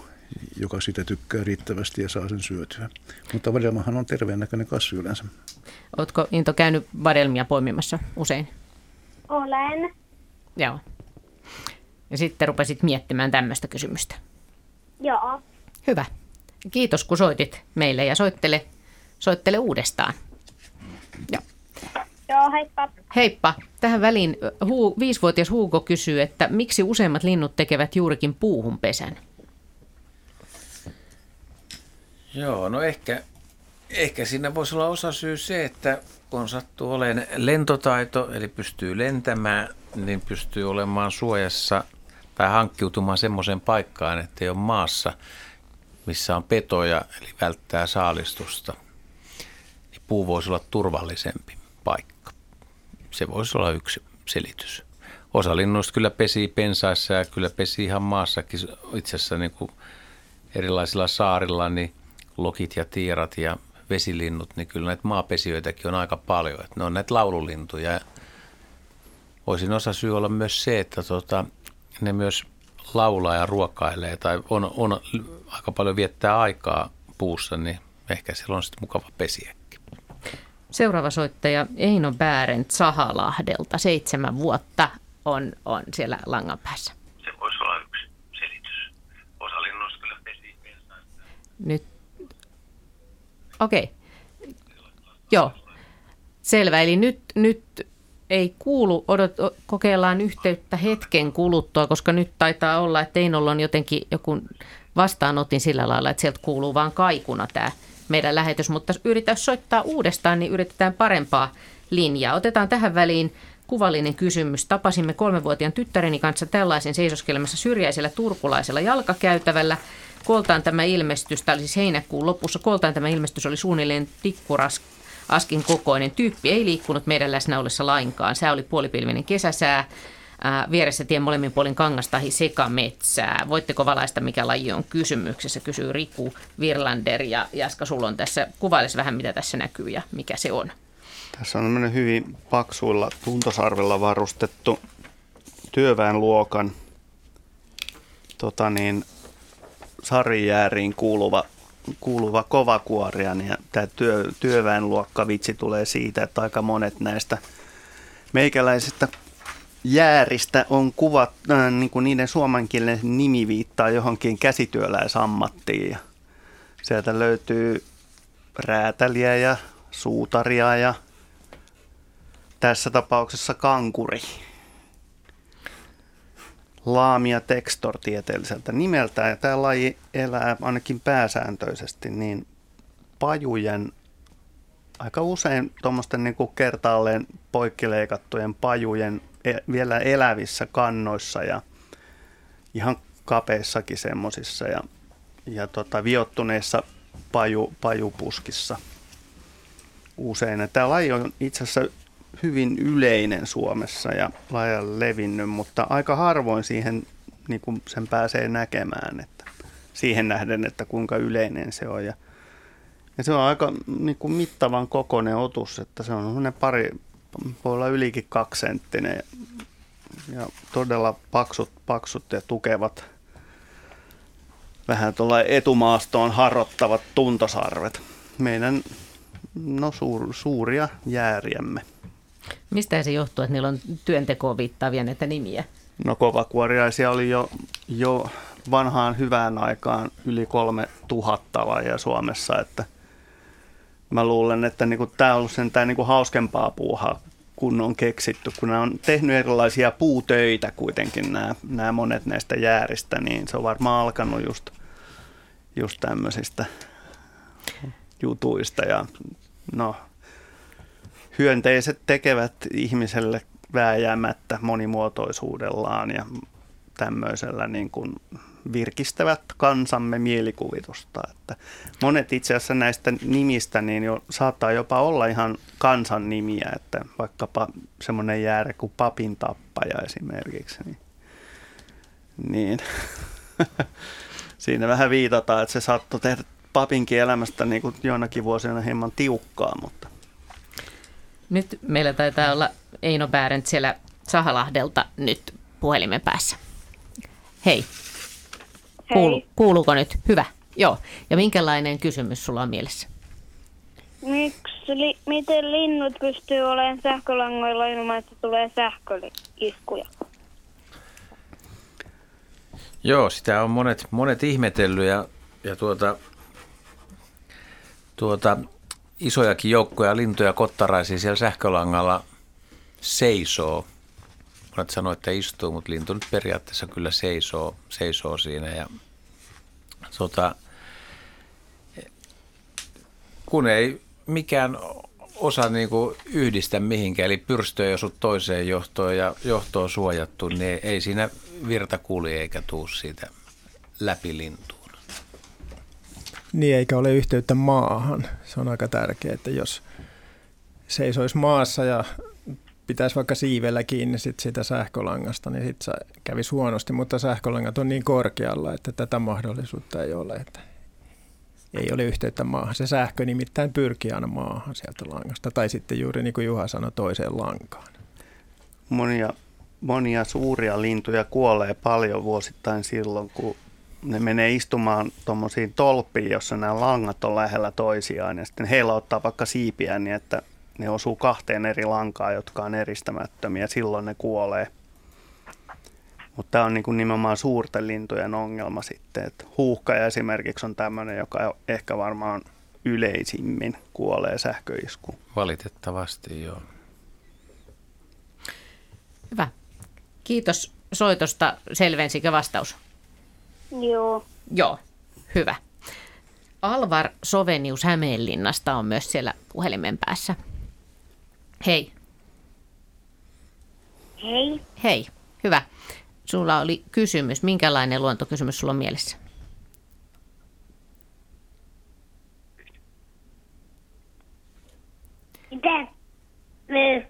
joka sitä tykkää riittävästi ja saa sen syötyä. Mutta vadelmahan on terveen näköinen kasvi yleensä. Oletko Into käynyt vadelmia poimimassa usein? Olen. Joo. Ja sitten rupesit miettimään tämmöistä kysymystä. Joo. Hyvä. Kiitos kun soitit meille ja soittele, soittele uudestaan. Joo. Joo. Heippa. Heippa. Tähän väliin huu, viisivuotias Huuko kysyy, että miksi useimmat linnut tekevät juurikin puuhun pesän? Joo, no ehkä, ehkä siinä voisi olla osa syy se, että kun sattuu olemaan lentotaito, eli pystyy lentämään, niin pystyy olemaan suojassa tai hankkiutumaan semmoiseen paikkaan, että ei ole maassa, missä on petoja, eli välttää saalistusta. Niin puu voisi olla turvallisempi paikka. Se voisi olla yksi selitys. Osa linnuista kyllä pesii pensaissa ja kyllä pesii ihan maassakin itse asiassa niin kuin erilaisilla saarilla, niin lokit ja tiirat ja vesilinnut, niin kyllä näitä maapesijöitäkin on aika paljon. Että ne on näitä laululintuja. Voisin osa syy olla myös se, että tota, ne myös laulaa ja ruokailee tai on, on aika paljon viettää aikaa puussa, niin ehkä siellä on sitten mukava pesiäkin. Seuraava soittaja Eino Bärent Sahalahdelta, seitsemän vuotta on, on siellä langan päässä. Se voisi olla yksi selitys. Osa linnuista kyllä Nyt Okei. Okay. Joo. Selvä. Eli nyt, nyt ei kuulu, odot, kokeillaan yhteyttä hetken kuluttua, koska nyt taitaa olla, että Einolla on jotenkin joku vastaanotin sillä lailla, että sieltä kuuluu vaan kaikuna tämä meidän lähetys, mutta yritetään soittaa uudestaan, niin yritetään parempaa linjaa. Otetaan tähän väliin kuvallinen kysymys. Tapasimme kolmenvuotiaan tyttäreni kanssa tällaisen seisoskelemassa syrjäisellä turkulaisella jalkakäytävällä. Koltaan tämä ilmestys, tämä oli siis heinäkuun lopussa, koltaan tämä ilmestys oli suunnilleen tikkuras askin kokoinen. Tyyppi ei liikkunut meidän läsnä ollessa lainkaan. Sää oli puolipilvinen kesäsää. Vieressä tien molemmin puolin kangastahi sekametsää. Voitteko valaista, mikä laji on kysymyksessä, kysyy Riku Virlander ja Jaska sulla on tässä, kuvailisi vähän mitä tässä näkyy ja mikä se on. Tässä on hyvin paksuilla tuntosarvilla varustettu työväenluokan tota niin, sarijääriin kuuluva, kuuluva kovakuoria, niin tämä työ, työväenluokka vitsi tulee siitä, että aika monet näistä meikäläisistä jääristä on kuvat, äh, niin kuin niiden suomenkielinen nimi viittaa johonkin käsityöläisammattiin. Ja sieltä löytyy räätäliä ja suutaria ja tässä tapauksessa kankuri. Laamia textor tieteelliseltä nimeltä. Ja tämä laji elää ainakin pääsääntöisesti niin pajujen, aika usein tuommoisten niin kertaalleen poikkileikattujen pajujen vielä elävissä kannoissa ja ihan kapeissakin semmoisissa ja, ja tota, viottuneissa paju, pajupuskissa usein. Tämä laji on itse asiassa hyvin yleinen Suomessa ja laajalle levinnyt, mutta aika harvoin siihen niin kuin sen pääsee näkemään, että siihen nähden, että kuinka yleinen se on. Ja, ja se on aika niin kuin mittavan kokoinen otus, että se on pari, voi olla ylikin kaksisenttinen ja, ja todella paksut, paksut ja tukevat, vähän tuolla etumaastoon harrottavat tuntosarvet. Meidän no, suur, suuria jääriämme. Mistä se johtuu, että niillä on työntekoon viittaavia näitä nimiä? No kovakuoriaisia oli jo, jo vanhaan hyvään aikaan yli kolme tuhatta lajia Suomessa, että mä luulen, että niinku, tämä on ollut sentään niinku hauskempaa puuhaa, kun on keksitty, kun ne on tehnyt erilaisia puutöitä kuitenkin nämä, nämä monet näistä jääristä, niin se on varmaan alkanut just, just tämmöisistä jutuista ja no hyönteiset tekevät ihmiselle vääjäämättä monimuotoisuudellaan ja tämmöisellä niin kuin virkistävät kansamme mielikuvitusta. Että monet itse asiassa näistä nimistä niin jo, saattaa jopa olla ihan kansan nimiä, että vaikkapa semmoinen jäärä kuin papin tappaja esimerkiksi. Niin, niin. siinä vähän viitataan, että se saattoi tehdä papinkin elämästä niin kuin joinakin vuosina hieman tiukkaa, mutta nyt meillä taitaa olla Eino Bärent siellä Sahalahdelta nyt puhelimen päässä. Hei. Kuulu, kuuluuko nyt? Hyvä. Joo. Ja minkälainen kysymys sulla on mielessä? Miksi, li, miten linnut pystyy olemaan sähkölangoilla ilman, että tulee sähköiskuja? Joo, sitä on monet, monet ihmetellyt ja, ja tuota, tuota, isojakin joukkoja lintuja kottaraisia siellä sähkölangalla seisoo. Monet sanoo, että istuu, mutta lintu nyt periaatteessa kyllä seisoo, seisoo siinä. Ja, tota, kun ei mikään osa niin kuin yhdistä mihinkään, eli pyrstö ei osu toiseen johtoon ja johtoon suojattu, niin ei siinä virta kulje eikä tuu siitä läpi lintuun. Niin, eikä ole yhteyttä maahan. Se on aika tärkeää, että jos seisoisi maassa ja pitäisi vaikka siivellä kiinni sit sitä sähkölangasta, niin sitten se kävisi huonosti, mutta sähkölangat on niin korkealla, että tätä mahdollisuutta ei ole. Että ei ole yhteyttä maahan. Se sähkö nimittäin pyrkii aina maahan sieltä langasta, tai sitten juuri niin kuin Juha sanoi, toiseen lankaan. Monia, monia suuria lintuja kuolee paljon vuosittain silloin, kun ne menee istumaan tuommoisiin tolppiin, jossa nämä langat on lähellä toisiaan, ja sitten heillä ottaa vaikka siipiä niin, että ne osuu kahteen eri lankaan, jotka on eristämättömiä, silloin ne kuolee. Mutta tämä on niin kuin nimenomaan suurten lintujen ongelma sitten. että huuhkaja esimerkiksi on tämmöinen, joka ehkä varmaan yleisimmin kuolee sähköiskuun. Valitettavasti, joo. Hyvä. Kiitos soitosta. Selvensikö vastaus? Joo. Joo, hyvä. Alvar Sovenius Hämeenlinnasta on myös siellä puhelimen päässä. Hei. Hei. Hei, hyvä. Sulla oli kysymys. Minkälainen luontokysymys sulla on mielessä? Miten myyrät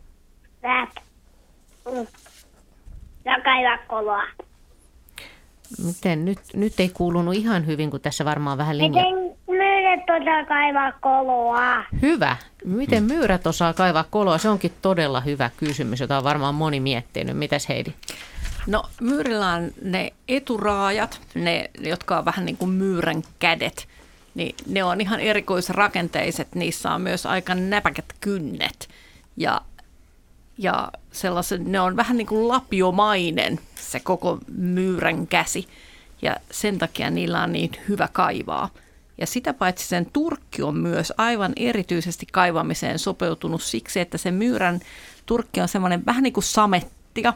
ja kaivaa koloa? Miten? Nyt, nyt ei kuulunut ihan hyvin, kun tässä varmaan vähän linja. Miten myyrät osaa kaivaa koloa? Hyvä. Miten myyrät osaa kaivaa koloa? Se onkin todella hyvä kysymys, jota on varmaan moni miettinyt. Mitäs Heidi? No myyrillä on ne eturaajat, ne, jotka on vähän niin kuin myyrän kädet, niin ne on ihan erikoisrakenteiset. Niissä on myös aika näpäkät kynnet ja, ja sellaiset, ne on vähän niin kuin lapiomainen se koko myyrän käsi ja sen takia niillä on niin hyvä kaivaa. Ja sitä paitsi sen turkki on myös aivan erityisesti kaivamiseen sopeutunut siksi, että se myyrän turkki on semmoinen vähän niin kuin samettia,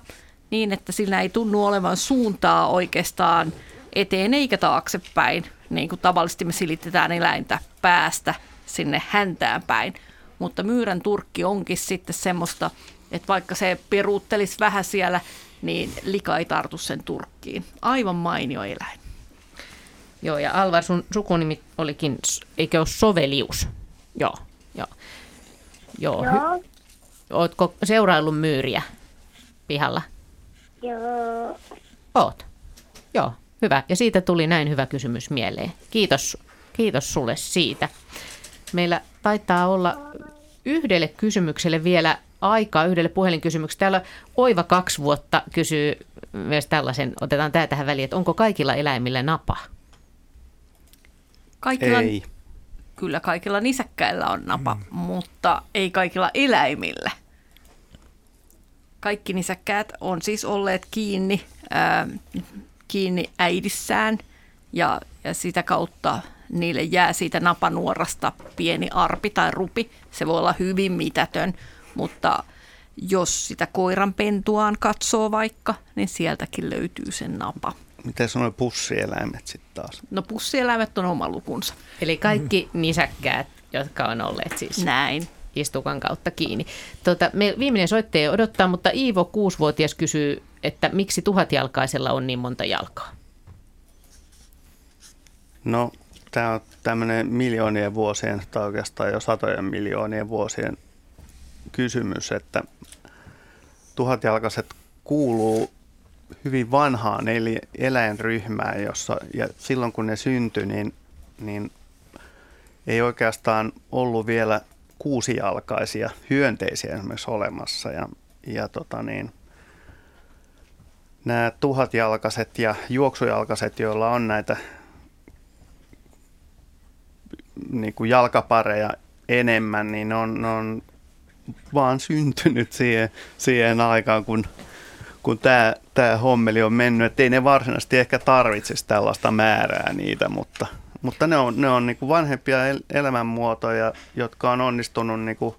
niin että sillä ei tunnu olevan suuntaa oikeastaan eteen eikä taaksepäin, niin kuin tavallisesti me silitetään eläintä päästä sinne häntään päin. Mutta myyrän turkki onkin sitten semmoista, että vaikka se peruuttelisi vähän siellä, niin lika ei tartu sen turkkiin. Aivan mainio eläin. Joo, ja Alvar, sun sukunimi olikin, eikö ole Sovelius? Joo, joo. Joo. Joo. Hy- Ootko seuraillut myyriä pihalla? Joo. Oot. Joo, hyvä. Ja siitä tuli näin hyvä kysymys mieleen. Kiitos, kiitos sulle siitä. Meillä taitaa olla yhdelle kysymykselle vielä aikaa, yhdelle puhelinkysymykselle. Täällä Oiva kaksi vuotta kysyy myös tällaisen, otetaan tämä tähän väliin, että onko kaikilla eläimillä napa? Kaikilla, Ei. Kyllä kaikilla nisäkkäillä on napa, mm. mutta ei kaikilla eläimillä. Kaikki nisäkkäät on siis olleet kiinni, ää, kiinni äidissään ja, ja sitä kautta niille jää siitä napanuorasta pieni arpi tai rupi. Se voi olla hyvin mitätön, mutta jos sitä koiran pentuaan katsoo vaikka, niin sieltäkin löytyy sen napa. Miten sanoi pussieläimet sitten taas? No pussieläimet on oma lukunsa. Eli kaikki nisäkkäät, jotka on olleet siis Näin. istukan kautta kiinni. Tota, me viimeinen soittaja odottaa, mutta Iivo, kuusivuotias, kysyy, että miksi tuhatjalkaisella on niin monta jalkaa? No, tämä on tämmöinen miljoonien vuosien, tai oikeastaan jo satojen miljoonien vuosien kysymys, että tuhatjalkaiset kuuluu hyvin vanhaan eli eläinryhmään, jossa, ja silloin kun ne syntyi, niin, niin ei oikeastaan ollut vielä kuusijalkaisia hyönteisiä esimerkiksi olemassa. Ja, ja tota niin, nämä tuhatjalkaiset ja juoksujalkaiset, joilla on näitä niin kuin jalkapareja enemmän, niin ne on, ne on vaan syntynyt siihen, siihen aikaan, kun, kun tämä, tämä hommeli on mennyt. Että ei ne varsinaisesti ehkä tarvitsisi tällaista määrää niitä, mutta, mutta ne on, ne on niin kuin vanhempia el- elämänmuotoja, jotka on onnistunut kuin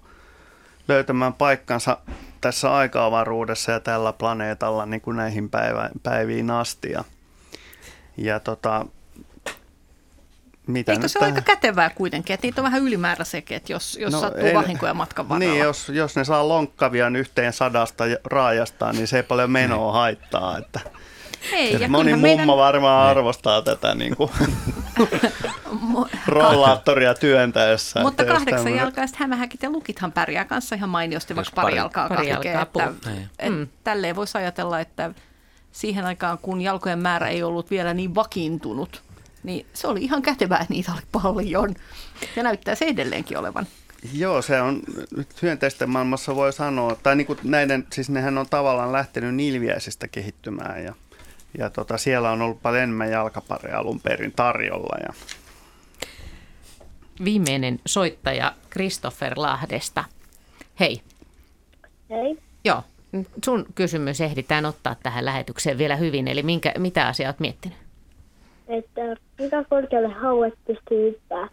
löytämään paikkansa tässä aika-avaruudessa ja tällä planeetalla niin kuin näihin päivä, päiviin asti. Ja, ja tota, mitä Eikö se ole aika kätevää kuitenkin, että niitä on vähän ylimääräisiäkin, että jos, jos no, sattuu ei, vahinkoja matkan varrella. Niin, jos, jos ne saa lonkkavian yhteen sadasta raajasta, niin se ei paljon menoa haittaa. Että, ei, että moni mummo meidän... varmaan arvostaa tätä niin kuin, rollaattoria työntäessä. Mutta kahdeksan jalkaiset hämähäkit ja lukithan pärjää kanssa ihan mainiosti, vaikka pari, pari jalkaa pari jalkaa että, niin. että, mm. Tälleen voisi ajatella, että siihen aikaan, kun jalkojen määrä ei ollut vielä niin vakiintunut, niin se oli ihan kätevää, että niitä oli paljon. Ja näyttää se edelleenkin olevan. Joo, se on nyt hyönteisten maailmassa voi sanoa, tai niin kuin näiden, siis nehän on tavallaan lähtenyt nilviäisestä kehittymään ja, ja tota, siellä on ollut paljon enemmän jalkapareja alun perin tarjolla. Ja. Viimeinen soittaja Christopher Lahdesta. Hei. Hei. Joo, sun kysymys ehditään ottaa tähän lähetykseen vielä hyvin, eli minkä, mitä asiaa olet miettinyt? Että mitä korkealle hauet pystyy hyppää?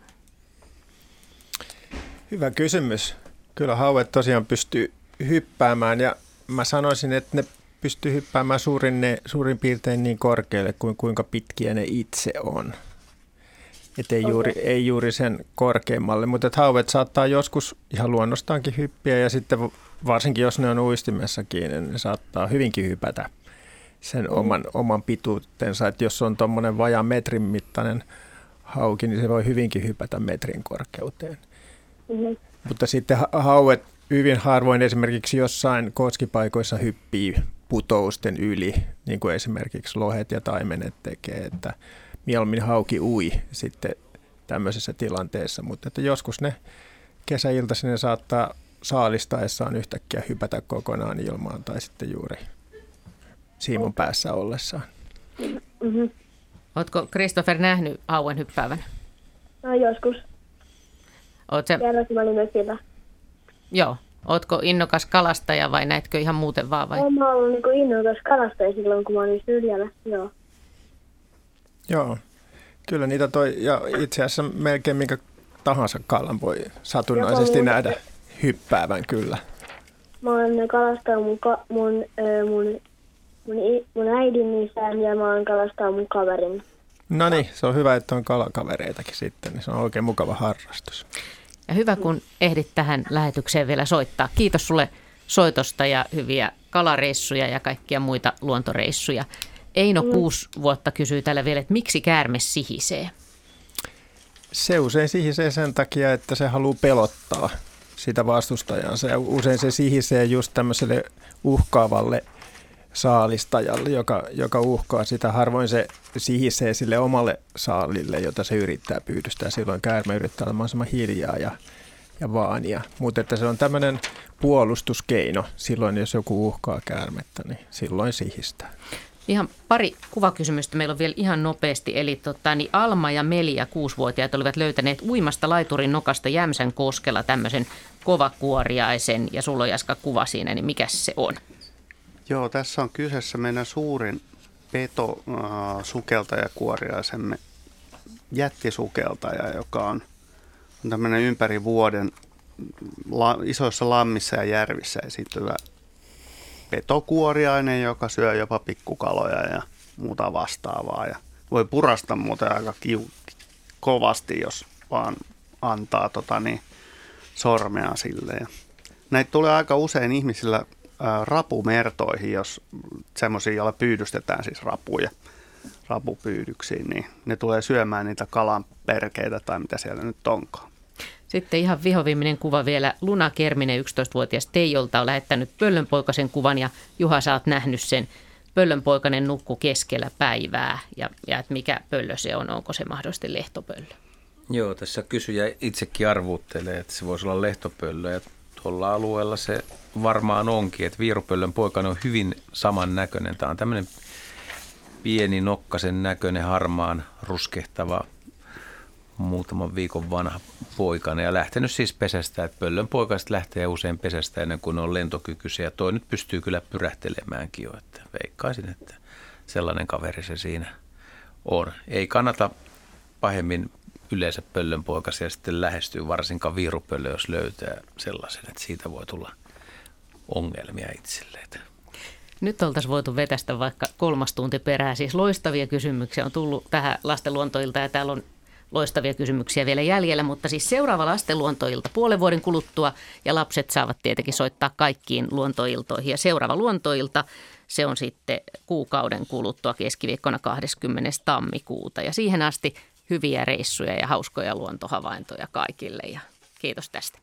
Hyvä kysymys. Kyllä hauet tosiaan pystyy hyppäämään ja mä sanoisin, että ne pystyy hyppäämään suurin, ne, suurin piirtein niin korkealle kuin kuinka pitkiä ne itse on. Että ei, okay. juuri, ei juuri sen korkeammalle, mutta että hauet saattaa joskus ihan luonnostaankin hyppiä ja sitten varsinkin jos ne on uistimessakin, niin ne saattaa hyvinkin hypätä sen oman, oman pituutensa. Että jos on tuommoinen vajaa metrin mittainen hauki, niin se voi hyvinkin hypätä metrin korkeuteen. Mm-hmm. Mutta sitten hauet hyvin harvoin esimerkiksi jossain koskipaikoissa hyppii putousten yli, niin kuin esimerkiksi lohet ja taimenet tekee, että mieluummin hauki ui sitten tämmöisessä tilanteessa, mutta että joskus ne kesäiltaisin ne saattaa saalistaessaan yhtäkkiä hypätä kokonaan ilmaan tai sitten juuri siimon päässä ollessaan. Mm-hmm. Oletko Christopher nähnyt hauen hyppäävän? No joskus. Oot se... mä olin myös sitä. Joo. Ootko innokas kalastaja vai näetkö ihan muuten vaan? Vai? Olen ollut niin innokas kalastaja silloin, kun mä olin syrjällä. Joo. Joo. Kyllä niitä toi, ja itse asiassa melkein minkä tahansa kalan voi satunnaisesti nähdä hyppäävän kyllä. Mä olen kalastanut mun, ka- mun, äh, mun mun, mun äidin isän ja mä oon kalastaa mun kaverin. No niin, se on hyvä, että on kalakavereitakin sitten, niin se on oikein mukava harrastus. Ja hyvä, kun ehdit tähän lähetykseen vielä soittaa. Kiitos sulle soitosta ja hyviä kalareissuja ja kaikkia muita luontoreissuja. Eino mm. kuusi vuotta kysyy täällä vielä, että miksi käärme sihisee? Se usein sihisee sen takia, että se haluaa pelottaa sitä vastustajansa. Ja usein se sihisee just tämmöiselle uhkaavalle saalistajalle, joka, joka uhkaa sitä. Harvoin se sihisee sille omalle saalille, jota se yrittää pyydystää. Silloin käärme yrittää olla mahdollisimman hiljaa ja, ja vaania. Mutta että se on tämmöinen puolustuskeino. Silloin jos joku uhkaa käärmettä, niin silloin sihistää. Ihan pari kuvakysymystä meillä on vielä ihan nopeasti. Eli tota, niin Alma ja Melia, kuusivuotiaat, olivat löytäneet uimasta laiturin nokasta Jämsän koskella tämmöisen kovakuoriaisen ja sulla on Jaska kuva siinä, niin mikä se on? Joo, tässä on kyseessä meidän suurin peto äh, kuoriaisemme jättisukeltaja, joka on, on tämmöinen ympäri vuoden la, isoissa lammissa ja järvissä esiintyvä petokuoriainen, joka syö jopa pikkukaloja ja muuta vastaavaa. Ja voi purasta muuten aika kiu, kovasti, jos vaan antaa tota, niin, sormea sille. Ja näitä tulee aika usein ihmisillä rapumertoihin, jos semmoisia, joilla pyydystetään siis rapuja rapupyydyksiin, niin ne tulee syömään niitä kalan perkeitä tai mitä siellä nyt onkaan. Sitten ihan vihoviimeinen kuva vielä. Luna Kerminen, 11-vuotias Teijolta, on lähettänyt pöllönpoikasen kuvan ja Juha, sä oot nähnyt sen. Pöllönpoikainen nukku keskellä päivää ja, ja että mikä pöllö se on, onko se mahdollisesti lehtopöllö? Joo, tässä kysyjä itsekin arvuuttelee, että se voisi olla lehtopöllö ja tuolla alueella se varmaan onkin, että viirupöllön poika on hyvin samannäköinen. Tämä on tämmöinen pieni nokkasen näköinen, harmaan ruskehtava, muutaman viikon vanha poikana ja lähtenyt siis pesästä, että pöllön poikaiset lähtee usein pesästä ennen kuin on lentokykyisiä. Ja toi nyt pystyy kyllä pyrähtelemäänkin jo, että veikkaisin, että sellainen kaveri se siinä on. Ei kannata pahemmin yleensä pöllönpoikasia sitten lähestyy, varsinkaan viirupöllö, jos löytää sellaisen, että siitä voi tulla ongelmia itselleen. Nyt oltaisiin voitu vetästä vaikka kolmas tunti perään. Siis loistavia kysymyksiä on tullut tähän lastenluontoilta ja täällä on loistavia kysymyksiä vielä jäljellä, mutta siis seuraava lastenluontoilta puolen vuoden kuluttua ja lapset saavat tietenkin soittaa kaikkiin luontoiltoihin. Ja seuraava luontoilta, se on sitten kuukauden kuluttua keskiviikkona 20. tammikuuta ja siihen asti hyviä reissuja ja hauskoja luontohavaintoja kaikille ja kiitos tästä.